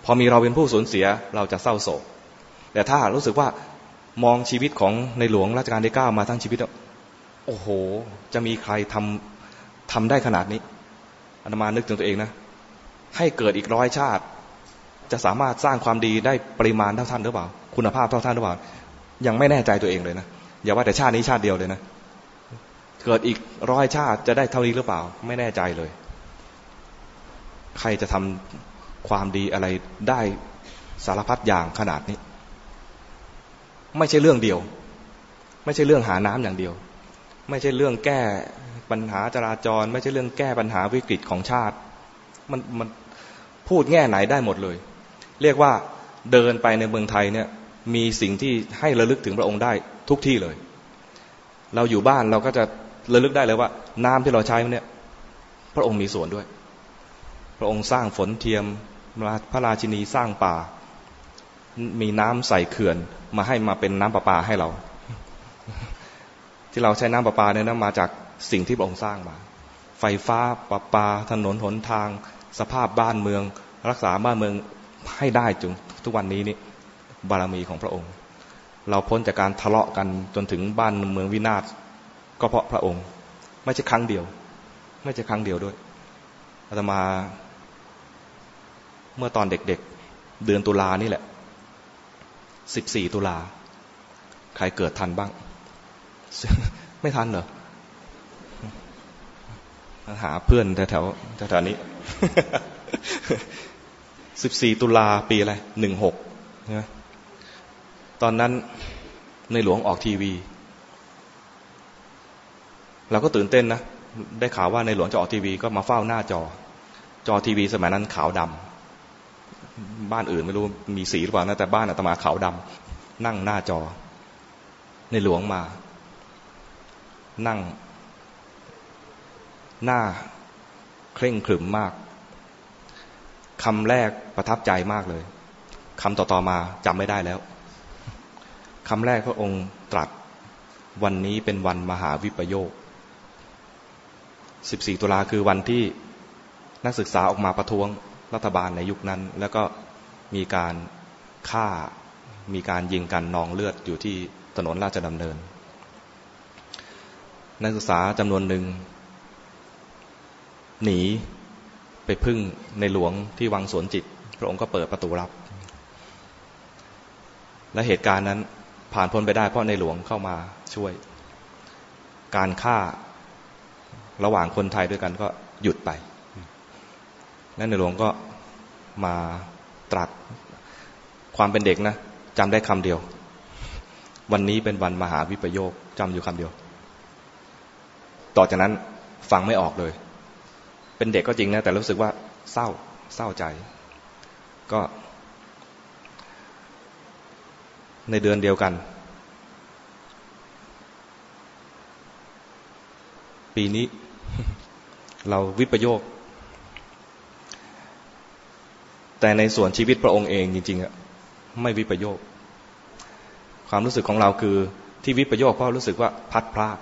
พอมีเราเป็นผู้สูญเสียเราจะเศร้าโศก แต่ถ้ารู้สึกว่ามองชีวิตของในหลวงรัชกาลที่เก้ามาทั้งชีวิต โอ้โห จะมีใครทำทำได้ขนาดนี้อามานึกถึงตัวเองนะ ให้เกิดอีกร้อยชาติ จะสามารถสร้างความดีได้ปริมาณเท่าท่านหรือเปล่า คุณภาพเท่าท่านหรือเปล่า ยังไม่แน่ใจตัวเองเลยนะ อย่าว่าแต่ชาตินี้ชาติเดียวเลยนะ เกิดอีกร้อยชาติจะได้เท่านี้หรือเปล่า ไม่แน่ใจเลย ใครจะทำความดีอะไรได้สารพัดอย่างขนาดนี้ ไม่ใช่เรื่องเดียว ไม่ใช่เรื่องหาน้ำอย่างเดียว ไม่ใช่เรื่องแก้ปัญหาจราจร ไม่ใช่เรื่องแก้ปัญหาวิกฤตของชาติ มันมันพูดแง่ไหนได้หมดเลย เรียกว่าเดินไปในเมืองไทยเนี่ย มีสิ่งที่ให้ระลึกถึงพระองค์ได้ทุกที่เลย เราอยู่บ้านเราก็จะ ระลึกได้เลยว่า น้ำที่เราใช้เนี่ย พระองค์มีส่วนด้วย พระองค์สร้างฝนเทียมพระราชินีสร้างป่า มีน้ำใส่เขื่อน มาให้มาเป็นน้ำประปาให้เรา ที่เราใช้น้ำประปาเนี่ยนะมาจากสิ่งที่พระองค์สร้างมา ไฟฟ้าประปา ถนนหนทาง สภาพบ้านเมือง รักษาบ้านเมืองให้ได้จนทุกวันนี้นี่บารมีของพระองค์ เราพ้นจากการทะเลาะกันจนถึงบ้านเมืองวินาศ ก็เพราะพระองค์ ไม่ใช่ครั้งเดียว ไม่ใช่ครั้งเดียวด้วยอาตมา เมื่อตอนเด็กๆ เดือนตุลานี่แหละสิบสี่ตุลา ใครเกิดทันบ้าง ไม่ทันเหรอหาเพื่อนแถวแถวนี้สิบสี่ตุลาปีอะไรหนึ่งหกนะตอนนั้นในหลวงออกทีวี เราก็ตื่นเต้นนะ ได้ข่าวว่าในหลวงจะออกทีวีก็มาเฝ้าหน้าจอ จอทีวีสมัยนั้นขาวดำบ้านอื่นไม่รู้มีสีหรือเปล่านะแต่บ้านอาตมาขาวดำนั่งหน้าจอ ในหลวงมา นั่ง หน้าเคร่งขรึมมากคำแรกประทับใจมากเลยคำต่อๆมาจำไม่ได้แล้วคำแรกพระองค์ตรัสวันนี้เป็นวันมหาวิปโยค 14 ตุลาคือวันที่นักศึกษาออกมาประท้วงรัฐบาลในยุคนั้น แล้วก็มีการฆ่ามีการยิงกันนองเลือดอยู่ที่ถนนราชดำเนิน นักศึกษาจำนวนหนึ่ง หนีไปพึ่งในหลวงที่วังสวนจิต พระองค์ก็เปิดประตูรับ และเหตุการณ์นั้นผ่านพ้นไปได้เพราะในหลวงเข้ามาช่วย การฆ่า ระหว่างคนไทยด้วยกันก็หยุดไปนั่นในหลวงก็มาตรัสความเป็นเด็กนะจำได้คำเดียว วันนี้เป็นวันมหาวิปโยคจำอยู่คำเดียว ต่อจากนั้นฟังไม่ออกเลย เป็นเด็กก็จริงนะ แต่รู้สึกว่าเศร้าเศร้าใจ ก็ ในเดือนเดียวกัน ปีนี้ เราวิปโยค แต่ในส่วนชีวิตพระองค์เองจริงๆอะไม่วิปโยค ความรู้สึกของเราคือที่วิปโยคเพราะรู้สึกว่าพัดพลาด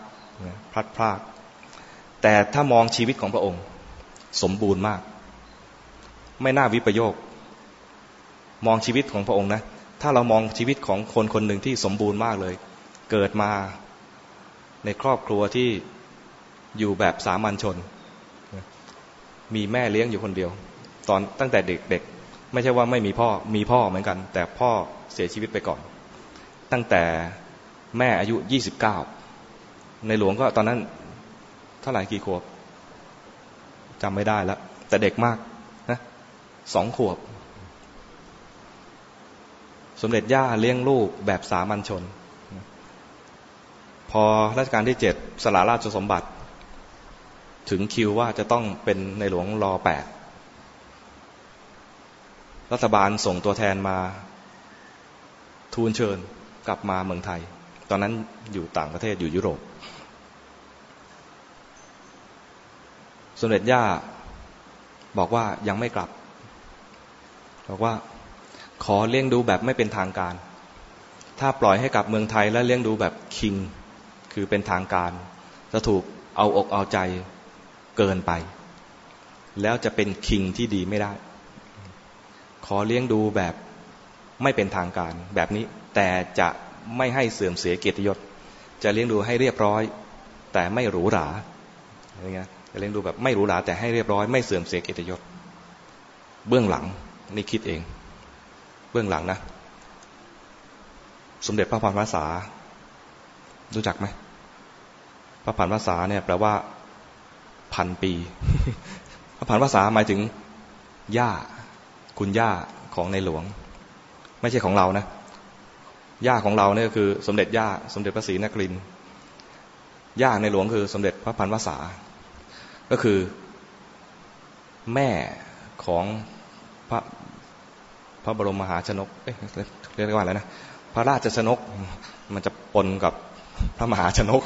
พลัดพลาด แต่ถ้ามองชีวิตของพระองค์ สมบูรณ์มาก ไม่น่าวิปโยค มองชีวิตของพระองค์นะ ถ้าเรามองชีวิตของคนคนหนึ่งที่สมบูรณ์มากเลย เกิดมาในครอบครัวที่อยู่แบบสามัญชน มีแม่เลี้ยงอยู่คนเดียว ตอนตั้งแต่เด็กๆ ไม่ใช่ว่าไม่มีพ่อมีพ่อเหมือนกัน แต่พ่อเสียชีวิตไปก่อน ตั้งแต่แม่อายุยี่สิบเก้าในหลวงก็ตอนนั้นเท่าไหร่กี่ขวบจำไม่ได้แล้วแต่เด็กมากนะสองขวบ สมเด็จย่าเลี้ยงลูกแบบสามัญชน พอรัชกาลที่เจ็ดสละราชสมบัติ ถึงคิวว่าจะต้องเป็นในหลวงรอแปดรัฐบาลส่งตัวแทนมา ทูลเชิญกลับมาเมืองไทย ตอนนั้นอยู่ต่างประเทศอยู่ยุโรปสมเด็จย่าบอกว่ายังไม่กลับ บอกว่าขอเลี้ยงดูแบบไม่เป็นทางการ ถ้าปล่อยให้กลับเมืองไทยแล้วเลี้ยงดูแบบคิง คือเป็นทางการ จะถูกเอาอกเอาใจ เกินไป แล้วจะเป็นคิงที่ดีไม่ได้ ขอเลี้ยงดูแบบไม่เป็นทางการแบบนี้ แต่จะไม่ให้เสื่อมเสียเกียรติยศ จะเลี้ยงดูให้เรียบร้อย แต่ไม่หรูหราอะไรเงี้ยจะเลี้ยงดูแบบไม่หรูหราแต่ให้เรียบร้อยไม่เสื่อมเสียเกียรติยศ เบื้องหลังนี่คิดเอง เบื้องหลังนะสมเด็จพระพันวษารู้จักไหมพระพันวษาเนี่ยแปลว่า พันปีพระพันภาษาหมายถึงย่าคุณย่าของในหลวง ไม่ใช่ของเรานะย่าของเราเนี่ยคือสมเด็จย่าสมเด็จพระศรีนครินย่าในหลวงคือสมเด็จพระพันภาษา ก็คือแม่ของพระพระบรมมหาชนกเอ๊ะเรียกว่าอะไรนะพระราชชนกมันจะปนกับพระมหาชนก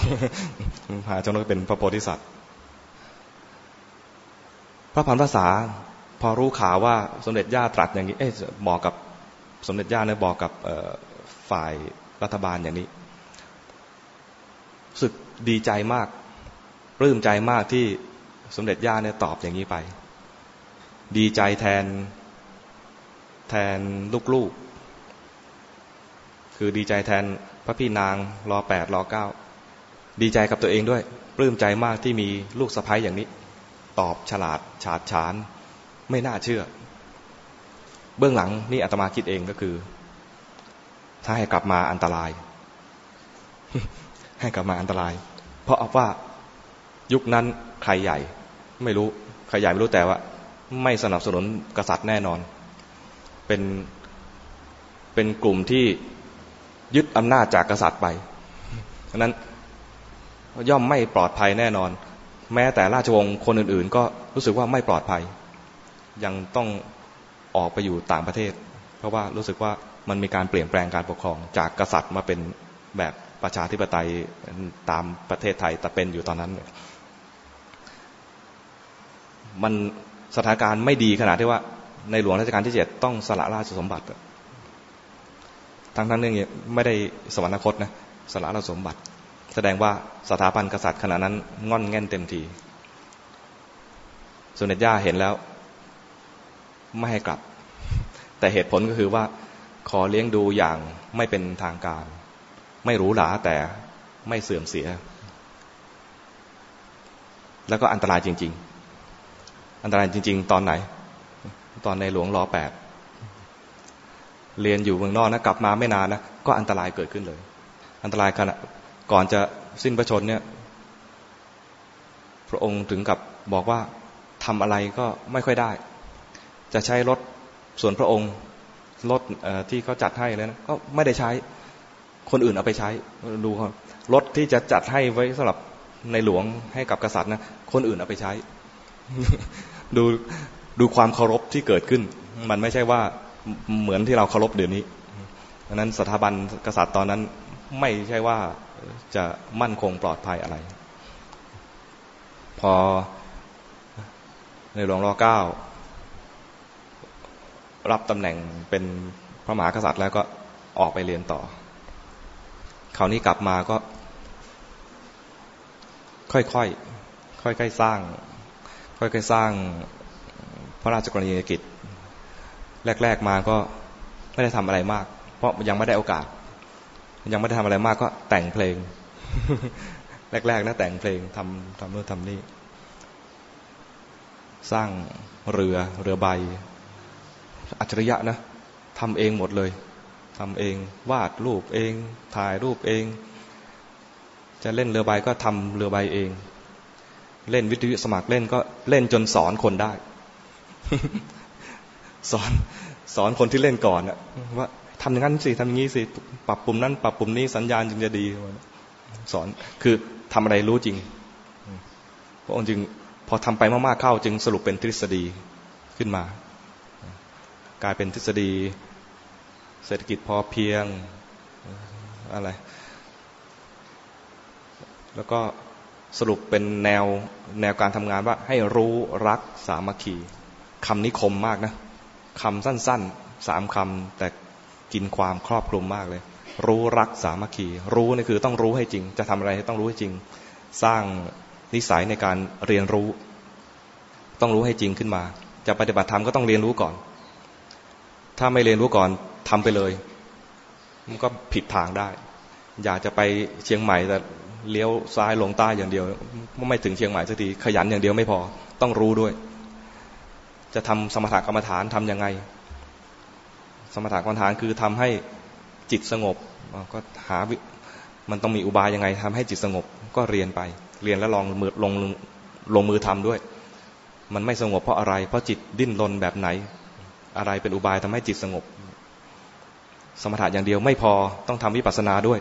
มหาชนกเป็นพระโพธิสัตว์ พระพันภาษาพอรู้ข่าวว่าสมเด็จย่าตรัสอย่างนี้ เอ๊ะบอกกับสมเด็จย่าเนี่ยบอกกับฝ่ายรัฐบาลอย่างนี้สึกดีใจมากปลื้มใจมากที่สมเด็จย่าเนี่ยตอบอย่างนี้ไป ดีใจแทนแทนลูกๆ คือดีใจแทนพระพี่นางรอแปดรอเก้าดีใจกับตัวเองด้วย ปลื้มใจมากที่มีลูกสะพ้ายอย่างนี้ ตอบฉลาดฉาดฉาน ไม่น่าเชื่อ เบื้องหลังนี่อาตมาคิดเองก็คือ ถ้าให้กลับมาอันตราย ให้กลับมาอันตราย เพราะว่ายุคนั้นใครใหญ่ ไม่รู้ใครใหญ่ไม่รู้แต่ว่า ไม่สนับสนุนกษัตริย์แน่นอน เป็นเป็นกลุ่มที่ยึดอำนาจจากกษัตริย์ไปฉะนั้นย่อมไม่ปลอดภัยแน่นอน แม้แต่ราชวงศ์คนอื่น ๆ ก็รู้สึกว่าไม่ปลอดภัย ยังต้องออกไปอยู่ต่างประเทศ เพราะว่ารู้สึกว่ามันมีการเปลี่ยนแปลงการปกครอง จากกษัตริย์มาเป็นแบบประชาธิปไตยตามประเทศไทยแต่เป็นอยู่ตอนนั้น มันสถานการณ์ไม่ดีขนาดที่ว่า ในหลวงรัชกาลที่เจ็ดต้องสละราชสมบัติทั้งทั้งนี้ไม่ได้สวรรคตนะสละราชสมบัติ แสดงว่าสถาบันกษัตริย์ขณะนั้นง่อนแง่นเต็มทีสุนเนย่าเห็นแล้ว ไม่ให้กลับ แต่เหตุผลก็คือว่า ขอเลี้ยงดูอย่างไม่เป็นทางการ ไม่หรูหลาแต่ไม่เสื่อมเสีย แล้วก็อันตรายจริง ๆ อันตรายจริง ๆ ตอนไหน ตอนในหลวงรอแปดเรียนอยู่เมืองนอกนะกลับมาไม่นานนะก็อันตรายเกิดขึ้นเลย อันตรายขณะ ก่อนจะสิ้นพระชนเนี่ย พระองค์ถึงกับบอกว่าทำอะไรก็ไม่ค่อยได้ จะใช้รถส่วนพระองค์รถที่เขาจัดให้แล้วนะก็ไม่ได้ใช้คนอื่นเอาไปใช้ดูรถที่จะจัดให้ไว้สำหรับในหลวงให้กับกษัตริย์นะคนอื่นเอาไปใช้ ดูดูความเคารพที่เกิดขึ้น มันไม่ใช่ว่าเหมือนที่เราเคารพเดี๋ยวนี้ดังนั้นสถาบันกษัตริย์ตอนนั้นไม่ใช่ว่า จะมั่นคงปลอดภัยอะไร พอในหลวงรอเก้ารับตำแหน่งเป็นพระมหากษัตริย์แล้วก็ออกไปเรียนต่อ คราวนี้กลับมาก็ ค่อยๆ ค่อยๆสร้าง ค่อยๆสร้างพระราชกรณียกิจ แรก ๆ มาก็ไม่ได้ทำอะไรมาก เพราะยังไม่ได้โอกาส ยังไม่ได้ทำอะไรมากก็แต่งเพลง แรกๆนะแต่งเพลงทำทำนู่นทำนี่สร้างเรือเรือใบ อัจฉริยะนะทำเองหมดเลยทำเองวาดรูปเอง ถ่ายรูปเอง จะเล่นเรือใบก็ทำเรือใบเอง เล่นวิทยุสมัครเล่นก็เล่นจนสอนคนได้ สอนสอนคนที่เล่นก่อนอะว่า ทำอย่างนั้นสิทำอย่างนี้สิปรับปุ่มนั้นปรับปุ่มนี้สัญญาณจึงจะดี สอนคือทำอะไรรู้จริงพระองค์จึงพอทำไปมากๆเข้า จึงสรุปเป็นทฤษฎีขึ้นมา กลายเป็นทฤษฎี เศรษฐกิจพอเพียงอะไร แล้วก็สรุปเป็นแนวแนวการทำงานว่า ให้รู้รักสามัคคีคำนิคมมากนะคำสั้นๆสามคำแต่ กินความครอบคลุมมากเลย รู้รักสามัคคี รู้นี่คือต้องรู้ให้จริง จะทำอะไรต้องรู้ให้จริง สร้างนิสัยในการเรียนรู้ ต้องรู้ให้จริงขึ้นมา จะปฏิบัติธรรมก็ต้องเรียนรู้ก่อน ถ้าไม่เรียนรู้ก่อนทำไปเลย มันก็ผิดทางได้ อยากจะไปเชียงใหม่แต่เลี้ยวซ้ายลงใต้อย่างเดียว ไม่ถึงเชียงใหม่สักทีขยันอย่างเดียวไม่พอ ต้องรู้ด้วย จะทำสมถกรรมฐานทํำยังไง สมถะกรรมฐานคือทำให้จิตสงบก็หามันต้องมีอุบายยังไงทำให้จิตสงบก็เรียนไป เรียนแล้วลองมือลงลงมือทำด้วย มันไม่สงบเพราะอะไร เพราะจิตดิ้นรนแบบไหน อะไรเป็นอุบายทำให้จิตสงบ สมถะอย่างเดียวไม่พอต้องทำวิปัสสนาด้วย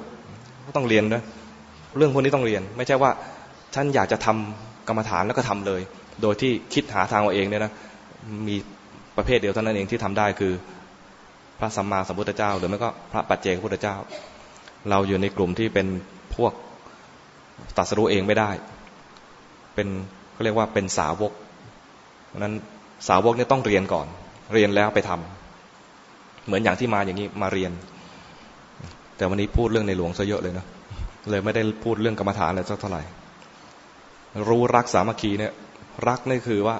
ก็ต้องเรียนด้วยเรื่องพวกนี้ต้องเรียน ไม่ใช่ว่าฉันอยากจะทำกรรมฐานแล้วก็ทำเลย โดยที่คิดหาทางเอาเองเนี่ยนะมีประเภทเดียวเท่านั้นเองที่ทำได้คือ พระสัมมาสัมพุทธเจ้า หรือไม่ก็พระปัจเจกพุทธเจ้า เราอยู่ในกลุ่มที่เป็นพวกตัดสรู้เองไม่ได้ เป็นเขาเรียกว่าเป็นสาวกเพราะนั้นสาวกเนี่ยต้องเรียนก่อน เรียนแล้วไปทำเหมือนอย่างที่มาอย่างนี้มาเรียน แต่วันนี้พูดเรื่องในหลวงซะเยอะเลยนะเลยไม่ได้พูดเรื่องกรรมฐานอะไรสักเท่าไหร่ รู้รักสามัคคีเนี่ย รักนี่คือว่า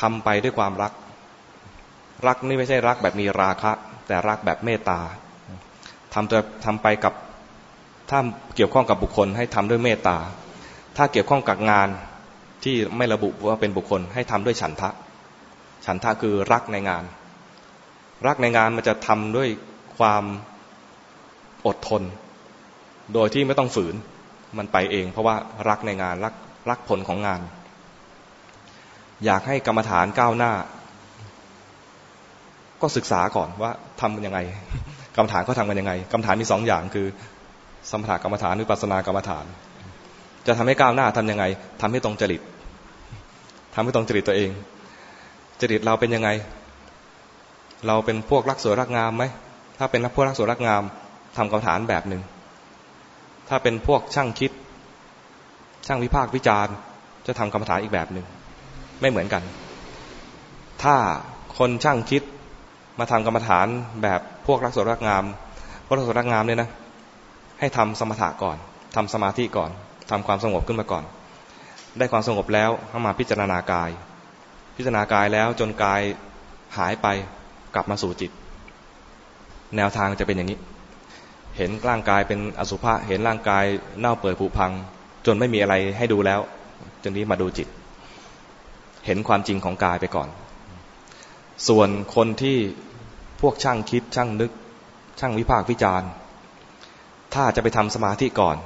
ทำไปด้วยความรัก รักนี่ไม่ใช่รักแบบมีราคะ แต่รักแบบเมตตาทำจะทำไปกับถ้าเกี่ยวข้องกับบุคคลให้ทำด้วยเมตตา ถ้าเกี่ยวข้องกับงานที่ไม่ระบุว่าเป็นบุคคลให้ทำด้วยฉันทะ ฉันทะคือรักในงาน รักในงานมันจะทำด้วยความอดทน โดยที่ไม่ต้องฝืนมันไปเอง เพราะว่ารักในงานรักรักผลของงาน อยากให้กรรมฐานก้าวหน้า ก็ศึกษาก่อนว่าทำยังไง กรรมฐานเขาทำกันยังไง กรรมฐานมีสองอย่างคือ สมถกรรมฐานหรือปัสนากรรมฐาน จะทำให้ก้าวหน้าทํำยังไงทำให้ตรงจริตทำให้ตรงจริตตัวเอง จริตเราเป็นยังไง เราเป็นพวกรักสวยรักงามไหมถ้าเป็นพวกรักสวยรักงามทำกรรมฐานแบบหนึ่งถ้าเป็นพวกช่างคิด ช่างวิพากษ์วิจารณ์ จะทำกรรมฐานอีกแบบหนึ่งไม่เหมือนกัน ถ้าคนช่างคิด มาทำกรรมฐานแบบพวกรักสวยรักงามพวกรักสวยรักงามเนี่ยนะ ให้ทำสมถะก่อนทำสมาธิก่อนทำความสงบขึ้นมาก่อน ได้ความสงบแล้วเข้ามาพิจารณากาย พิจารณากายแล้วจนกายหายไปกลับมาสู่จิต แนวทางจะเป็นอย่างนี้ เห็นร่างกายเป็นอสุภะเห็นร่างกายเน่าเปื่อยผุพัง จนไม่มีอะไรให้ดูแล้วจนนี้มาดูจิต เห็นความจริงของกายไปก่อน ส่วนคนที่พวกช่างคิดช่างนึก ช่างวิพากษ์วิจารณ์ ถ้าจะไปทำสมาธิก่อน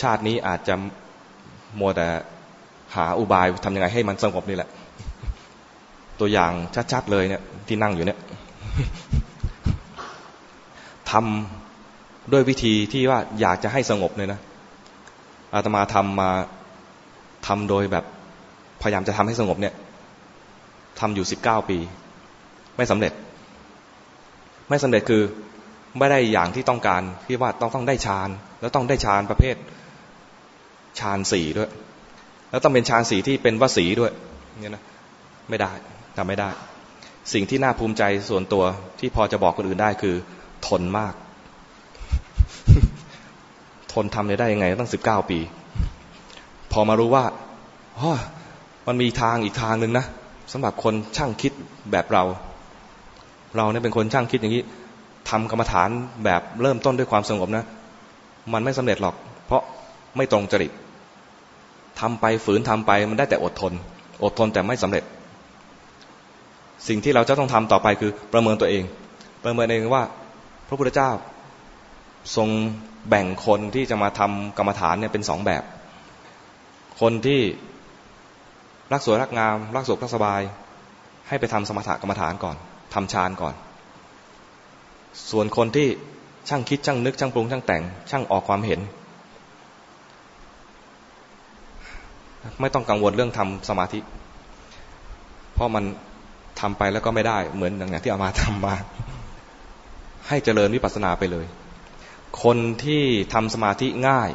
ชาตินี้อาจจะมัวแต่หาอุบายทำยังไงให้มันสงบนี่แหละ ตัวอย่างชัดๆเลยเนี่ย ที่นั่งอยู่เนี่ยทำด้วยวิธีที่ว่าอยากจะให้สงบเลยนะอาตมาทำมาทำโดยแบบพยายามจะทำให้สงบเนี่ย ทำอยู่สิบเก้าปี ไม่สำเร็จ ไม่สำเร็จคือไม่ได้อย่างที่ต้องการที่ว่าต้องต้องได้ฌานแล้วต้องได้ฌานประเภทฌานสี่ด้วย แล้วต้องเป็นฌานสีที่เป็นวสีด้วยเนี่ยนะไม่ได้ทำไม่ได้ สิ่งที่น่าภูมิใจส่วนตัวที่พอจะบอกคนอื่นได้คือ ทนมาก ทนทำได้ยังไง ตั้งสิบเก้าปี พอมารู้ว่ามันมีทางอีกทางหนึ่งนะ สำหรับคนช่างคิดแบบเรา เราเนี่ยเป็นคนช่างคิดอย่างนี้ทำกรรมฐานแบบเริ่มต้นด้วยความสงบนะ มันไม่สำเร็จหรอก เพราะไม่ตรงจริตทำไปฝืนทำไปมันได้แต่อดทน อดทนแต่ไม่สำเร็จ สิ่งที่เราจะต้องทำต่อไปคือประเมินตัวเอง ประเมินเองว่า พระพุทธเจ้า ทรงแบ่งคนที่จะมาทำกรรมฐานเนี่ยเป็นสองแบบ คนที่ รักสวยรักงาม รักสุขรักสบาย ให้ไปทำสมถกรรมฐานก่อนทำฌานก่อน ส่วนคนที่ช่างคิดช่างนึก ช่างปรุงช่างแต่ง ช่างออกความเห็น ไม่ต้องกังวลเรื่องทำสมาธิ เพราะมันทำไปแล้วก็ไม่ได้เหมือนอย่างที่อามาทำมา ให้เจริญวิปัสสนาไปเลย คนที่ทำสมาธิง่าย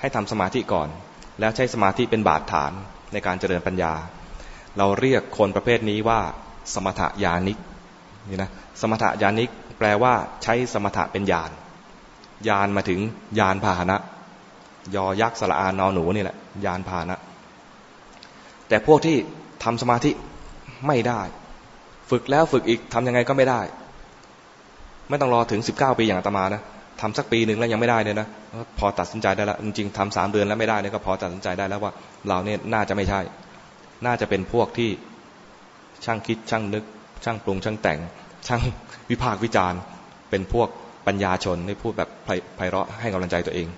ให้ทำสมาธิก่อน แล้วใช้สมาธิเป็นบาดฐาน ในการเจริญปัญญา เราเรียกคนประเภทนี้ว่าสมถยานิกนี่นะสมถยานิกแปลว่าใช้สมถะเป็นญาณญาณมาถึงญาณพาหนะ ยอยักษ์สละอานอหนูนี่แหละญาณพาหนะ แต่พวกที่ทำสมาธิไม่ได้ ฝึกแล้วฝึกอีกทำยังไงก็ไม่ได้ ไม่ต้องรอถึงสิบเก้าปีอย่างตมานะ ทำสักปีหนึ่งแล้วยังไม่ได้เนี่ยนะพอตัดสินใจได้แล้วจริงๆทำสามเดือนแล้วไม่ได้เนี่ยก็พอตัดสินใจได้แล้วว่า เราเนี่ยน่าจะไม่ใช่ น่าจะเป็นพวกที่ช่างคิดช่างนึก ช่างปรุงช่างแต่ง ช่างวิพากษ์วิจารณ์เป็นพวกปัญญาชนที่พูดแบบไพเราะให้กำลังใจตัวเอง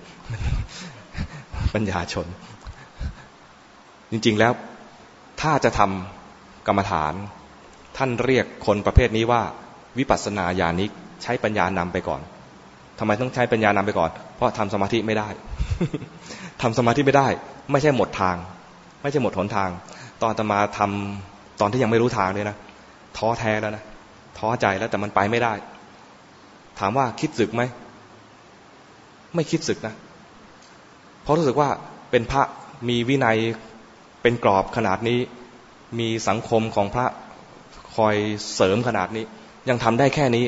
ปัญญาชน จริงๆแล้วถ้าจะทำกรรมฐาน ท่านเรียกคนประเภทนี้ว่า วิปัสสนาญาณิก ใช้ปัญญานำไปก่อน ทำไมต้องใช้ปัญญานำไปก่อน เพราะทำสมาธิไม่ได้ทำสมาธิไม่ได้ ไม่ใช่หมดทาง ไม่ใช่หมดหนทาง ตอนตมาทำตอนที่ยังไม่รู้ทางเลยนะท้อแท้แล้วนะท้อใจแล้วแต่มันไปไม่ได้ ถามว่าคิดสึกไหมไม่คิดสึกนะเพราะรู้สึกว่าเป็นพระมีวินัยเป็นกรอบขนาดนี้ มีสังคมของพระคอยเสริมขนาดนี้ ยังทำได้แค่นี้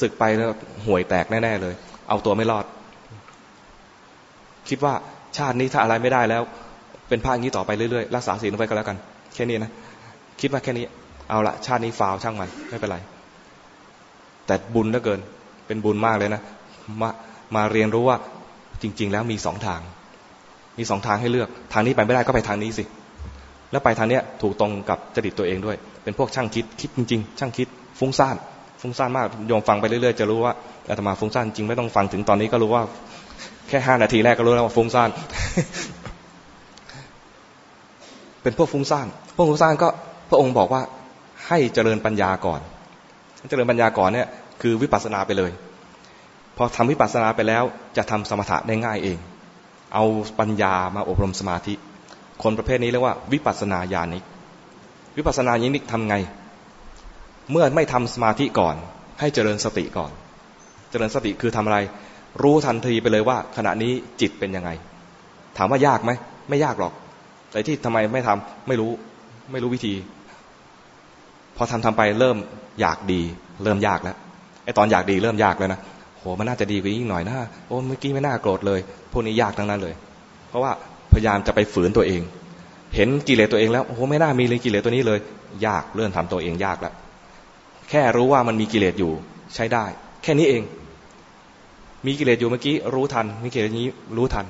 ศึกไปแล้วห่วยแตกแน่ ๆ เลย เอาตัวไม่รอด คิดว่าชาตินี้ถ้าอะไรไม่ได้แล้ว เป็นพระอย่างนี้ต่อไปเรื่อยๆรักษาศีลไปก็แล้วกัน แค่นี้นะคิดว่าแค่นี้ เอาละชาตินี้ฟาวช่างมันไม่เป็นไร แต่บุญเหลือเกิน เป็นบุญมากเลยนะมามาเรียนรู้ว่าจริง ๆ แล้วมีสองทาง มีสองทางให้เลือก ทางนี้ไปไม่ได้ก็ไปทางนี้สิ แล้วไปทางเนี้ยถูกตรงกับจริตตัวเองด้วย เป็นพวกช่างคิดคิดจริง ๆ ช่างคิดฟุ้งซ่านฟุ้งซ่านมากโยมฟังไปเรื่อยๆจะรู้ว่า อาตมาฟุ้งซ่านจริงไม่ต้องฟังถึงตอนนี้ก็รู้ว่า แค่ห้านาทีแรกก็รู้แล้วว่าฟุ้งซ่านเป็นพวกฟุ้งซ่านพวกฟุ้งซ่านก็พระองค์บอกว่าให้เจริญปัญญาก่อน เจริญปัญญาก่อนเนี่ยคือวิปัสสนาไปเลย พอทำวิปัสสนาไปแล้วจะทำสมถะได้ง่ายเอง เอาปัญญามาอบรมสมาธิ คนประเภทนี้เรียกว่า วิปัสสนาญาณิก วิปัสสนาญาณิกทำไง เมื่อไม่ทำสมาธิก่อน ให้เจริญสติก่อน เจริญสติคือทำอะไร รู้ทันทีไปเลยว่า ขณะนี้จิตเป็นยังไง ถามว่ายากไหมไม่ยากหรอก แต่ที่ทำไมไม่ทำไม่รู้ไม่รู้วิธี พอทำทำไปเริ่มอยากดี เริ่มยากแล้วไอตอนอยากดีเริ่มยากแล้วนะโหมันน่าจะดีกว่านี้หน่อยนะโอ้เมื่อกี้ไม่น่าโกรธเลยพวกนี้ยากทั้งนั้นเลย เพราะว่าพยายามจะไปฝืนตัวเอง เห็นกิเลสตัวเองแล้วโอ้ไม่น่ามีเลยกิเลสตัวนี้เลย ยากเริ่มทำตัวเองยากแล้วแค่รู้ว่ามันมีกิเลสอยู่ใช้ได้ แค่นี้เอง มีกิเลสอยู่เมื่อกี้รู้ทัน มีกิเลสนี้รู้ทัน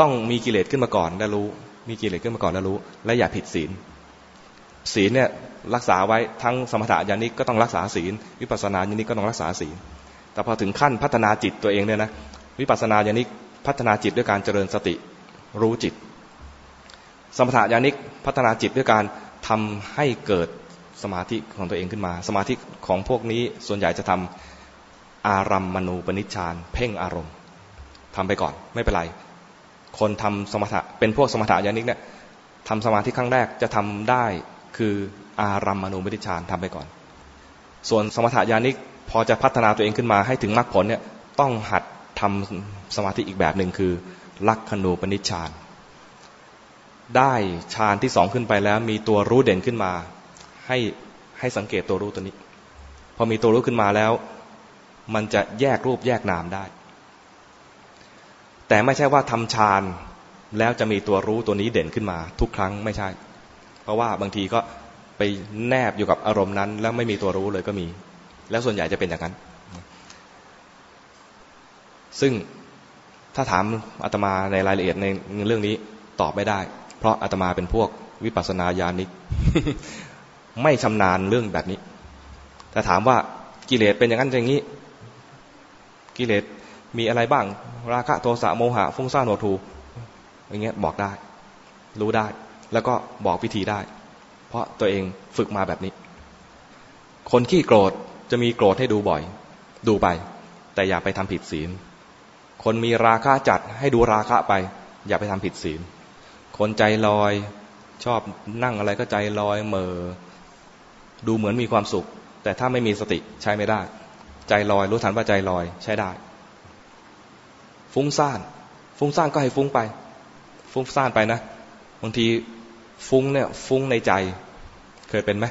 ต้องมีกิเลสขึ้นมาก่อนแล้วรู้ มีกิเลสขึ้นมาก่อนแล้วรู้ และอย่าผิดศีล ศีลเนี่ยรักษาไว้ทั้งสมถะญาณิกก็ต้องรักษาศีล วิปัสสนาญาณิกก็ต้องรักษาศีล แต่พอถึงขั้นพัฒนาจิตตัวเองเนี่ยนะวิปัสสนาญาณิกพัฒนาจิตด้วยการเจริญสติรู้จิต สมถะญาณิกพัฒนาจิตด้วยการทำให้เกิดสมาธิของตัวเองขึ้นมา สมาธิของพวกนี้ส่วนใหญ่จะทำ อารัมมณูปนิชฌานเพ่งอารมณ์ทำไปก่อนไม่เป็นไร คนทำสมถะเป็นพวกสมถะญาณิกเนี่ยทำสมาธิครั้งแรกจะทำได้คืออารัมมณูปนิชฌานทำไปก่อน ส่วนสมถะญาณิกพอจะพัฒนาตัวเองขึ้นมาให้ถึงมรรคผลเนี่ยต้องหัดทำสมาธิอีกแบบหนึ่งคือลักขณูปนิชฌานได้ฌานที่สองขึ้นไปแล้ว มีตัวรู้เด่นขึ้นมา ให้ให้สังเกตตัวรู้ตัวนี้ พอมีตัวรู้ขึ้นมาแล้ว มันจะแยกรูปแยกนามได้ แต่ไม่ใช่ว่าทำฌานแล้วจะมีตัวรู้ตัวนี้เด่นขึ้นมา ทุกครั้งไม่ใช่ เพราะว่าบางทีก็ไปแนบอยู่กับอารมณ์นั้น แล้วไม่มีตัวรู้เลยก็มี แล้วส่วนใหญ่จะเป็นอย่างนั้น ซึ่งถ้าถามอาตมาในรายละเอียดในเรื่องนี้ตอบไม่ได้ เพราะอาตมาเป็นพวกวิปัสสนาญาณิก ไม่ชำนาญเรื่องแบบนี้ แต่ถามว่ากิเลสเป็นอย่างนั้นอย่างนี้ กิเลสมีอะไรบ้าง ราคะโทสะโมหะฟุ้งซ่านโหทูอย่างเงี้ยบอกได้ รู้ได้ แล้วก็บอกวิธีได้ เพราะตัวเองฝึกมาแบบนี้ คนขี้โกรธจะมีโกรธให้ดูบ่อย ดูไป แต่อย่าไปทำผิดศีล คนมีราคะจัดให้ดูราคะไป อย่าไปทำผิดศีล คนใจลอยชอบนั่งอะไรก็ใจลอยเมอดูเหมือนมีความสุข แต่ถ้าไม่มีสติใช้ไม่ได้ ใจลอย รู้ทันว่าใจลอยใช้ได้ ฟุ้งซ่าน ฟุ้งซ่านก็ให้ฟุ้งไป ฟุ้งซ่านไปนะบางทีฟุ้งเนี่ยฟุ้งในใจ เคยเป็นไหม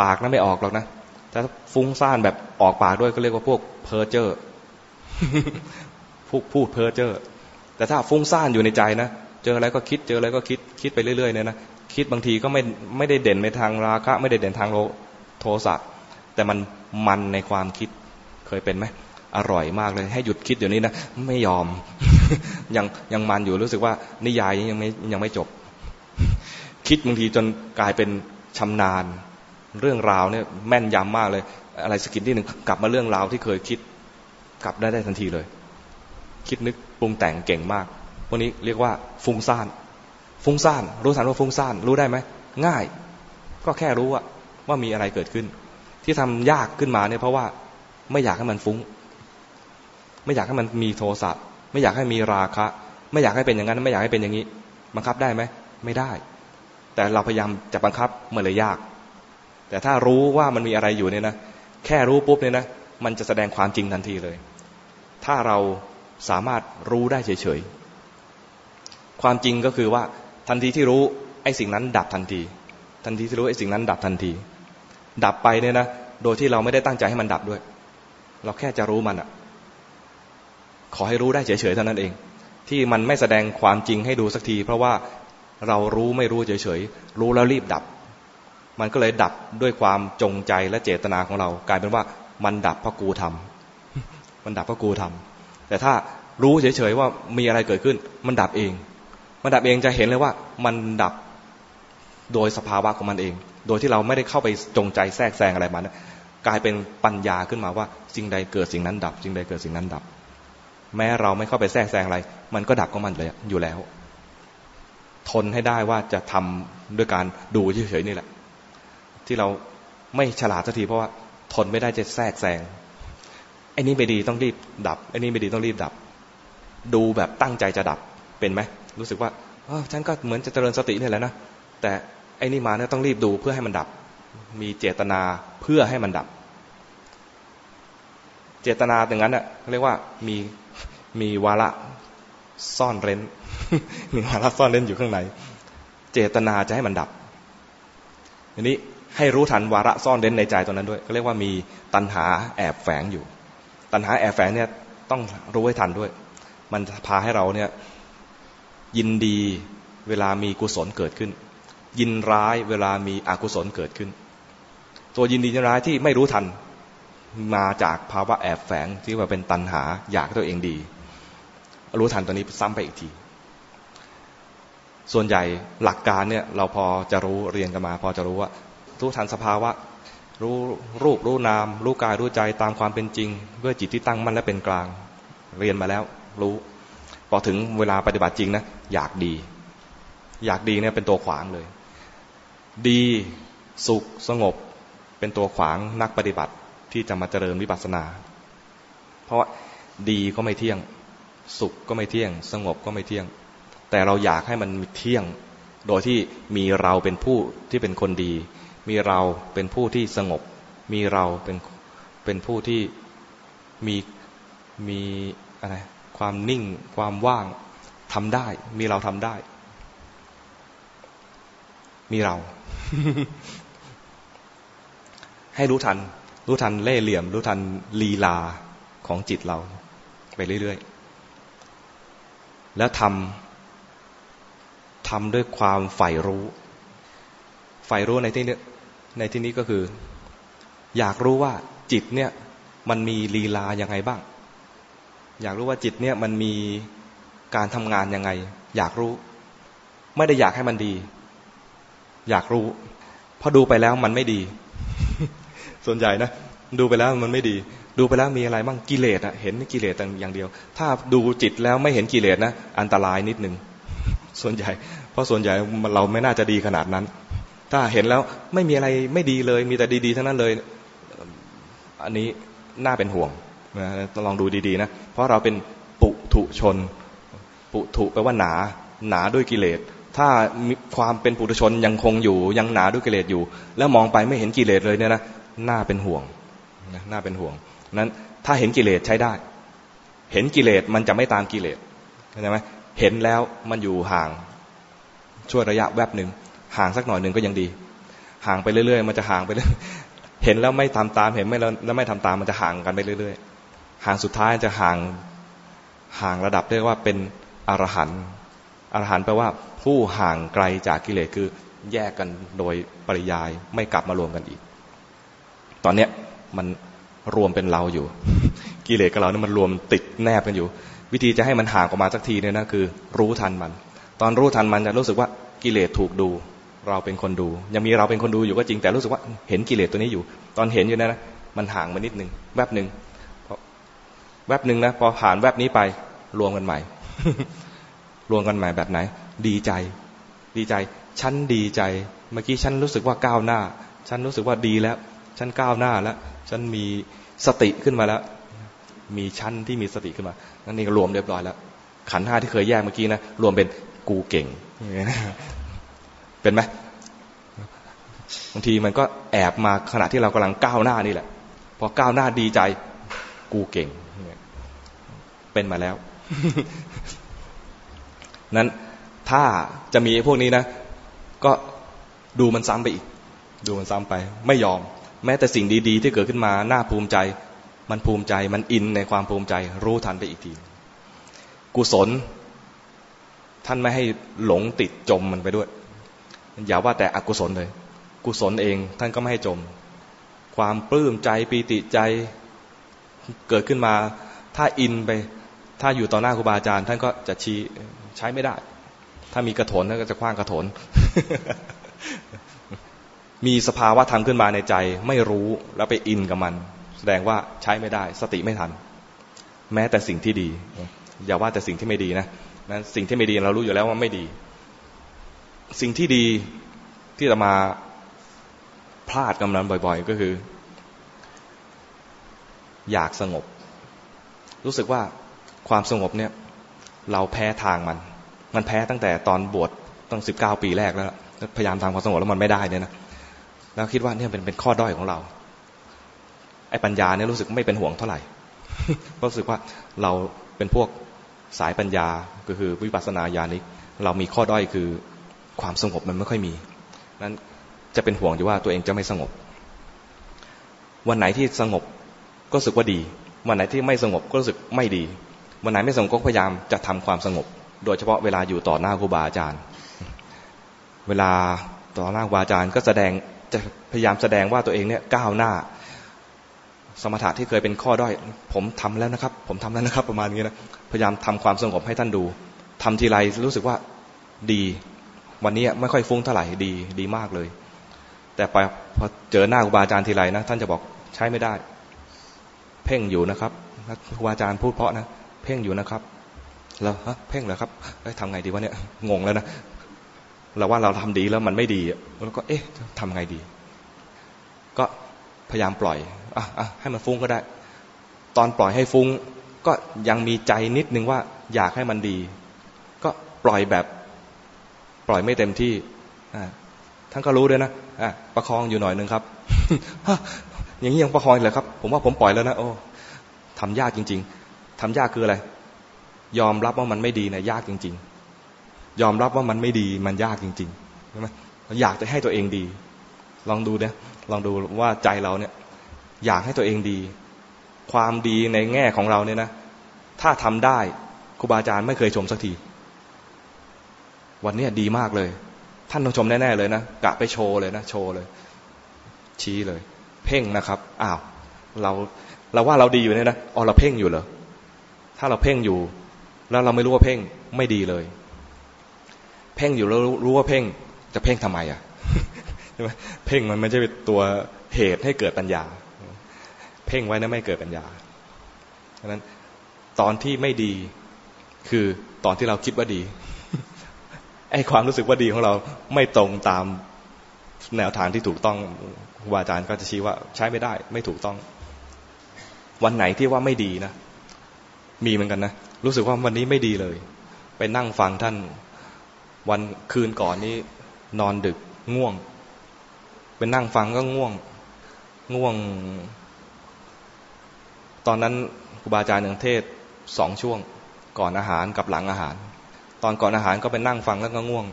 ปากนั้นไม่ออกหรอกนะแต่ฟุ้งซ่านแบบออกปากด้วยก็เรียกว่าพวกเพอเจอร์พูดพูดเพอเจอร์แต่ถ้าฟุ้งซ่านอยู่ในใจนะเจออะไรก็คิดเจออะไรก็คิดคิดไปเรื่อยๆเนี่ยนะคิดบางทีก็ไม่ไม่ได้เด่นในทางราคะ ไม่ได้เด่นทางโทสะแต่มัน มันในความคิดเคยเป็นไหมอร่อยมากเลย ให้หยุดคิดเดี๋ยวนี้นะไม่ยอม ยังยังมันอยู่รู้สึกว่านิยายยังไม่ยังไม่จบ คิดบางทีจนกลายเป็นชำนาญ เรื่องราวเนี่ยแม่นยำมากเลย อะไรสกินที่หนึ่งกลับมาเรื่องราวที่เคยคิด กลับได้ได้ทันทีเลย คิดนึกปรุงแต่งเก่งมากพวกนี้เรียกว่าฟุ้งซ่านฟุ้งซ่าน รู้ทันว่าฟุ้งซ่าน รู้ได้ไหมง่าย ก็แค่รู้ว่าว่ามีอะไรเกิดขึ้น ที่ทำยากขึ้นมาเนี่ยเพราะว่าไม่อยากให้มันฟุ้ง ไม่อยากให้มันมีโทสะไม่อยากให้มีราคะ ไม่อยากให้เป็นอย่างนั้น ไม่อยากให้เป็นอย่างนี้ บังคับได้ไหมไม่ได้ แต่เราพยายามจะบังคับมื่อเลยยาก แต่ถ้ารู้ว่ามันมีอะไรอยู่เนี่ยนะแค่รู้ปุ๊บเนี่ยนะมันจะแสดงความจริงทันทีเลย ถ้าเราสามารถรู้ได้เฉยๆ ความจริงก็คือว่าทันทีที่รู้ไอ้สิ่งนั้นดับทันที ทันทีที่รู้ไอ้สิ่งนั้นดับทันที ดับไปเนี่ยนะโดยที่เราไม่ได้ตั้งใจให้มันดับด้วย เราแค่จะรู้มันอะขอให้รู้ได้เฉยๆเท่านั้นเอง ที่มันไม่แสดงความจริงให้ดูสักที เพราะว่าเรารู้ไม่รู้เฉยๆรู้แล้วรีบดับ มันก็เลยดับด้วยความจงใจและเจตนาของเรา กลายเป็นว่ามันดับเพราะกูทำมันดับเพราะกูทำแต่ถ้ารู้เฉยๆว่ามีอะไรเกิดขึ้น มันดับเอง มันดับเองจะเห็นเลยว่า มันดับโดยสภาวะของมันเอง โดยที่เราไม่ได้เข้าไปจงใจแทรกแซงอะไรมันกลายเป็นปัญญาขึ้นมาว่าสิ่งใดเกิดสิ่งนั้นดับสิ่งใดเกิดสิ่งนั้นดับ แม้เราไม่เข้าไปแทรกแซงอะไร มันก็ดับของมันเลยอยู่แล้ว ทนให้ได้ว่าจะทำด้วยการดูเฉยๆนี่แหละ ที่เราไม่ฉลาดสักทีเพราะว่าทนไม่ได้จะแทรกแซงไอ้นี่ไม่ดีต้องรีบดับไอ้นี่ไม่ดีต้องรีบดับ ดูแบบตั้งใจจะดับเป็นไหมรู้สึกว่าฉันก็เหมือนจะเจริญสตินี่แหละนะแต่ อ้นี่มาเนี่ยต้องรีบดูเพื่อให้มันดับ มีเจตนาเพื่อให้มันดับ เจตนาอย่างนั้นเน่ะเรียกว่ามีมีวาระซ่อนเร้น มีวาระซ่อนเร้นอยู่ข้างใน เจตนาจะให้มันดับอันนี้ให้รู้ทันวาระซ่อนเร้นในใจตรงนั้นด้วย ก็เรียกว่ามีตัณหาแอบแฝงอยู่ ตัณหาแอบแฝงเนี่ยต้องรู้ให้ทันด้วย มันพาให้เราเนี่ยยินดีเวลามีกุศลเกิดขึ้น ยินร้ายเวลามีอกุศลเกิดขึ้น ตัวยินดียินร้ายที่ไม่รู้ทันมาจากภาวะแอบแฝงที่ว่าเป็นตัณหาอยากตัวเองดี รู้ทันตัวนี้ซ้ำไปอีกที ส่วนใหญ่หลักการเนี่ยเราพอจะรู้เรียนกันมา พอจะรู้ว่ารู้ทันสภาวะรู้รูปรู้นาม รู้กายรู้ใจตามความเป็นจริงด้วยจิตที่ตั้งมั่นและเป็นกลาง เรียนมาแล้วรู้พอถึงเวลาปฏิบัติจริงนะอยากดี อยากดีเนี่ยเป็นตัวขวางเลย ดีสุขสงบ เป็นตัวขวางนักปฏิบัติที่จะมาเจริญวิปัสสนา เพราะดีก็ไม่เที่ยง สุขก็ไม่เที่ยง สงบก็ไม่เที่ยง แต่เราอยากให้มันเที่ยง โดยที่มีเราเป็นผู้ที่เป็นคนดี มีเราเป็นผู้ที่สงบ มีเราเป็นเป็นผู้ที่มีมีอะไรความนิ่งความว่างทำได้ มีเราทำได้ มีเรา ให้รู้ทัน รู้ทันเล่เหลี่ยม รู้ทันลีลาของจิตเรา ไปเรื่อยๆ แล้วทำทำด้วยความใฝ่รู้ใฝ่รู้ในที่นี้ในที่นี้ก็คือ อยากรู้ว่าจิตเนี่ย มันมีลีลายังไงบ้าง อยากรู้ว่าจิตเนี่ยมันมีการทำงานยังไง อยากรู้ ไม่ได้อยากให้มันดี อยากรู้พอดูไปแล้วมันไม่ดี ส่วนใหญ่นะดูไปแล้วมันไม่ดี ดูไปแล้วมีอะไรบ้างกิเลสอะเห็นกิเลสอย่างเดียว ถ้าดูจิตแล้วไม่เห็นกิเลสนะอันตรายนิดหนึ่งส่วนใหญ่ เพราะส่วนใหญ่เราไม่น่าจะดีขนาดนั้น ถ้าเห็นแล้วไม่มีอะไรไม่ดีเลย มีแต่ดีๆทั้งนั้นเลย อันนี้น่าเป็นห่วงนะลองดูดีๆนะเพราะเราเป็นปุถุชน ปุถุแปลว่าหนา หนาด้วยกิเลส ถ้าความเป็นปุถุชนยังคงอยู่ ยังหนาด้วยกิเลสอยู่ แล้วมองไปไม่เห็นกิเลสเลยเนี่ยนะน่าเป็นห่วงนะน่าเป็นห่วงนั้นถ้าเห็นกิเลสใช้ได้ เห็นกิเลสมันจะไม่ตามกิเลสเข้าใจไหมเห็นแล้วมันอยู่ห่างช่วยระยะแวบหนึ่งห่างสักหน่อยหนึ่งก็ยังดี ห่างไปเรื่อยๆ มันจะห่างไปเรื่อยเห็นแล้วไม่ทำตามเห็นไม่แล้วไม่ทำตามมันจะห่างกันไปเรื่อยๆห่างสุดท้ายจะห่างห่างระดับเรียกว่าเป็นอรหันต์อรหันต์แปลว่า ผู้ห่างไกลจากกิเลสคือแยกกันโดยปริยายไม่กลับมารวมกันอีก ตอนเนี้ยมันรวมเป็นเราอยู่ กิเลสกับเราเนี่ยมันรวมติดแนบกันอยู่ วิธีจะให้มันห่างออกมาสักทีเนี่ยนะคือ รู้ทันมัน ตอนรู้ทันมันจะรู้สึกว่ากิเลสถูกดู เราเป็นคนดู ยังมีเราเป็นคนดูอยู่ก็จริงแต่รู้สึกว่าเห็นกิเลสตัวนี้อยู่ ตอนเห็นอยู่นะนะมันห่างมานิดนึงแวบหนึ่งแวบหนึ่งนะพอผ่านแวบนี้ไปรวมกันใหม่ รวมกันใหม่แบบไหน ดีใจ ดีใจ ฉันดีใจ เมื่อกี้ฉันรู้สึกว่าก้าวหน้า ฉันรู้สึกว่าดีแล้ว ฉันก้าวหน้าแล้ว ฉันมีสติขึ้นมาแล้ว มีชั้นที่มีสติขึ้นมานั่นนี่รวมเรียบร้อยแล้ว ขันห้าที่เคยแยกเมื่อกี้นะ รวมเป็นกูเก่ง เป็นไหมบางทีมันก็แอบมาขณะที่เรากำลังก้าวหน้านี่แหละ พอก้าวหน้าดีใจ กูเก่ง เป็นมาแล้ว นั้น ถ้าจะมีพวกนี้นะ ก็ดูมันซ้ำไปอีก ดูมันซ้ำไป ไม่ยอม แม้แต่สิ่งดีๆ ที่เกิดขึ้นมาน่าภูมิใจ มันภูมิใจมันอินในความภูมิใจ รู้ทันไปอีกที กุศล ท่านไม่ให้หลงติดจมมันไปด้วยอย่าว่าแต่อกุศลเลย กุศลเองท่านก็ไม่ให้จม ความปลื้มใจปีติใจเกิดขึ้นมา ถ้าอินไป ถ้าอยู่ต่อหน้าครูบาอาจารย์ ท่านก็จะชี้ใช้ไม่ได้ ถ้ามีกระโถนท่านก็จะคว้างกระโถน มีสภาวะธรรมขึ้นมาในใจ ไม่รู้แล้วไปอินกับมัน แสดงว่าใช้ไม่ได้ สติไม่ทัน แม้แต่สิ่งที่ดี อย่าว่าแต่สิ่งที่ไม่ดีนะนะสิ่งที่ไม่ดีเรารู้อยู่แล้วว่าไม่ดี สิ่งที่ดีที่จะมาพลาดกำลังบ่อย ๆ ก็คือ อยากสงบ รู้สึกว่าความสงบเนี่ย เราแพ้ทางมัน มันแพ้ตั้งแต่ตอนบวชตั้งสิบเก้าปีแรกแล้ว พยายามทำความสงบแล้วมันไม่ได้เนี่ยนะแล้วคิดว่าเนี่ยเป็นเป็นข้อด้อยของเรา ไอ้ปัญญาเนี่ยรู้สึกไม่เป็นห่วงเท่าไหร่รู้สึกว่าเราเป็นพวกสายปัญญาก็คือวิปัสสนาญาณิกเรามีข้อด้อยคือความสงบมันไม่ค่อยมีนั้นจะเป็นห่วงอยู่ว่าตัวเองจะไม่สงบ วันไหนที่สงบก็รู้สึกว่าดี วันไหนที่ไม่สงบก็รู้สึกไม่ดี วันไหนไม่สงบก็พยายามจะทำความสงบ โดยเฉพาะเวลาอยู่ต่อหน้าครูบาอาจารย์ เวลาต่อหน้าครูบาอาจารย์ก็แสดงจะพยายามแสดงว่าตัวเองเนี่ยก้าวหน้า สมถะที่เคยเป็นข้อด้อย ผมทำแล้วนะครับ ผมทำแล้วนะครับ ประมาณนี้นะพยายามทำความสงบให้ท่านดูทำทีไรรู้สึกว่าดี วันนี้ไม่ค่อยฟุ้งเท่าไหร่ดีดีมากเลย แต่พอเจอหน้าครูบาอาจารย์ทีไรนะท่านจะบอกใช้ไม่ได้ เพ่งอยู่นะครับครูบาอาจารย์พูดเพราะนะ เพ่งอยู่นะครับ แล้วฮะเพ่งเหรอครับทำไงดีวะเนี่ยงงแล้วนะเราว่าเราทำดีแล้วมันไม่ดีแล้วก็เอ๊ะทำไงดี ก็พยายามปล่อยอะอะให้มันฟุ้งก็ได้ ตอนปล่อยให้ฟุ้ง ก็ยังมีใจนิดนึงว่า อยากให้มันดี ก็ปล่อยแบบปล่อยไม่เต็มที่อ่าท่านก็รู้ด้วยนะอะประคองอยู่หน่อยนึงครับอย่างนี้ยังประคองเลยครับ ผมว่าผมปล่อยแล้วนะโอ้ทำยากจริง ๆทำยากคืออะไร ยอมรับว่ามันไม่ดีนะยากจริง ๆ ยอมรับว่ามันไม่ดีมันยากจริงๆใช่ไหมเราอยากจะให้ตัวเองดี ลองดูเนี่ยลองดูว่าใจเราเนี่ย อยากให้ตัวเองดี ความดีในแง่ของเราเนี่ยนะ ถ้าทำได้ครูบาอาจารย์ไม่เคยชมสักที วันนี้ดีมากเลย ท่านต้องชมแน่ๆเลยนะกะไปโชว์เลยนะโชว์เลย ชี้เลย เพ่งนะครับอ้าวเราเราว่าเราดีอยู่เนี่ยนะอ๋อเราเพ่งอยู่เหรอถ้าเราเพ่งอยู่ แล้วเราไม่รู้ว่าเพ่งไม่ดีเลย เพ่งอยู่แล้วรู้ว่าเพ่งจะเพ่งทำไมอะใช่ไหมเพ่งมันไม่ใช่เป็นตัวเหตุให้เกิดปัญญา เพ่งไว้นะไม่เกิดปัญญาฉะนั้นตอนที่ไม่ดีคือตอนที่เราคิดว่าดีไอ้ความรู้สึกว่าดีของเราไม่ตรงตามแนวทางที่ถูกต้องครูอาจารย์ก็จะชี้ว่าใช้ไม่ได้ ไม่ถูกต้อง วันไหนที่ว่าไม่ดีนะมีเหมือนกันนะ รู้สึกว่าวันนี้ไม่ดีเลย ไปนั่งฟังท่าน วันคืนก่อนนี้ นอนดึกง่วง ไปนั่งฟังก็ง่วง ง่วง ตอนนั้นครูบาอาจารย์หนึ่งเทศสองช่วง ก่อนอาหารกับหลังอาหาร ตอนก่อนอาหารก็ไปนั่งฟังแล้วก็ง่วง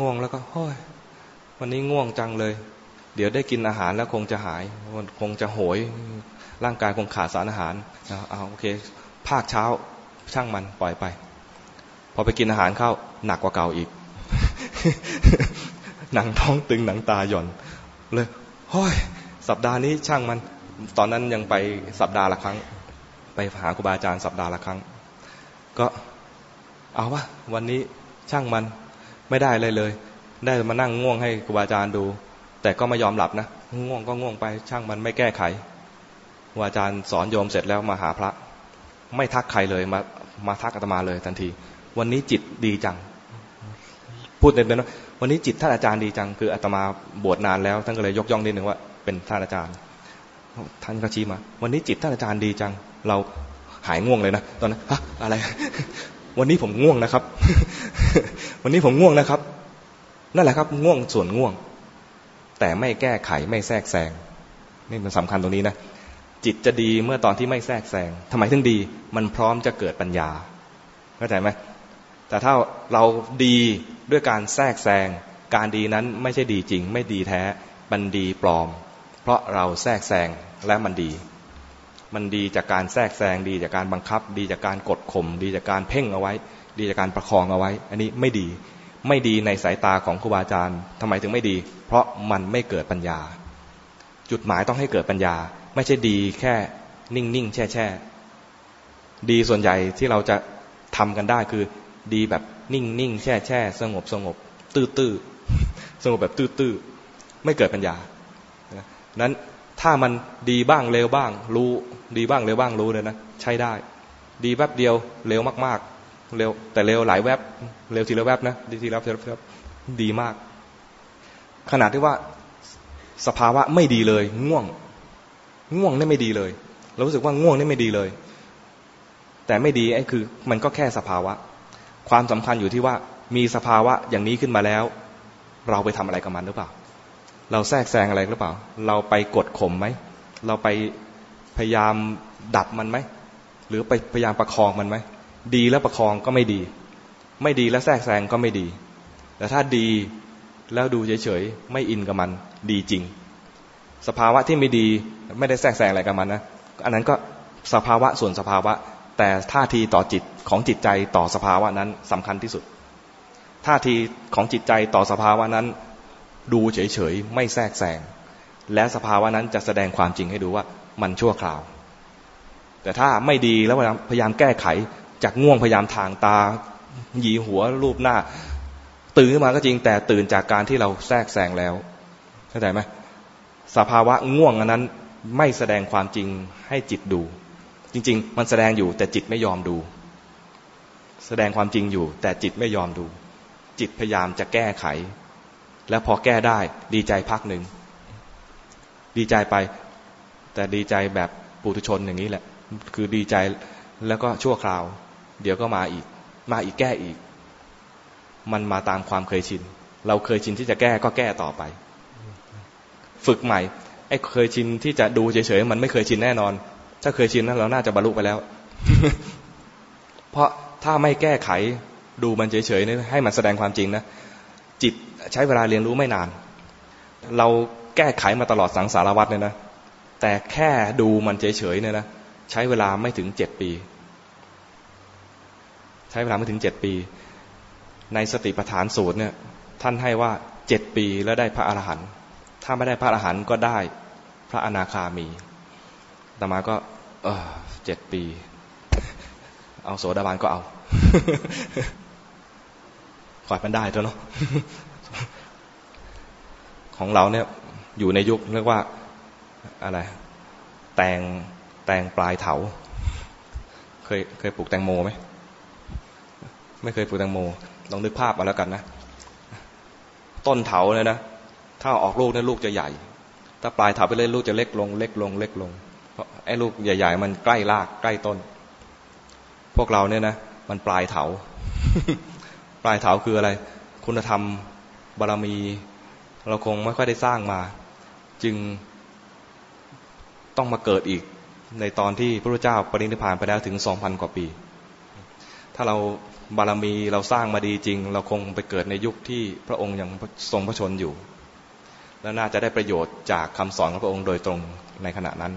ง่วงแล้วก็ห้ยวันนี้ง่วงจังเลย เดี๋ยวได้กินอาหารแล้วคงจะหาย คงจะโหย ร่างกายคงขาดสารอาหารเอาโอเค ภาคเช้าช่างมันปล่อยไป พอไปกินอาหารเข้าหนักกว่าเก่าอีก หนังท้องตึงหนังตาหย่อน เลยห้ยสัปดาห์นี้ช่างมัน ตอนนั้นยังไปสัปดาห์ละครั้ง ไปหาครูบาอาจารย์สัปดาห์ละครั้ง ก็เอาวะวันนี้ช่างมันไม่ได้เลยเลย ได้มานั่งง่วงให้ครูบาอาจารย์ดู แต่ก็ไม่ยอมหลับนะง่วงก็ง่วงไปช่างมันไม่แก้ไขครูอาจารย์สอนโยมเสร็จแล้วมาหาพระ ไม่ทักใครเลยมามาทักอาตมาเลยทันที วันนี้จิตดีจัง พูดเต็มๆนะวันนี้จิตท่านอาจารย์ดีจัง คืออาตมาบวชนานแล้วท่านก็เลยยกย่องนิดหนึ่งว่าเป็นท่านอาจารย์ ท่านก็ชี้มา วันนี้จิตท่านอาจารย์ดีจัง เราหายง่วงเลยนะตอนนั้นฮะอะไร วันนี้ผมง่วงนะครับ วันนี้ผมง่วงนะครับ นั่นแหละครับ ง่วงส่วนง่วง แต่ไม่แก้ไขไม่แทรกแซงนี่มันสำคัญตรงนี้นะ จิตจะดีเมื่อตอนที่ไม่แทรกแซงทำไมถึงดี มันพร้อมจะเกิดปัญญาเข้าใจไหมแต่ถ้าเราดีด้วยการแทรกแซงการดีนั้นไม่ใช่ดีจริง ไม่ดีแท้มันดีปลอม เพราะเราแทรกแซงและมันดี มันดีจากการแทรกแซงดีจากการบังคับ ดีจากการกดข่มดีจากการเพ่งเอาไว้ ดีจากการประคองเอาไว้ อันนี้ไม่ดีไม่ดีในสายตาของครูบาอาจารย์ทำไมถึงไม่ดี เพราะมันไม่เกิดปัญญา จุดหมายต้องให้เกิดปัญญา ไม่ใช่ดีแค่นิ่งๆแช่แช่ดีส่วนใหญ่ที่เราจะทำกันได้คือ ดีแบบนิ่งนิ่งแช่แช่สงบสงบ ตื้อตื้อสงบแบบตื้อตื้อไม่เกิดปัญญานั้นถ้ามันดีบ้างเร็วบ้าง รู้ ดีบ้างเร็วบ้างรู้เลยนะใช้ได้ ดีแวบเดียวเร็วมากๆเร็วแต่เร็วหลายแวบเร็วทีละแวบนะดีทีละแวบดีมาก ขนาดที่ว่าสภาวะไม่ดีเลยง่วง ง่วงนี่ไม่ดีเลย เรารู้สึกว่าง่วงนี่ไม่ดีเลย แต่ไม่ดีไอ้คือมันก็แค่สภาวะ ความสำคัญอยู่ที่ว่ามีสภาวะอย่างนี้ขึ้นมาแล้ว เราไปทำอะไรกับมันหรือเปล่า เราแทรกแซงอะไรหรือเปล่า เราไปกดข่มไหม เราไปพยายามดับมันไหม หรือไปพยายามประคองมันไหม ดีแล้วประคองก็ไม่ดี ไม่ดีแล้วแทรกแซงก็ไม่ดี แต่ถ้าดีแล้วดูเฉยๆ ไม่อินกับมัน ดีจริง สภาวะที่ไม่ดีไม่ได้แทรกแซงอะไรกับมันนะอันนั้นก็สภาวะส่วนสภาวะ แต่ท่าทีต่อจิตของจิตใจต่อสภาวะนั้นสำคัญที่สุด ท่าทีของจิตใจต่อสภาวะนั้น ดูเฉยๆไม่แทรกแซงและสภาวะนั้นจะแสดงความจริงให้ดูว่ามันชั่วคราว แต่ถ้าไม่ดีแล้วพยายามแก้ไขจากง่วงพยายามทางตาหยีหัวรูปหน้า ตื่นขึ้นมาก็จริงแต่ตื่นจากการที่เราแทรกแซงแล้วเข้าใจไหม สภาวะง่วงอันนั้นไม่แสดงความจริงให้จิตดู จริง ๆ มันแสดงอยู่แต่จิตไม่ยอมดู แสดงความจริงอยู่ แต่จิตไม่ยอมดู จิตพยายามจะแก้ไข แล้วพอแก้ได้ดีใจพักหนึ่งดีใจไป แต่ดีใจแบบปุถุชนอย่างนี้แหละ คือดีใจแล้วก็ชั่วคราว เดี๋ยวก็มาอีก มาอีกแก้อีก มันมาตามความเคยชิน เราเคยชินที่จะแก้ก็แก้ต่อไป ฝึกใหม่ไอ้เคยชินที่จะดูเฉยๆมันไม่เคยชินแน่นอน ถ้าเคยชินนั้นเราน่าจะบรรลุไปแล้ว เพราะถ้าไม่แก้ไขดูมันเฉยๆนี่ให้มันแสดงความจริงนะจิตใช้เวลาเรียนรู้ไม่นาน เราแก้ไขมาตลอดสังสารวัตรเนี่ยนะแต่แค่ดูมันเฉยๆเนี่ยนะใช้เวลาไม่ถึงเจ็ดปี ใช้เวลาไม่ถึงเจ็ดปี ในสติปัฏฐานสูตรเนี่ยท่านให้ว่าเจ็ดปีแล้วได้พระอรหันต์ ถ้าไม่ได้พระอรหันต์ก็ได้พระอนาคามีต่มาก็เออเจ็ดปี เอาโสดาบันก็เอาขอยมันได้เถอะเนาะของเราเนี่ยอยู่ในยุคเรียกว่าอะไร แตงแตงปลายเถา เคยเคยปลูกแตงโมไหม ไม่เคยปลูกแตงโม ลองนึกภาพมาแล้วกันนะ ต้นเถาเนี่ยนะ ถ้าออกลูกเนี่ยลูกจะใหญ่ ถ้าปลายถาไปเลยลูกจะเล็กลง เล็กลง เล็กลง เพราะไอ้ลูกใหญ่ ๆ มันใกล้รากใกล้ต้น พวกเราเนี่ยนะมันปลายเถา ปลายเถาคืออะไร คุณธรรมบารรมี เราคงไม่ค่อยได้สร้างมา จึงต้องมาเกิดอีกในตอนที่พระพุทธเจ้าปรินิพพานไปแล้วถึงสองพันกว่าปี ถ้าเราบารมีเราสร้างมาดีจริง เราคงไปเกิดในยุคที่พระองค์ยังทรงพระชนอยู่ และน่าจะได้ประโยชน์จากคำสอนของพระองค์โดยตรงในขณะนั้น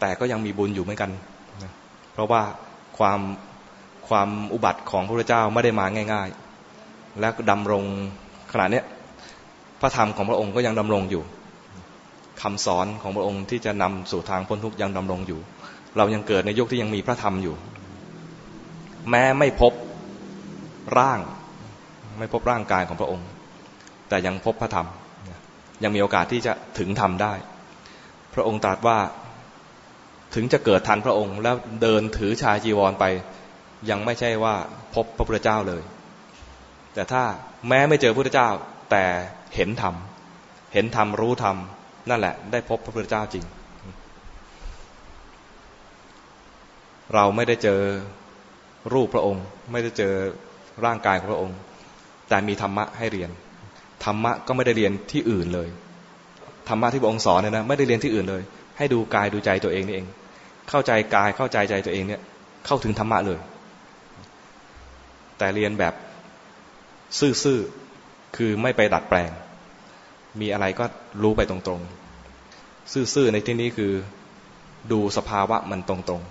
แต่ก็ยังมีบุญอยู่เหมือนกัน เพราะว่าความความอุบัติของพระพุทธเจ้าไม่ได้มาง่าย ๆ และดำรงขณะนี้พระธรรมของพระองค์ก็ยังดำรงอยู่คำสอนของพระองค์ที่จะนำสู่ทางพ้นทุกข์ยังดำรงอยู่ เรายังเกิดในยุคที่ยังมีพระธรรมอยู่ แม้ไม่พบร่าง ไม่พบร่างกายของพระองค์ แต่ยังพบพระธรรม ยังมีโอกาสที่จะถึงธรรมได้ พระองค์ตรัสว่าถึงจะเกิดทันพระองค์ แล้วเดินถือชายจีวรไป ยังไม่ใช่ว่าพบพระพุทธเจ้าเลย แต่ถ้าแม้ไม่เจอพระพุทธเจ้า แต่เห็นธรรมเห็นธรรมรู้ธรรมนั่นแหละ ได้พบพระพุทธเจ้าจริง เราไม่ได้เจอรูปพระองค์ ไม่ได้เจอร่างกายของพระองค์ แต่มีธรรมะให้เรียน ธรรมะก็ไม่ได้เรียนที่อื่นเลยธรรมะที่พระองค์สอนเนี่ยนะไม่ได้เรียนที่อื่นเลย ให้ดูกายดูใจตัวเองนี่เอง เข้าใจกายเข้าใจใจตัวเองเนี่ย เข้าถึงธรรมะเลย แต่เรียนแบบซื่อๆคือไม่ไปดัดแปลง มีอะไรก็รู้ไปตรงๆ ซื่อๆในที่นี้คือดูสภาวะมันตรงๆ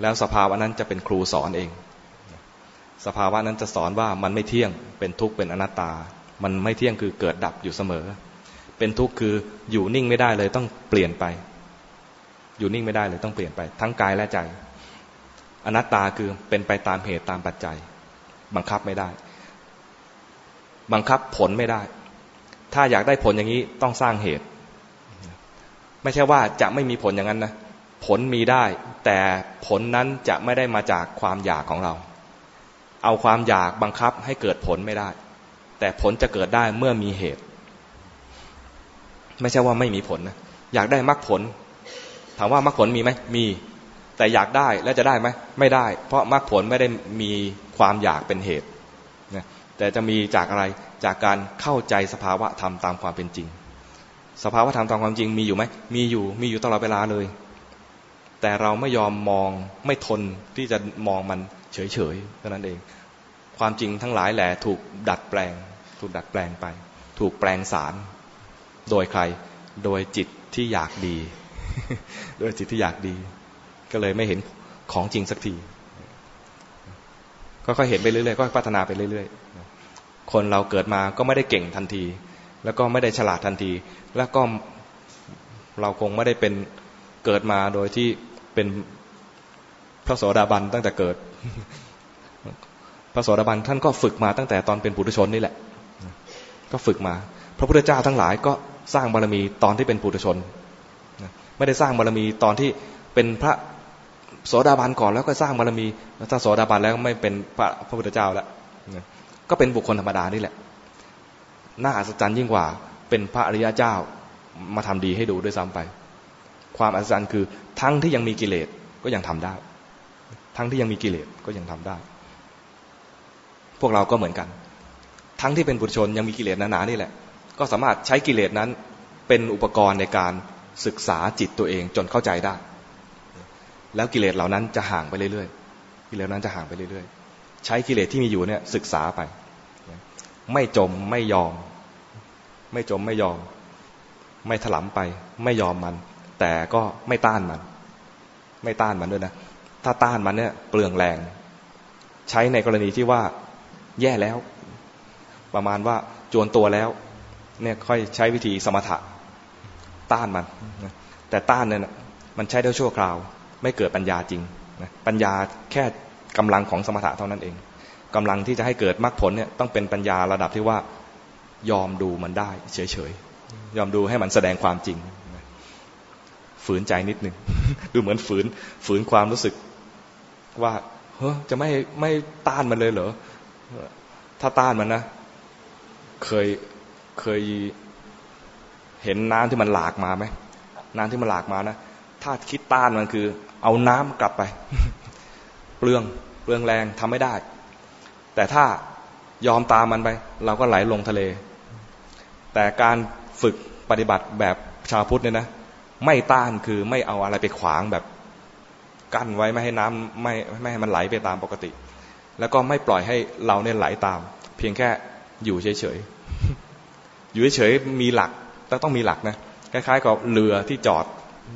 แล้วสภาวะนั้นจะเป็นครูสอนเอง สภาวะนั้นจะสอนว่ามันไม่เที่ยงเป็นทุกข์เป็นอนัตตา มันไม่เที่ยงคือเกิดดับอยู่เสมอ เป็นทุกข์คืออยู่นิ่งไม่ได้เลยต้องเปลี่ยนไป อยู่นิ่งไม่ได้เลยต้องเปลี่ยนไป ทั้งกายและใจ อนัตตาคือเป็นไปตามเหตุตามปัจจัย บังคับไม่ได้ บังคับผลไม่ได้ ถ้าอยากได้ผลอย่างนี้ต้องสร้างเหตุ ไม่ใช่ว่าจะไม่มีผลอย่างนั้นนะผลมีได้ แต่ผลนั้นจะไม่ได้มาจากความอยากของเรา เอาความอยากบังคับให้เกิดผลไม่ได้ แต่ผลจะเกิดได้เมื่อมีเหตุ ไม่ใช่ว่าไม่มีผลนะอยากได้มรรคผล ถามว่ามรรคผลมีไหมมี แต่อยากได้แล้วจะได้ไหมไม่ได้ เพราะมรรคผลไม่ได้มีความอยากเป็นเหตุนะแต่จะมีจากอะไรจากการเข้าใจสภาวะธรรมตามความเป็นจริง สภาวะธรรมตามความจริงมีอยู่ไหมมีอยู่มีอยู่ตลอดเวลาเลย แต่เราไม่ยอมมองไม่ทนที่จะมองมัน เฉยๆเท่านั้นเอง ความจริงทั้งหลายแหละถูกดัดแปลง ถูกดัดแปลงไป ถูกแปลงสาร โดยใคร โดยจิตที่อยากดี โดยจิตที่อยากดี ก็เลยไม่เห็นของจริงสักที ก็ค่อยเห็นไปเรื่อยๆ ก็พัฒนาไปเรื่อยๆ คนเราเกิดมาก็ไม่ได้เก่งทันที แล้วก็ไม่ได้ฉลาดทันที แล้วก็เราคงไม่ได้เป็นเกิดมาโดยที่เป็น พระโสดาบันตั้งแต่เกิด พระโสดาบันท่านก็ฝึกมาตั้งแต่ตอนเป็นปุถุชนนี่แหละ ก็ฝึกมา พระพุทธเจ้าทั้งหลายก็สร้างบารมีตอนที่เป็นปุถุชน ไม่ได้สร้างบารมีตอนที่เป็นพระโสดาบันก่อนแล้วก็สร้างบารมี ถ้าโสดาบันแล้วไม่เป็นพระพระพุทธเจ้าแล้ว ก็เป็นบุคคลธรรมดานี่แหละ น่าอัศจรรย์ยิ่งกว่า เป็นพระอริยเจ้ามาทำดีให้ดูด้วยซ้ำไป ความอัศจรรย์คือทั้งที่ยังมีกิเลสก็ยังทำได้ ทั้งที่ยังมีกิเลสก็ยังทำได้ พวกเราก็เหมือนกัน ทั้งที่เป็นบุตรชนยังมีกิเลสหนาๆนี่แหละ ก็สามารถใช้กิเลสนั้นเป็นอุปกรณ์ในการศึกษาจิตตัวเองจนเข้าใจได้ แล้วกิเลสเหล่านั้นจะห่างไปเรื่อยๆกิเลสนั้นจะห่างไปเรื่อยๆ ใช้กิเลสที่มีอยู่เนี่ยศึกษาไป ไม่จมไม่ยอม ไม่จมไม่ยอม ไม่ถลำไป ไม่ยอมมัน แต่ก็ไม่ต้านมัน ไม่ต้านมันด้วยนะ ถ้าต้านมันเนี่ยเปลืองแรง ใช้ในกรณีที่ว่าแย่แล้ว ประมาณว่าจวนตัวแล้ว เนี่ยค่อยใช้วิธีสมถะ ต้านมัน แต่ต้านเนี่ยมันใช้ได้ชั่วคราว ไม่เกิดปัญญาจริงปัญญาแค่กำลังของสมถะเท่านั้นเองกำลังที่จะให้เกิดมรรคผลเนี่ยต้องเป็นปัญญาระดับที่ว่ายอมดูมันได้ เฉยๆ ยอมดูให้มันแสดงความจริง ฝืนใจนิดนึง ดูเหมือนฝืนฝืนความรู้สึก ว่าเฮ้จะไม่ไม่ต้านมันเลยเหรอถ้าต้านมันนะ เคยเคยเห็นน้ำที่มันหลากมาไหมน้ำที่มันหลากมานะถ้าคิดต้านมันคือ เอาน้ำกลับไป เปลืองเปลืองแรงทำไม่ได้ แต่ถ้ายอมตามมันไป เราก็ไหลลงทะเล แต่การฝึกปฏิบัติแบบชาวพุทธเนี่ยนะ ไม่ต้านคือไม่เอาอะไรไปขวางแบบ กั้นไว้ไม่ให้น้ำไม่ไม่ให้มันไหลไปตามปกติ แล้วก็ไม่ปล่อยให้เราเนี่ยไหลตาม เพียงแค่อยู่เฉยๆอยู่เฉยๆมีหลักต้องต้องมีหลักนะคล้ายๆกับเรือที่จอด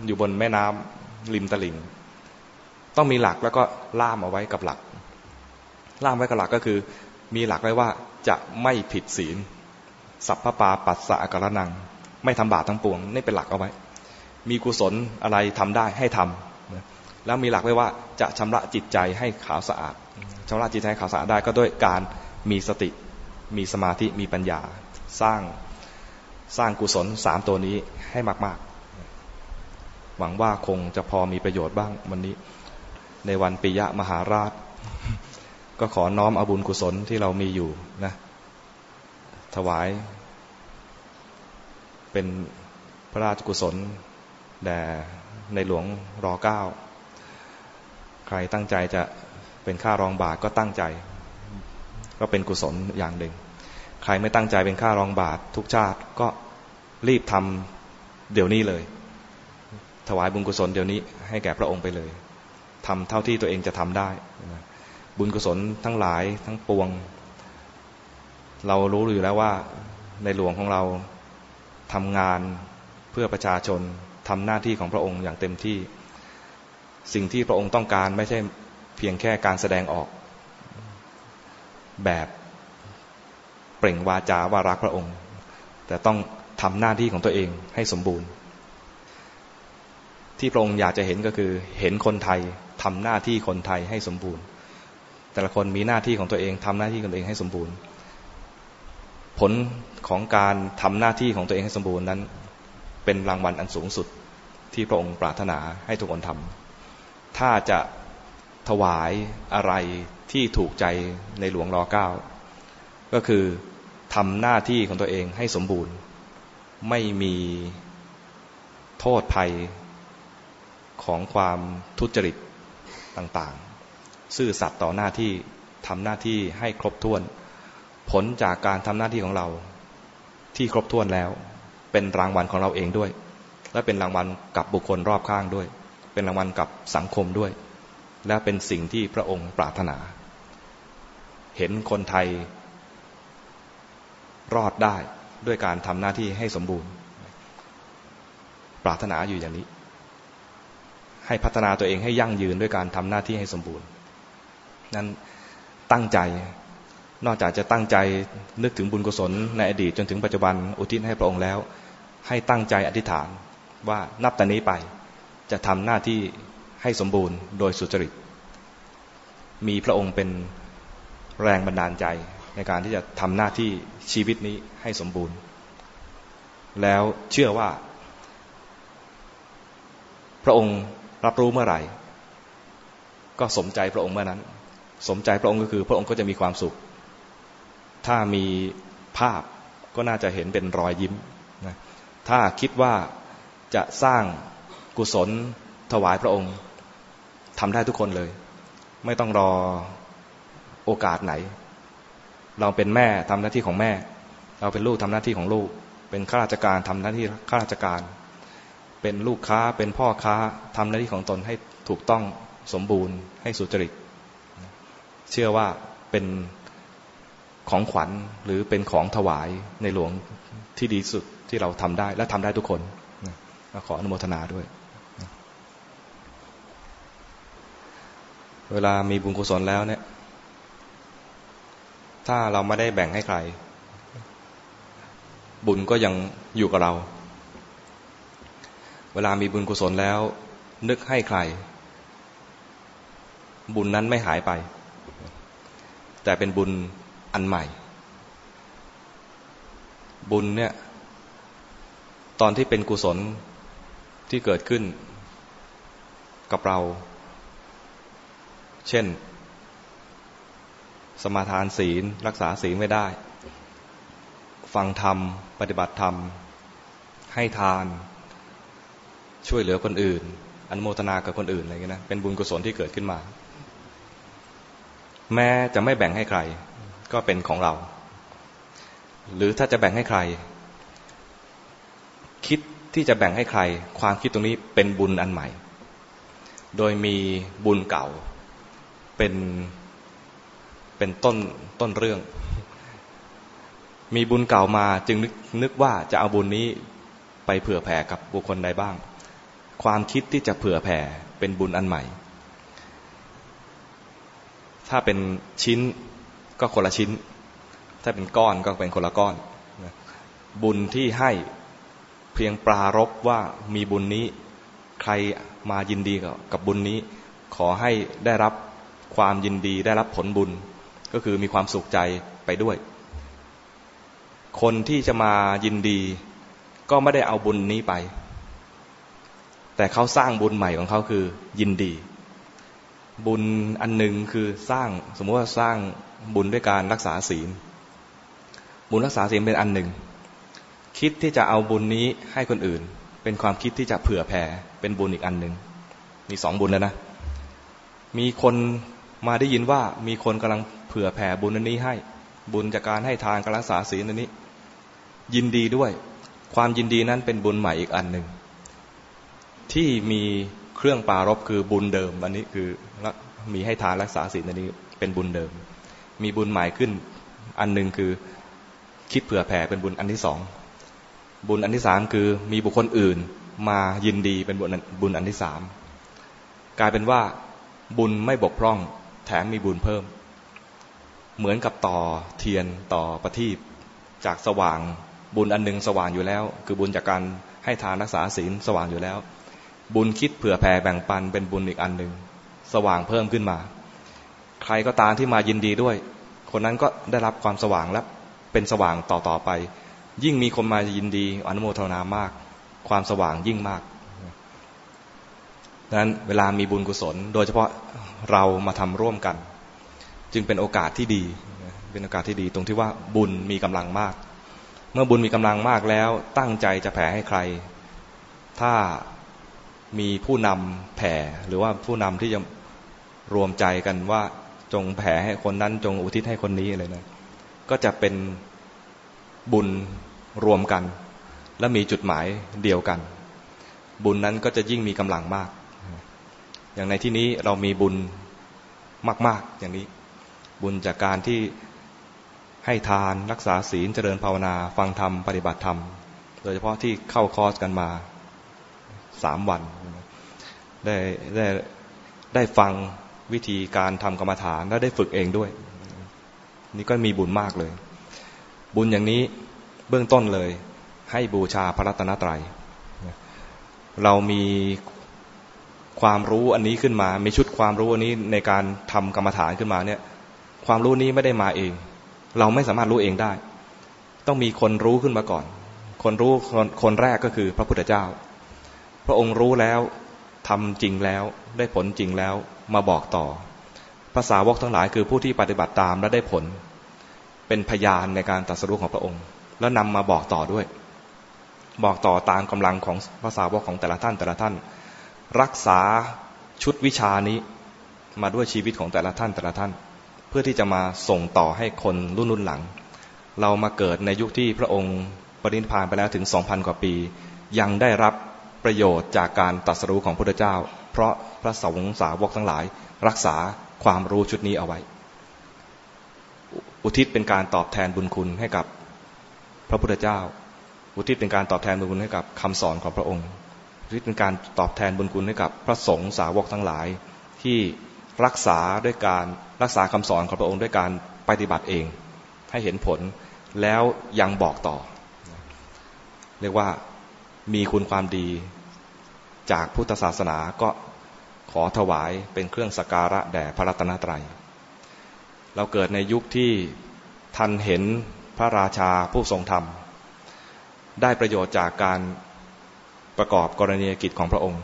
อยู่บนแม่น้ำริมตลิ่งต้องมีหลักแล้วก็ล่ามเอาไว้กับหลัก ล่ามไว้กับหลักก็คือ มีหลักไว้ว่าจะไม่ผิดศีล สัพพปาปัสสะกระนัง ไม่ทำบาปทั้งปวง นี่เป็นหลักเอาไว้ มีกุศลอะไรทำได้ให้ทำ แล้วมีหลักไว้ว่าจะชำระจิตใจให้ขาวสะอาดชำระจิตใจให้ขาวสะอาดได้ก็ด้วยการมีสติ มีสมาธิ มีปัญญา สร้าง สร้างกุศลสามตัวนี้ให้มาก ๆ หวังว่าคงจะพอมีประโยชน์บ้างวันนี้ ในวันปิยะมหาราช ก็ขอน้อมอาบุญกุศลที่เรามีอยู่นะ ถวาย เป็นพระราชกุศลแด่ในหลวงรอเก้า รตั้งใจจะเป็นค่ารองบาทก็ตั้งใจ ก็เป็นกุศลอย่างหนึ่ง ใครไม่ตั้งใจเป็นค่ารองบาท ทุกชาติก็รีบทำเดี๋ยวนี้เลย ถวายบุญกุศลเดี๋ยวนี้ให้แก่พระองค์ไปเลยทำเท่าที่ตัวเองจะทำได้ บุญกุศลทั้งหลายทั้งปวง เรารู้อยู่แล้วว่าในหลวงของเราทำงานเพื่อประชาชนทำหน้าที่ของพระองค์อย่างเต็มที่ สิ่งที่พระองค์ต้องการไม่ใช่เพียงแค่การแสดงออก แบบเปล่งวาจาว่ารักพระองค์ แต่ต้องทำหน้าที่ของตัวเองให้สมบูรณ์ ที่พระองค์อยากจะเห็นก็คือเห็นคนไทยทำหน้าที่คนไทยให้สมบูรณ์ แต่ละคนมีหน้าที่ของตัวเองทำหน้าที่ของตัวเองให้สมบูรณ์ ผลของการทำหน้าที่ของตัวเองให้สมบูรณ์นั้น เป็นรางวัลอันสูงสุดที่พระองค์ปรารถนาให้ทุกคนทำ ถ้าจะถวายอะไรที่ถูกใจในหลวงรอเก้าก็คือทำหน้าที่ของตัวเองให้สมบูรณ์ ไม่มีโทษภัยของความทุจริตต่างๆ ซื่อสัตย์ต่อหน้าที่ทำหน้าที่ให้ครบถ้วน ผลจากการทำหน้าที่ของเรา ที่ครบถ้วนแล้ว เป็นรางวัลของเราเองด้วย และเป็นรางวัลกับบุคคลรอบข้างด้วย เป็นรางวัลกับสังคมด้วย และเป็นสิ่งที่พระองค์ปรารถนา เห็นคนไทยรอดได้ด้วยการทำหน้าที่ให้สมบูรณ์ ปรารถนาอยู่อย่างนี้ ให้พัฒนาตัวเองให้ยั่งยืนด้วยการทำหน้าที่ให้สมบูรณ์ นั้นตั้งใจนอกจากจะตั้งใจนึกถึงบุญกุศลในอดีตจนถึงปัจจุบันอุทิศให้พระองค์แล้ว ให้ตั้งใจอธิษฐานว่านับแต่นี้ไป จะทำหน้าที่ให้สมบูรณ์โดยสุจริต มีพระองค์เป็นแรงบันดาลใจในการที่จะทำหน้าที่ชีวิตนี้ให้สมบูรณ์ แล้วเชื่อว่า พระองค์รับรู้เมื่อไหร่ ก็สมใจพระองค์เมื่อนั้น สมใจพระองค์ก็คือ พระองค์ก็จะมีความสุข ถ้ามีภาพก็น่าจะเห็นเป็นรอยยิ้มนะถ้าคิดว่าจะสร้าง กุศลถวายพระองค์ทำได้ทุกคนเลย ไม่ต้องรอโอกาสไหน เราเป็นแม่ทำหน้าที่ของแม่ เราเป็นลูกทำหน้าที่ของลูก เป็นข้าราชการทำหน้าที่ข้าราชการ เป็นลูกค้าเป็นพ่อค้าทำหน้าที่ของตนให้ถูกต้องสมบูรณ์ ให้สุจริต เชื่อว่าเป็นของขวัญหรือเป็นของถวายในหลวงที่ดีสุดที่เราทำได้และทำได้ทุกคนขออนุโมทนาด้วย เวลามีบุญกุศลแล้วเนี่ย ถ้าเราไม่ได้แบ่งให้ใคร บุญก็ยังอยู่กับเรา เวลามีบุญกุศลแล้ว นึกให้ใคร บุญนั้นไม่หายไป แต่เป็นบุญอันใหม่ บุญเนี่ย ตอนที่เป็นกุศลที่เกิดขึ้นกับเรา เช่น สมาทานศีลรักษาศีลไม่ได้ ฟังธรรม ปฏิบัติธรรม ให้ทาน ช่วยเหลือคนอื่น อนุโมทนากับคนอื่นอะไรเงี้ยนะเป็นบุญกุศลที่เกิดขึ้นมา แม้จะไม่แบ่งให้ใคร ก็เป็นของเรา หรือถ้าจะแบ่งให้ใคร คิดที่จะแบ่งให้ใคร ความคิดตรงนี้เป็นบุญอันใหม่ โดยมีบุญเก่า เป็นเป็นต้นต้นเรื่อง มีบุญเก่ามาจึงนึกนึกว่าจะเอาบุญนี้ไปเผื่อแผ่กับบุคคลใดบ้าง ความคิดที่จะเผื่อแผ่เป็นบุญอันใหม่ ถ้าเป็นชิ้นก็คนละชิ้น ถ้าเป็นก้อนก็เป็นคนละก้อน บุญที่ให้เพียงปรารบว่ามีบุญนี้ ใครมายินดีกับบุญนี้ ขอให้ได้รับ ความยินดีได้รับผลบุญ ก็คือมีความสุขใจไปด้วย คนที่จะมายินดีก็ไม่ได้เอาบุญนี้ไป แต่เขาสร้างบุญใหม่ของเขาคือ ยินดี บุญอันหนึ่งคือสร้างสมมติว่าสร้างบุญด้วยการรักษาศีล บุญรักษาศีลเป็นอันหนึ่ง คิดที่จะเอาบุญนี้ให้คนอื่น เป็นความคิดที่จะเผื่อแผ่เป็นบุญอีกอันหนึ่งมีสองบุญแล้วนะ มีคน มาได้ยินว่ามีคนกำลังเผื่อแผ่บุญนี้ให้ บุญจากการให้ทานการรักษาศีลนี้ ยินดีด้วย ความยินดีนั้นเป็นบุญใหม่อีกอันหนึ่งที่มีเครื่องปารบคือบุญเดิม อันนี้คือมีให้ทานรักษาศีลอันนี้เป็นบุญเดิม มีบุญใหม่ขึ้น อันหนึ่งคือคิดเผื่อแผ่เป็นบุญอันที่สองบุญอันที่สามคือมีบุคคลอื่นมายินดีเป็นบุญบุญอันที่สามกลายเป็นว่าบุญไม่บกพร่อง แถมมีบุญเพิ่ม เหมือนกับต่อเทียนต่อประทีปจากสว่างบุญอันหนึ่งสว่างอยู่แล้ว คือบุญจากการให้ทานรักษาศีลสว่างอยู่แล้ว บุญคิดเผื่อแผ่แบ่งปันเป็นบุญอีกอันหนึ่งสว่างเพิ่มขึ้นมา ใครก็ตามที่มายินดีด้วย คนนั้นก็ได้รับความสว่างและเป็นสว่างต่อต่อไป ยิ่งมีคนมายินดีอนุโมทนามาก ความสว่างยิ่งมากดังนั้นเวลามีบุญกุศล โดยเฉพาะ เรามาทำร่วมกัน จึงเป็นโอกาสที่ดี เป็นโอกาสที่ดีตรงที่ว่าบุญมีกำลังมาก เมื่อบุญมีกำลังมากแล้วตั้งใจจะแผ่ให้ใคร ถ้ามีผู้นำแผ่หรือว่าผู้นำที่จะรวมใจกันว่าจงแผ่ให้คนนั้นจงอุทิศให้คนนี้อะไรนะก็จะเป็นบุญรวมกัน และมีจุดหมายเดียวกัน บุญนั้นก็จะยิ่งมีกำลังมาก อย่างในที่นี้เรามีบุญมาก ๆ อย่างนี้ บุญจากการที่ให้ทานรักษาศีลเจริญภาวนา ฟังธรรม ปฏิบัติธรรม โดยเฉพาะที่เข้าคอร์สกันมาสามวัน ได้ได้ได้ฟังวิธีการทำกรรมฐานและได้ฝึกเองด้วย นี่ก็มีบุญมากเลย บุญอย่างนี้เบื้องต้นเลย ให้บูชาพระรัตนตรัย เรามี ความรู้อันนี้ขึ้นมา มีชุดความรู้อันนี้ในการทำกรรมฐานขึ้นมาเนี่ย ความรู้นี้ไม่ได้มาเอง เราไม่สามารถรู้เองได้ ต้องมีคนรู้ขึ้นมาก่อน คนรู้คนคนแรกก็คือพระพุทธเจ้า พระองค์รู้แล้วทำจริงแล้วได้ผลจริงแล้วมาบอกต่อ ภาษาวกทั้งหลายคือผู้ที่ปฏิบัติตามและได้ผล เป็นพยานในการตรัสรู้ของพระองค์ แล้วนำมาบอกต่อด้วย บอกต่อตามกำลังของภาษาวกของแต่ละท่านแต่ละท่าน รักษาชุดวิชานี้มาด้วยชีวิตของแต่ละท่านแต่ละท่าน เพื่อที่จะมาส่งต่อให้คนรุ่นรุ่นหลัง เรามาเกิดในยุคที่พระองค์ปรินิพานไปแล้วถึงสองพันกว่าปี ยังได้รับประโยชน์จากการตรัสรู้ของพระพุทธเจ้า เพราะพระสงฆ์สาวกทั้งหลาย รักษาความรู้ชุดนี้เอาไว้ อุทิศเป็นการตอบแทนบุญคุณให้กับพระพุทธเจ้า อุทิศเป็นการตอบแทนบุญคุณให้กับคำสอนของพระองค์ อุทิศเป็นการตอบแทนบุญคุณให้กับพระสงฆ์สาวกทั้งหลาย ที่รักษาด้วยการรักษาคำสอนของพระองค์ด้วยการปฏิบัติเอง ให้เห็นผลแล้วยังบอกต่อ เรียกว่ามีคุณความดีจากพุทธศาสนาก็ขอถวายเป็นเครื่องสักการะแด่พระรัตนตรัย เราเกิดในยุคที่ทันเห็นพระราชาผู้ทรงธรรม ได้ประโยชน์จากการ ประกอบกรณียกิจของพระองค์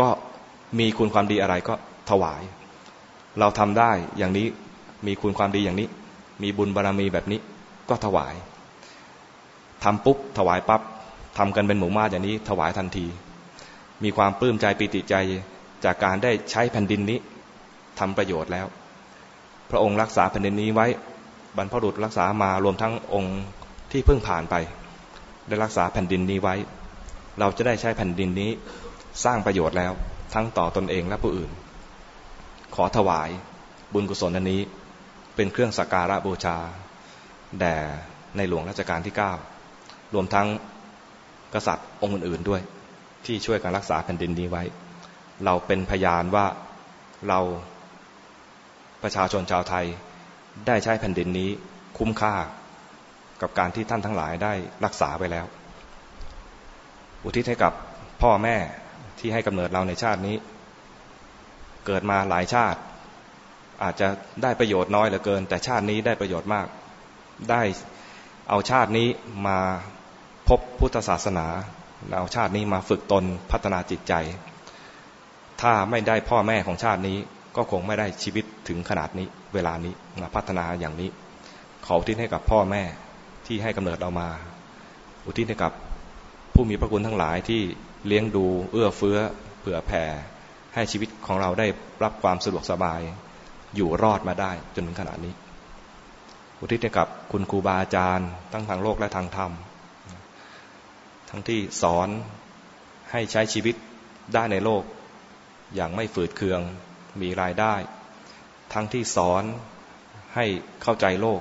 ก็มีคุณความดีอะไรก็ถวาย เราทำได้อย่างนี้มีคุณความดีอย่างนี้ มีบุญบารรมีแบบนี้ก็ถวายทำปุ๊บถวายปับ๊บทำกันเป็นหมู่มาอย่างนี้ ถวายทันที มีความปลื้มใจปิติใจจากการได้ใช้แผ่นดินนี้ทำประโยชน์แล้ว พระองค์รักษาแผ่นดินนี้ไว้บรรพบุรุษรักษามารวมทั้งองค์ที่เพิ่งผ่านไป ได้รักษาแผ่นดินนี้ไว้ เราจะได้ใช้แผ่นดินนี้สร้างประโยชน์แล้ว ทั้งต่อตนเองและผู้อื่น ขอถวายบุญกุศลอันนี้ เป็นเครื่องสักการะบูชา แด่ในหลวงรัชกาลที่ 9 รวมทั้งกษัตริย์องค์อื่นๆด้วย ที่ช่วยการรักษาแผ่นดินนี้ไว้ เราเป็นพยานว่าเราประชาชนชาวไทยได้ใช้แผ่นดินนี้คุ้มค่ากับการที่ท่านทั้งหลายได้รักษาไปแล้ว อุทิศให้กับพ่อแม่ที่ให้กำเนิดเราในชาตินี้ เกิดมาหลายชาติ อาจจะได้ประโยชน์น้อยเหลือเกิน แต่ชาตินี้ได้ประโยชน์มาก ได้เอาชาตินี้มาพบพุทธศาสนาเอาชาตินี้มาฝึกตนพัฒนาจิตใจ ถ้าไม่ได้พ่อแม่ของชาตินี้ก็คงไม่ได้ชีวิตถึงขนาดนี้ เวลานี้มาพัฒนาอย่างนี้ ขออุทิศให้กับพ่อแม่ที่ให้กำเนิดเรามา อุทิศให้กับ ผู้มีพระคุณทั้งหลายที่เลี้ยงดูเอื้อเฟื้อเผื่อแผ่ ให้ชีวิตของเราได้รับความสะดวกสบาย อยู่รอดมาได้จนถึงขนาดนี้ อุทิศกับคุณครูบาอาจารย์ทั้งทางโลกและทางธรรม ทั้งที่สอนให้ใช้ชีวิตได้ในโลก อย่างไม่ฝืดเคืองมีรายได้ ทั้งที่สอนให้เข้าใจโลก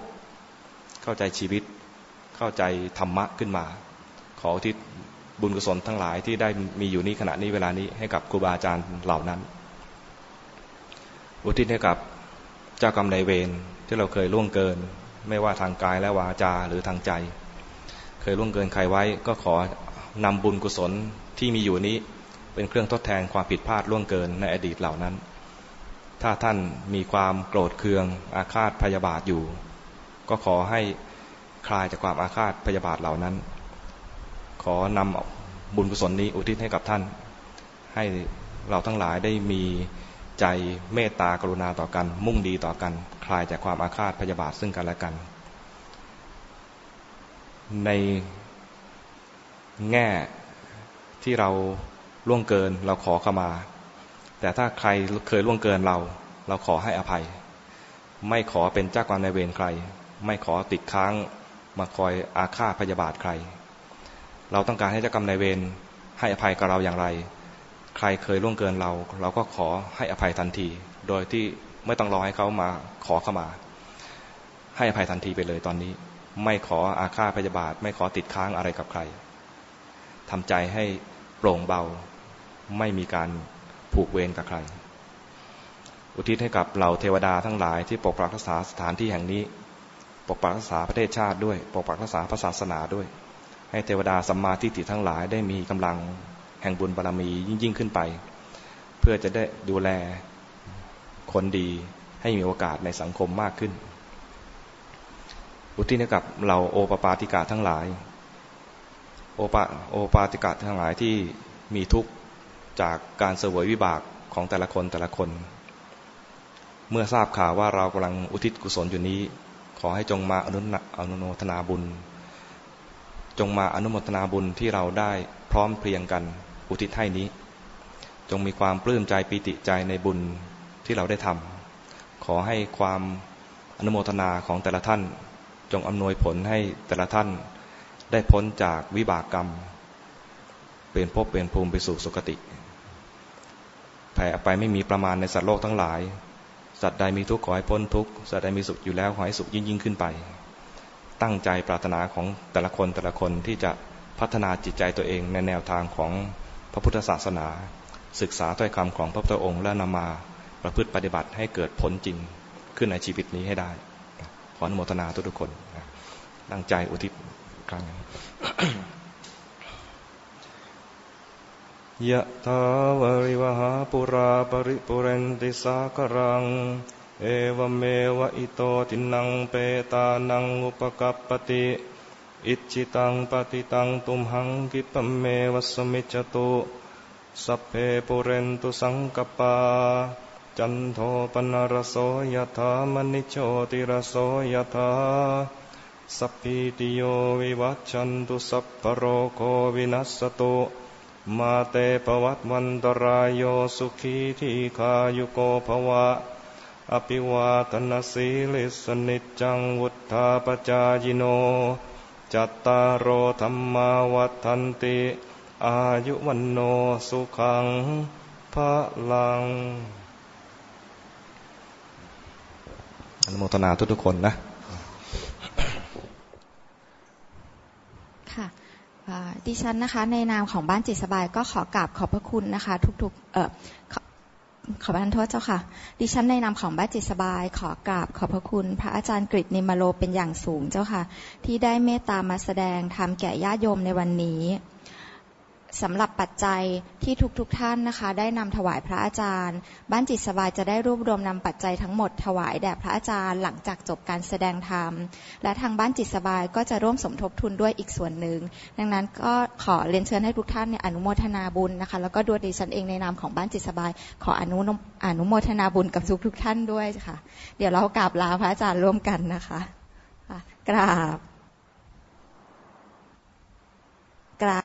เข้าใจชีวิต เข้าใจธรรมะขึ้นมา ขออุทิศ บุญกุศลทั้งหลายที่ได้มีอยู่นี้ขณะนี้เวลานี้ให้กับครูบาอาจารย์เหล่านั้น อุทิศให้กับเจ้ากรรมนายเวรที่เราเคยล่วงเกิน ไม่ว่าทางกายและวาจาหรือทางใจ เคยล่วงเกินใครไว้ ก็ขอนำบุญกุศลที่มีอยู่นี้เป็นเครื่องทดแทนความผิดพลาดล่วงเกินในอดีตเหล่านั้น ถ้าท่านมีความโกรธเคือง อาฆาตพยาบาทอยู่ ก็ขอให้คลายจากความอาฆาตพยาบาทเหล่านั้น ขอนำบุญกุศลนี้อุทิศให้กับท่าน ให้เราทั้งหลายได้มีใจเมตตากรุณาต่อกัน มุ่งดีต่อกัน คลายจากความอาฆาตพยาบาทซึ่งกันและกัน ในแง่ที่เราล่วงเกินเราขอขมา แต่ถ้าใครเคยล่วงเกินเรา เราขอให้อภัย ไม่ขอเป็นเจ้ากรรมนายเวรใคร ไม่ขอติดค้างมาคอยอาฆาตพยาบาทใคร เราต้องการให้เจ้ากรรมนายเวรให้อภัยกับเราอย่างไร ใครเคยล่วงเกินเรา เราก็ขอให้อภัยทันที โดยที่ไม่ต้องรอให้เขามาขอเข้ามา ให้อภัยทันทีไปเลยตอนนี้ ไม่ขออาฆาตพยาบาท ไม่ขอติดค้างอะไรกับใครทำใจให้โปร่งเบา ไม่มีการผูกเวรกับใคร อุทิศให้กับเหล่าเทวดาทั้งหลายที่ปกปักรักษาสถานที่แห่งนี้ ปกปักรักษาประเทศชาติด้วย ปกปักรักษาศาสนาด้วย ให้เทวดาสัมมาทิฏฐิทั้งหลายได้มีกำลังแห่งบุญบารรมียิ่งยิ่งขึ้นไป เพื่อจะได้ดูแลคนดีให้มีโอกาสในสังคมมากขึ้น อุทิศกับเราโอปปาติกาทั้งหลาย โอปาโอปาติกาทั้งหลายที่มีทุกข์จากการเสวยวิบากของแต่ละคนแต่ละคน เมื่อทราบข่าวว่าเรากำลังอุทิศกุศลอยู่นี้ ขอให้จงมาอนุอนุโมทนาบุญ จงมาอนุโมทนาบุญที่เราได้พร้อมเพรียงกันอุทิศให้นี้ จงมีความปลื้มใจปีติใจในบุญที่เราได้ทำขอให้ความอนุโมทนาของแต่ละท่าน จงอำนวยผลให้แต่ละท่านได้พ้นจากวิบากกรรม เป็นภพเป็นภูมิไปสู่สุคติแผ่ไปไม่มีประมาณในสัตว์โลกทั้งหลาย สัตว์ใดมีทุกข์ขอให้พ้นทุกข์ สัตว์ใดมีสุขอยู่แล้วขอให้สุขยิ่งยิ่งขึ้นไป ตั้งใจปรารถนาของแต่ละคนแต่ละคนที่จะพัฒนาจิตใจตัวเองในแนวทางของพระพุทธศาสนา ศึกษาถ้อยคำของพระพุทธองค์และนำมาประพฤติปฏิบัติให้เกิดผลจริงขึ้นในชีวิตนี้ให้ได้ ขออนุโมทนาทุกๆคนตั้งใจอุทิศครั้งยะถา วาริวะหาปูรา ปะริปูเรนติสาคะรัง เอวะเมวะ อิโต ทินนังเปตานังอุปะกัปปะติอิจฉิตังปัตถิตังตุมหัง ขิปปะเมวะ สะมิชฌะตุสัพเพปูเรนตุสังกัปปาจันโทปัณณะระโส ยะถา มะณิโชติระโส ยะถาสัพพีติโยวิวัชชันตุสัพพโรโควินัสตุมาเตปวัตวันตรายโยสุขีทีขายุโกภวะ อภิวาทนาสีลิสนิจังวุธาปจายิโน จัตตารโอธรรมาวัฏันติ อายุวันโนสุขังพระลังอนุโมทนาทุกๆคนนะดิฉันนะคะ ในนามของบ้านจิตสบายก็ขอกราบขอบพระคุณนะคะ ทุกๆเออ ขอประทานโทษเจ้าค่ะ ดิฉันในนามของบ้านจิตสบาย ขอกราบขอบพระคุณ พระอาจารย์กฤษนิมโลเป็นอย่างสูงเจ้าค่ะ ที่ได้เมตตามาแสดงทำแก่ญาติโยมในวันนี้ สำหรับปัจจัยที่ทุกๆทท่านนะคะ ได้นำถวายพระอาจารย์ บ้านจิตสบายจะได้รวบรวมนำปัจจัยทั้งหมดถวายแด่พระอาจารย์ หลังจากจบการแสดงธรรม และทางบ้านจิตสบายก็จะร่วมสมทบทุนด้วยอีกส่วนหนึ่ง ดังนั้นก็ขอเรียนเชิญให้ทุกท่านเนี่ยอนุโมทนาบุญนะคะ แล้วก็ด้วยดิฉันเองในนามของบ้านจิตสบาย ขออนุอนุโมทนาบุญกับทุกทุกท่านด้วยค่ะ เดี๋ยวเรากราบลาพระอาจารย์ร่วมกันนะคะกราบ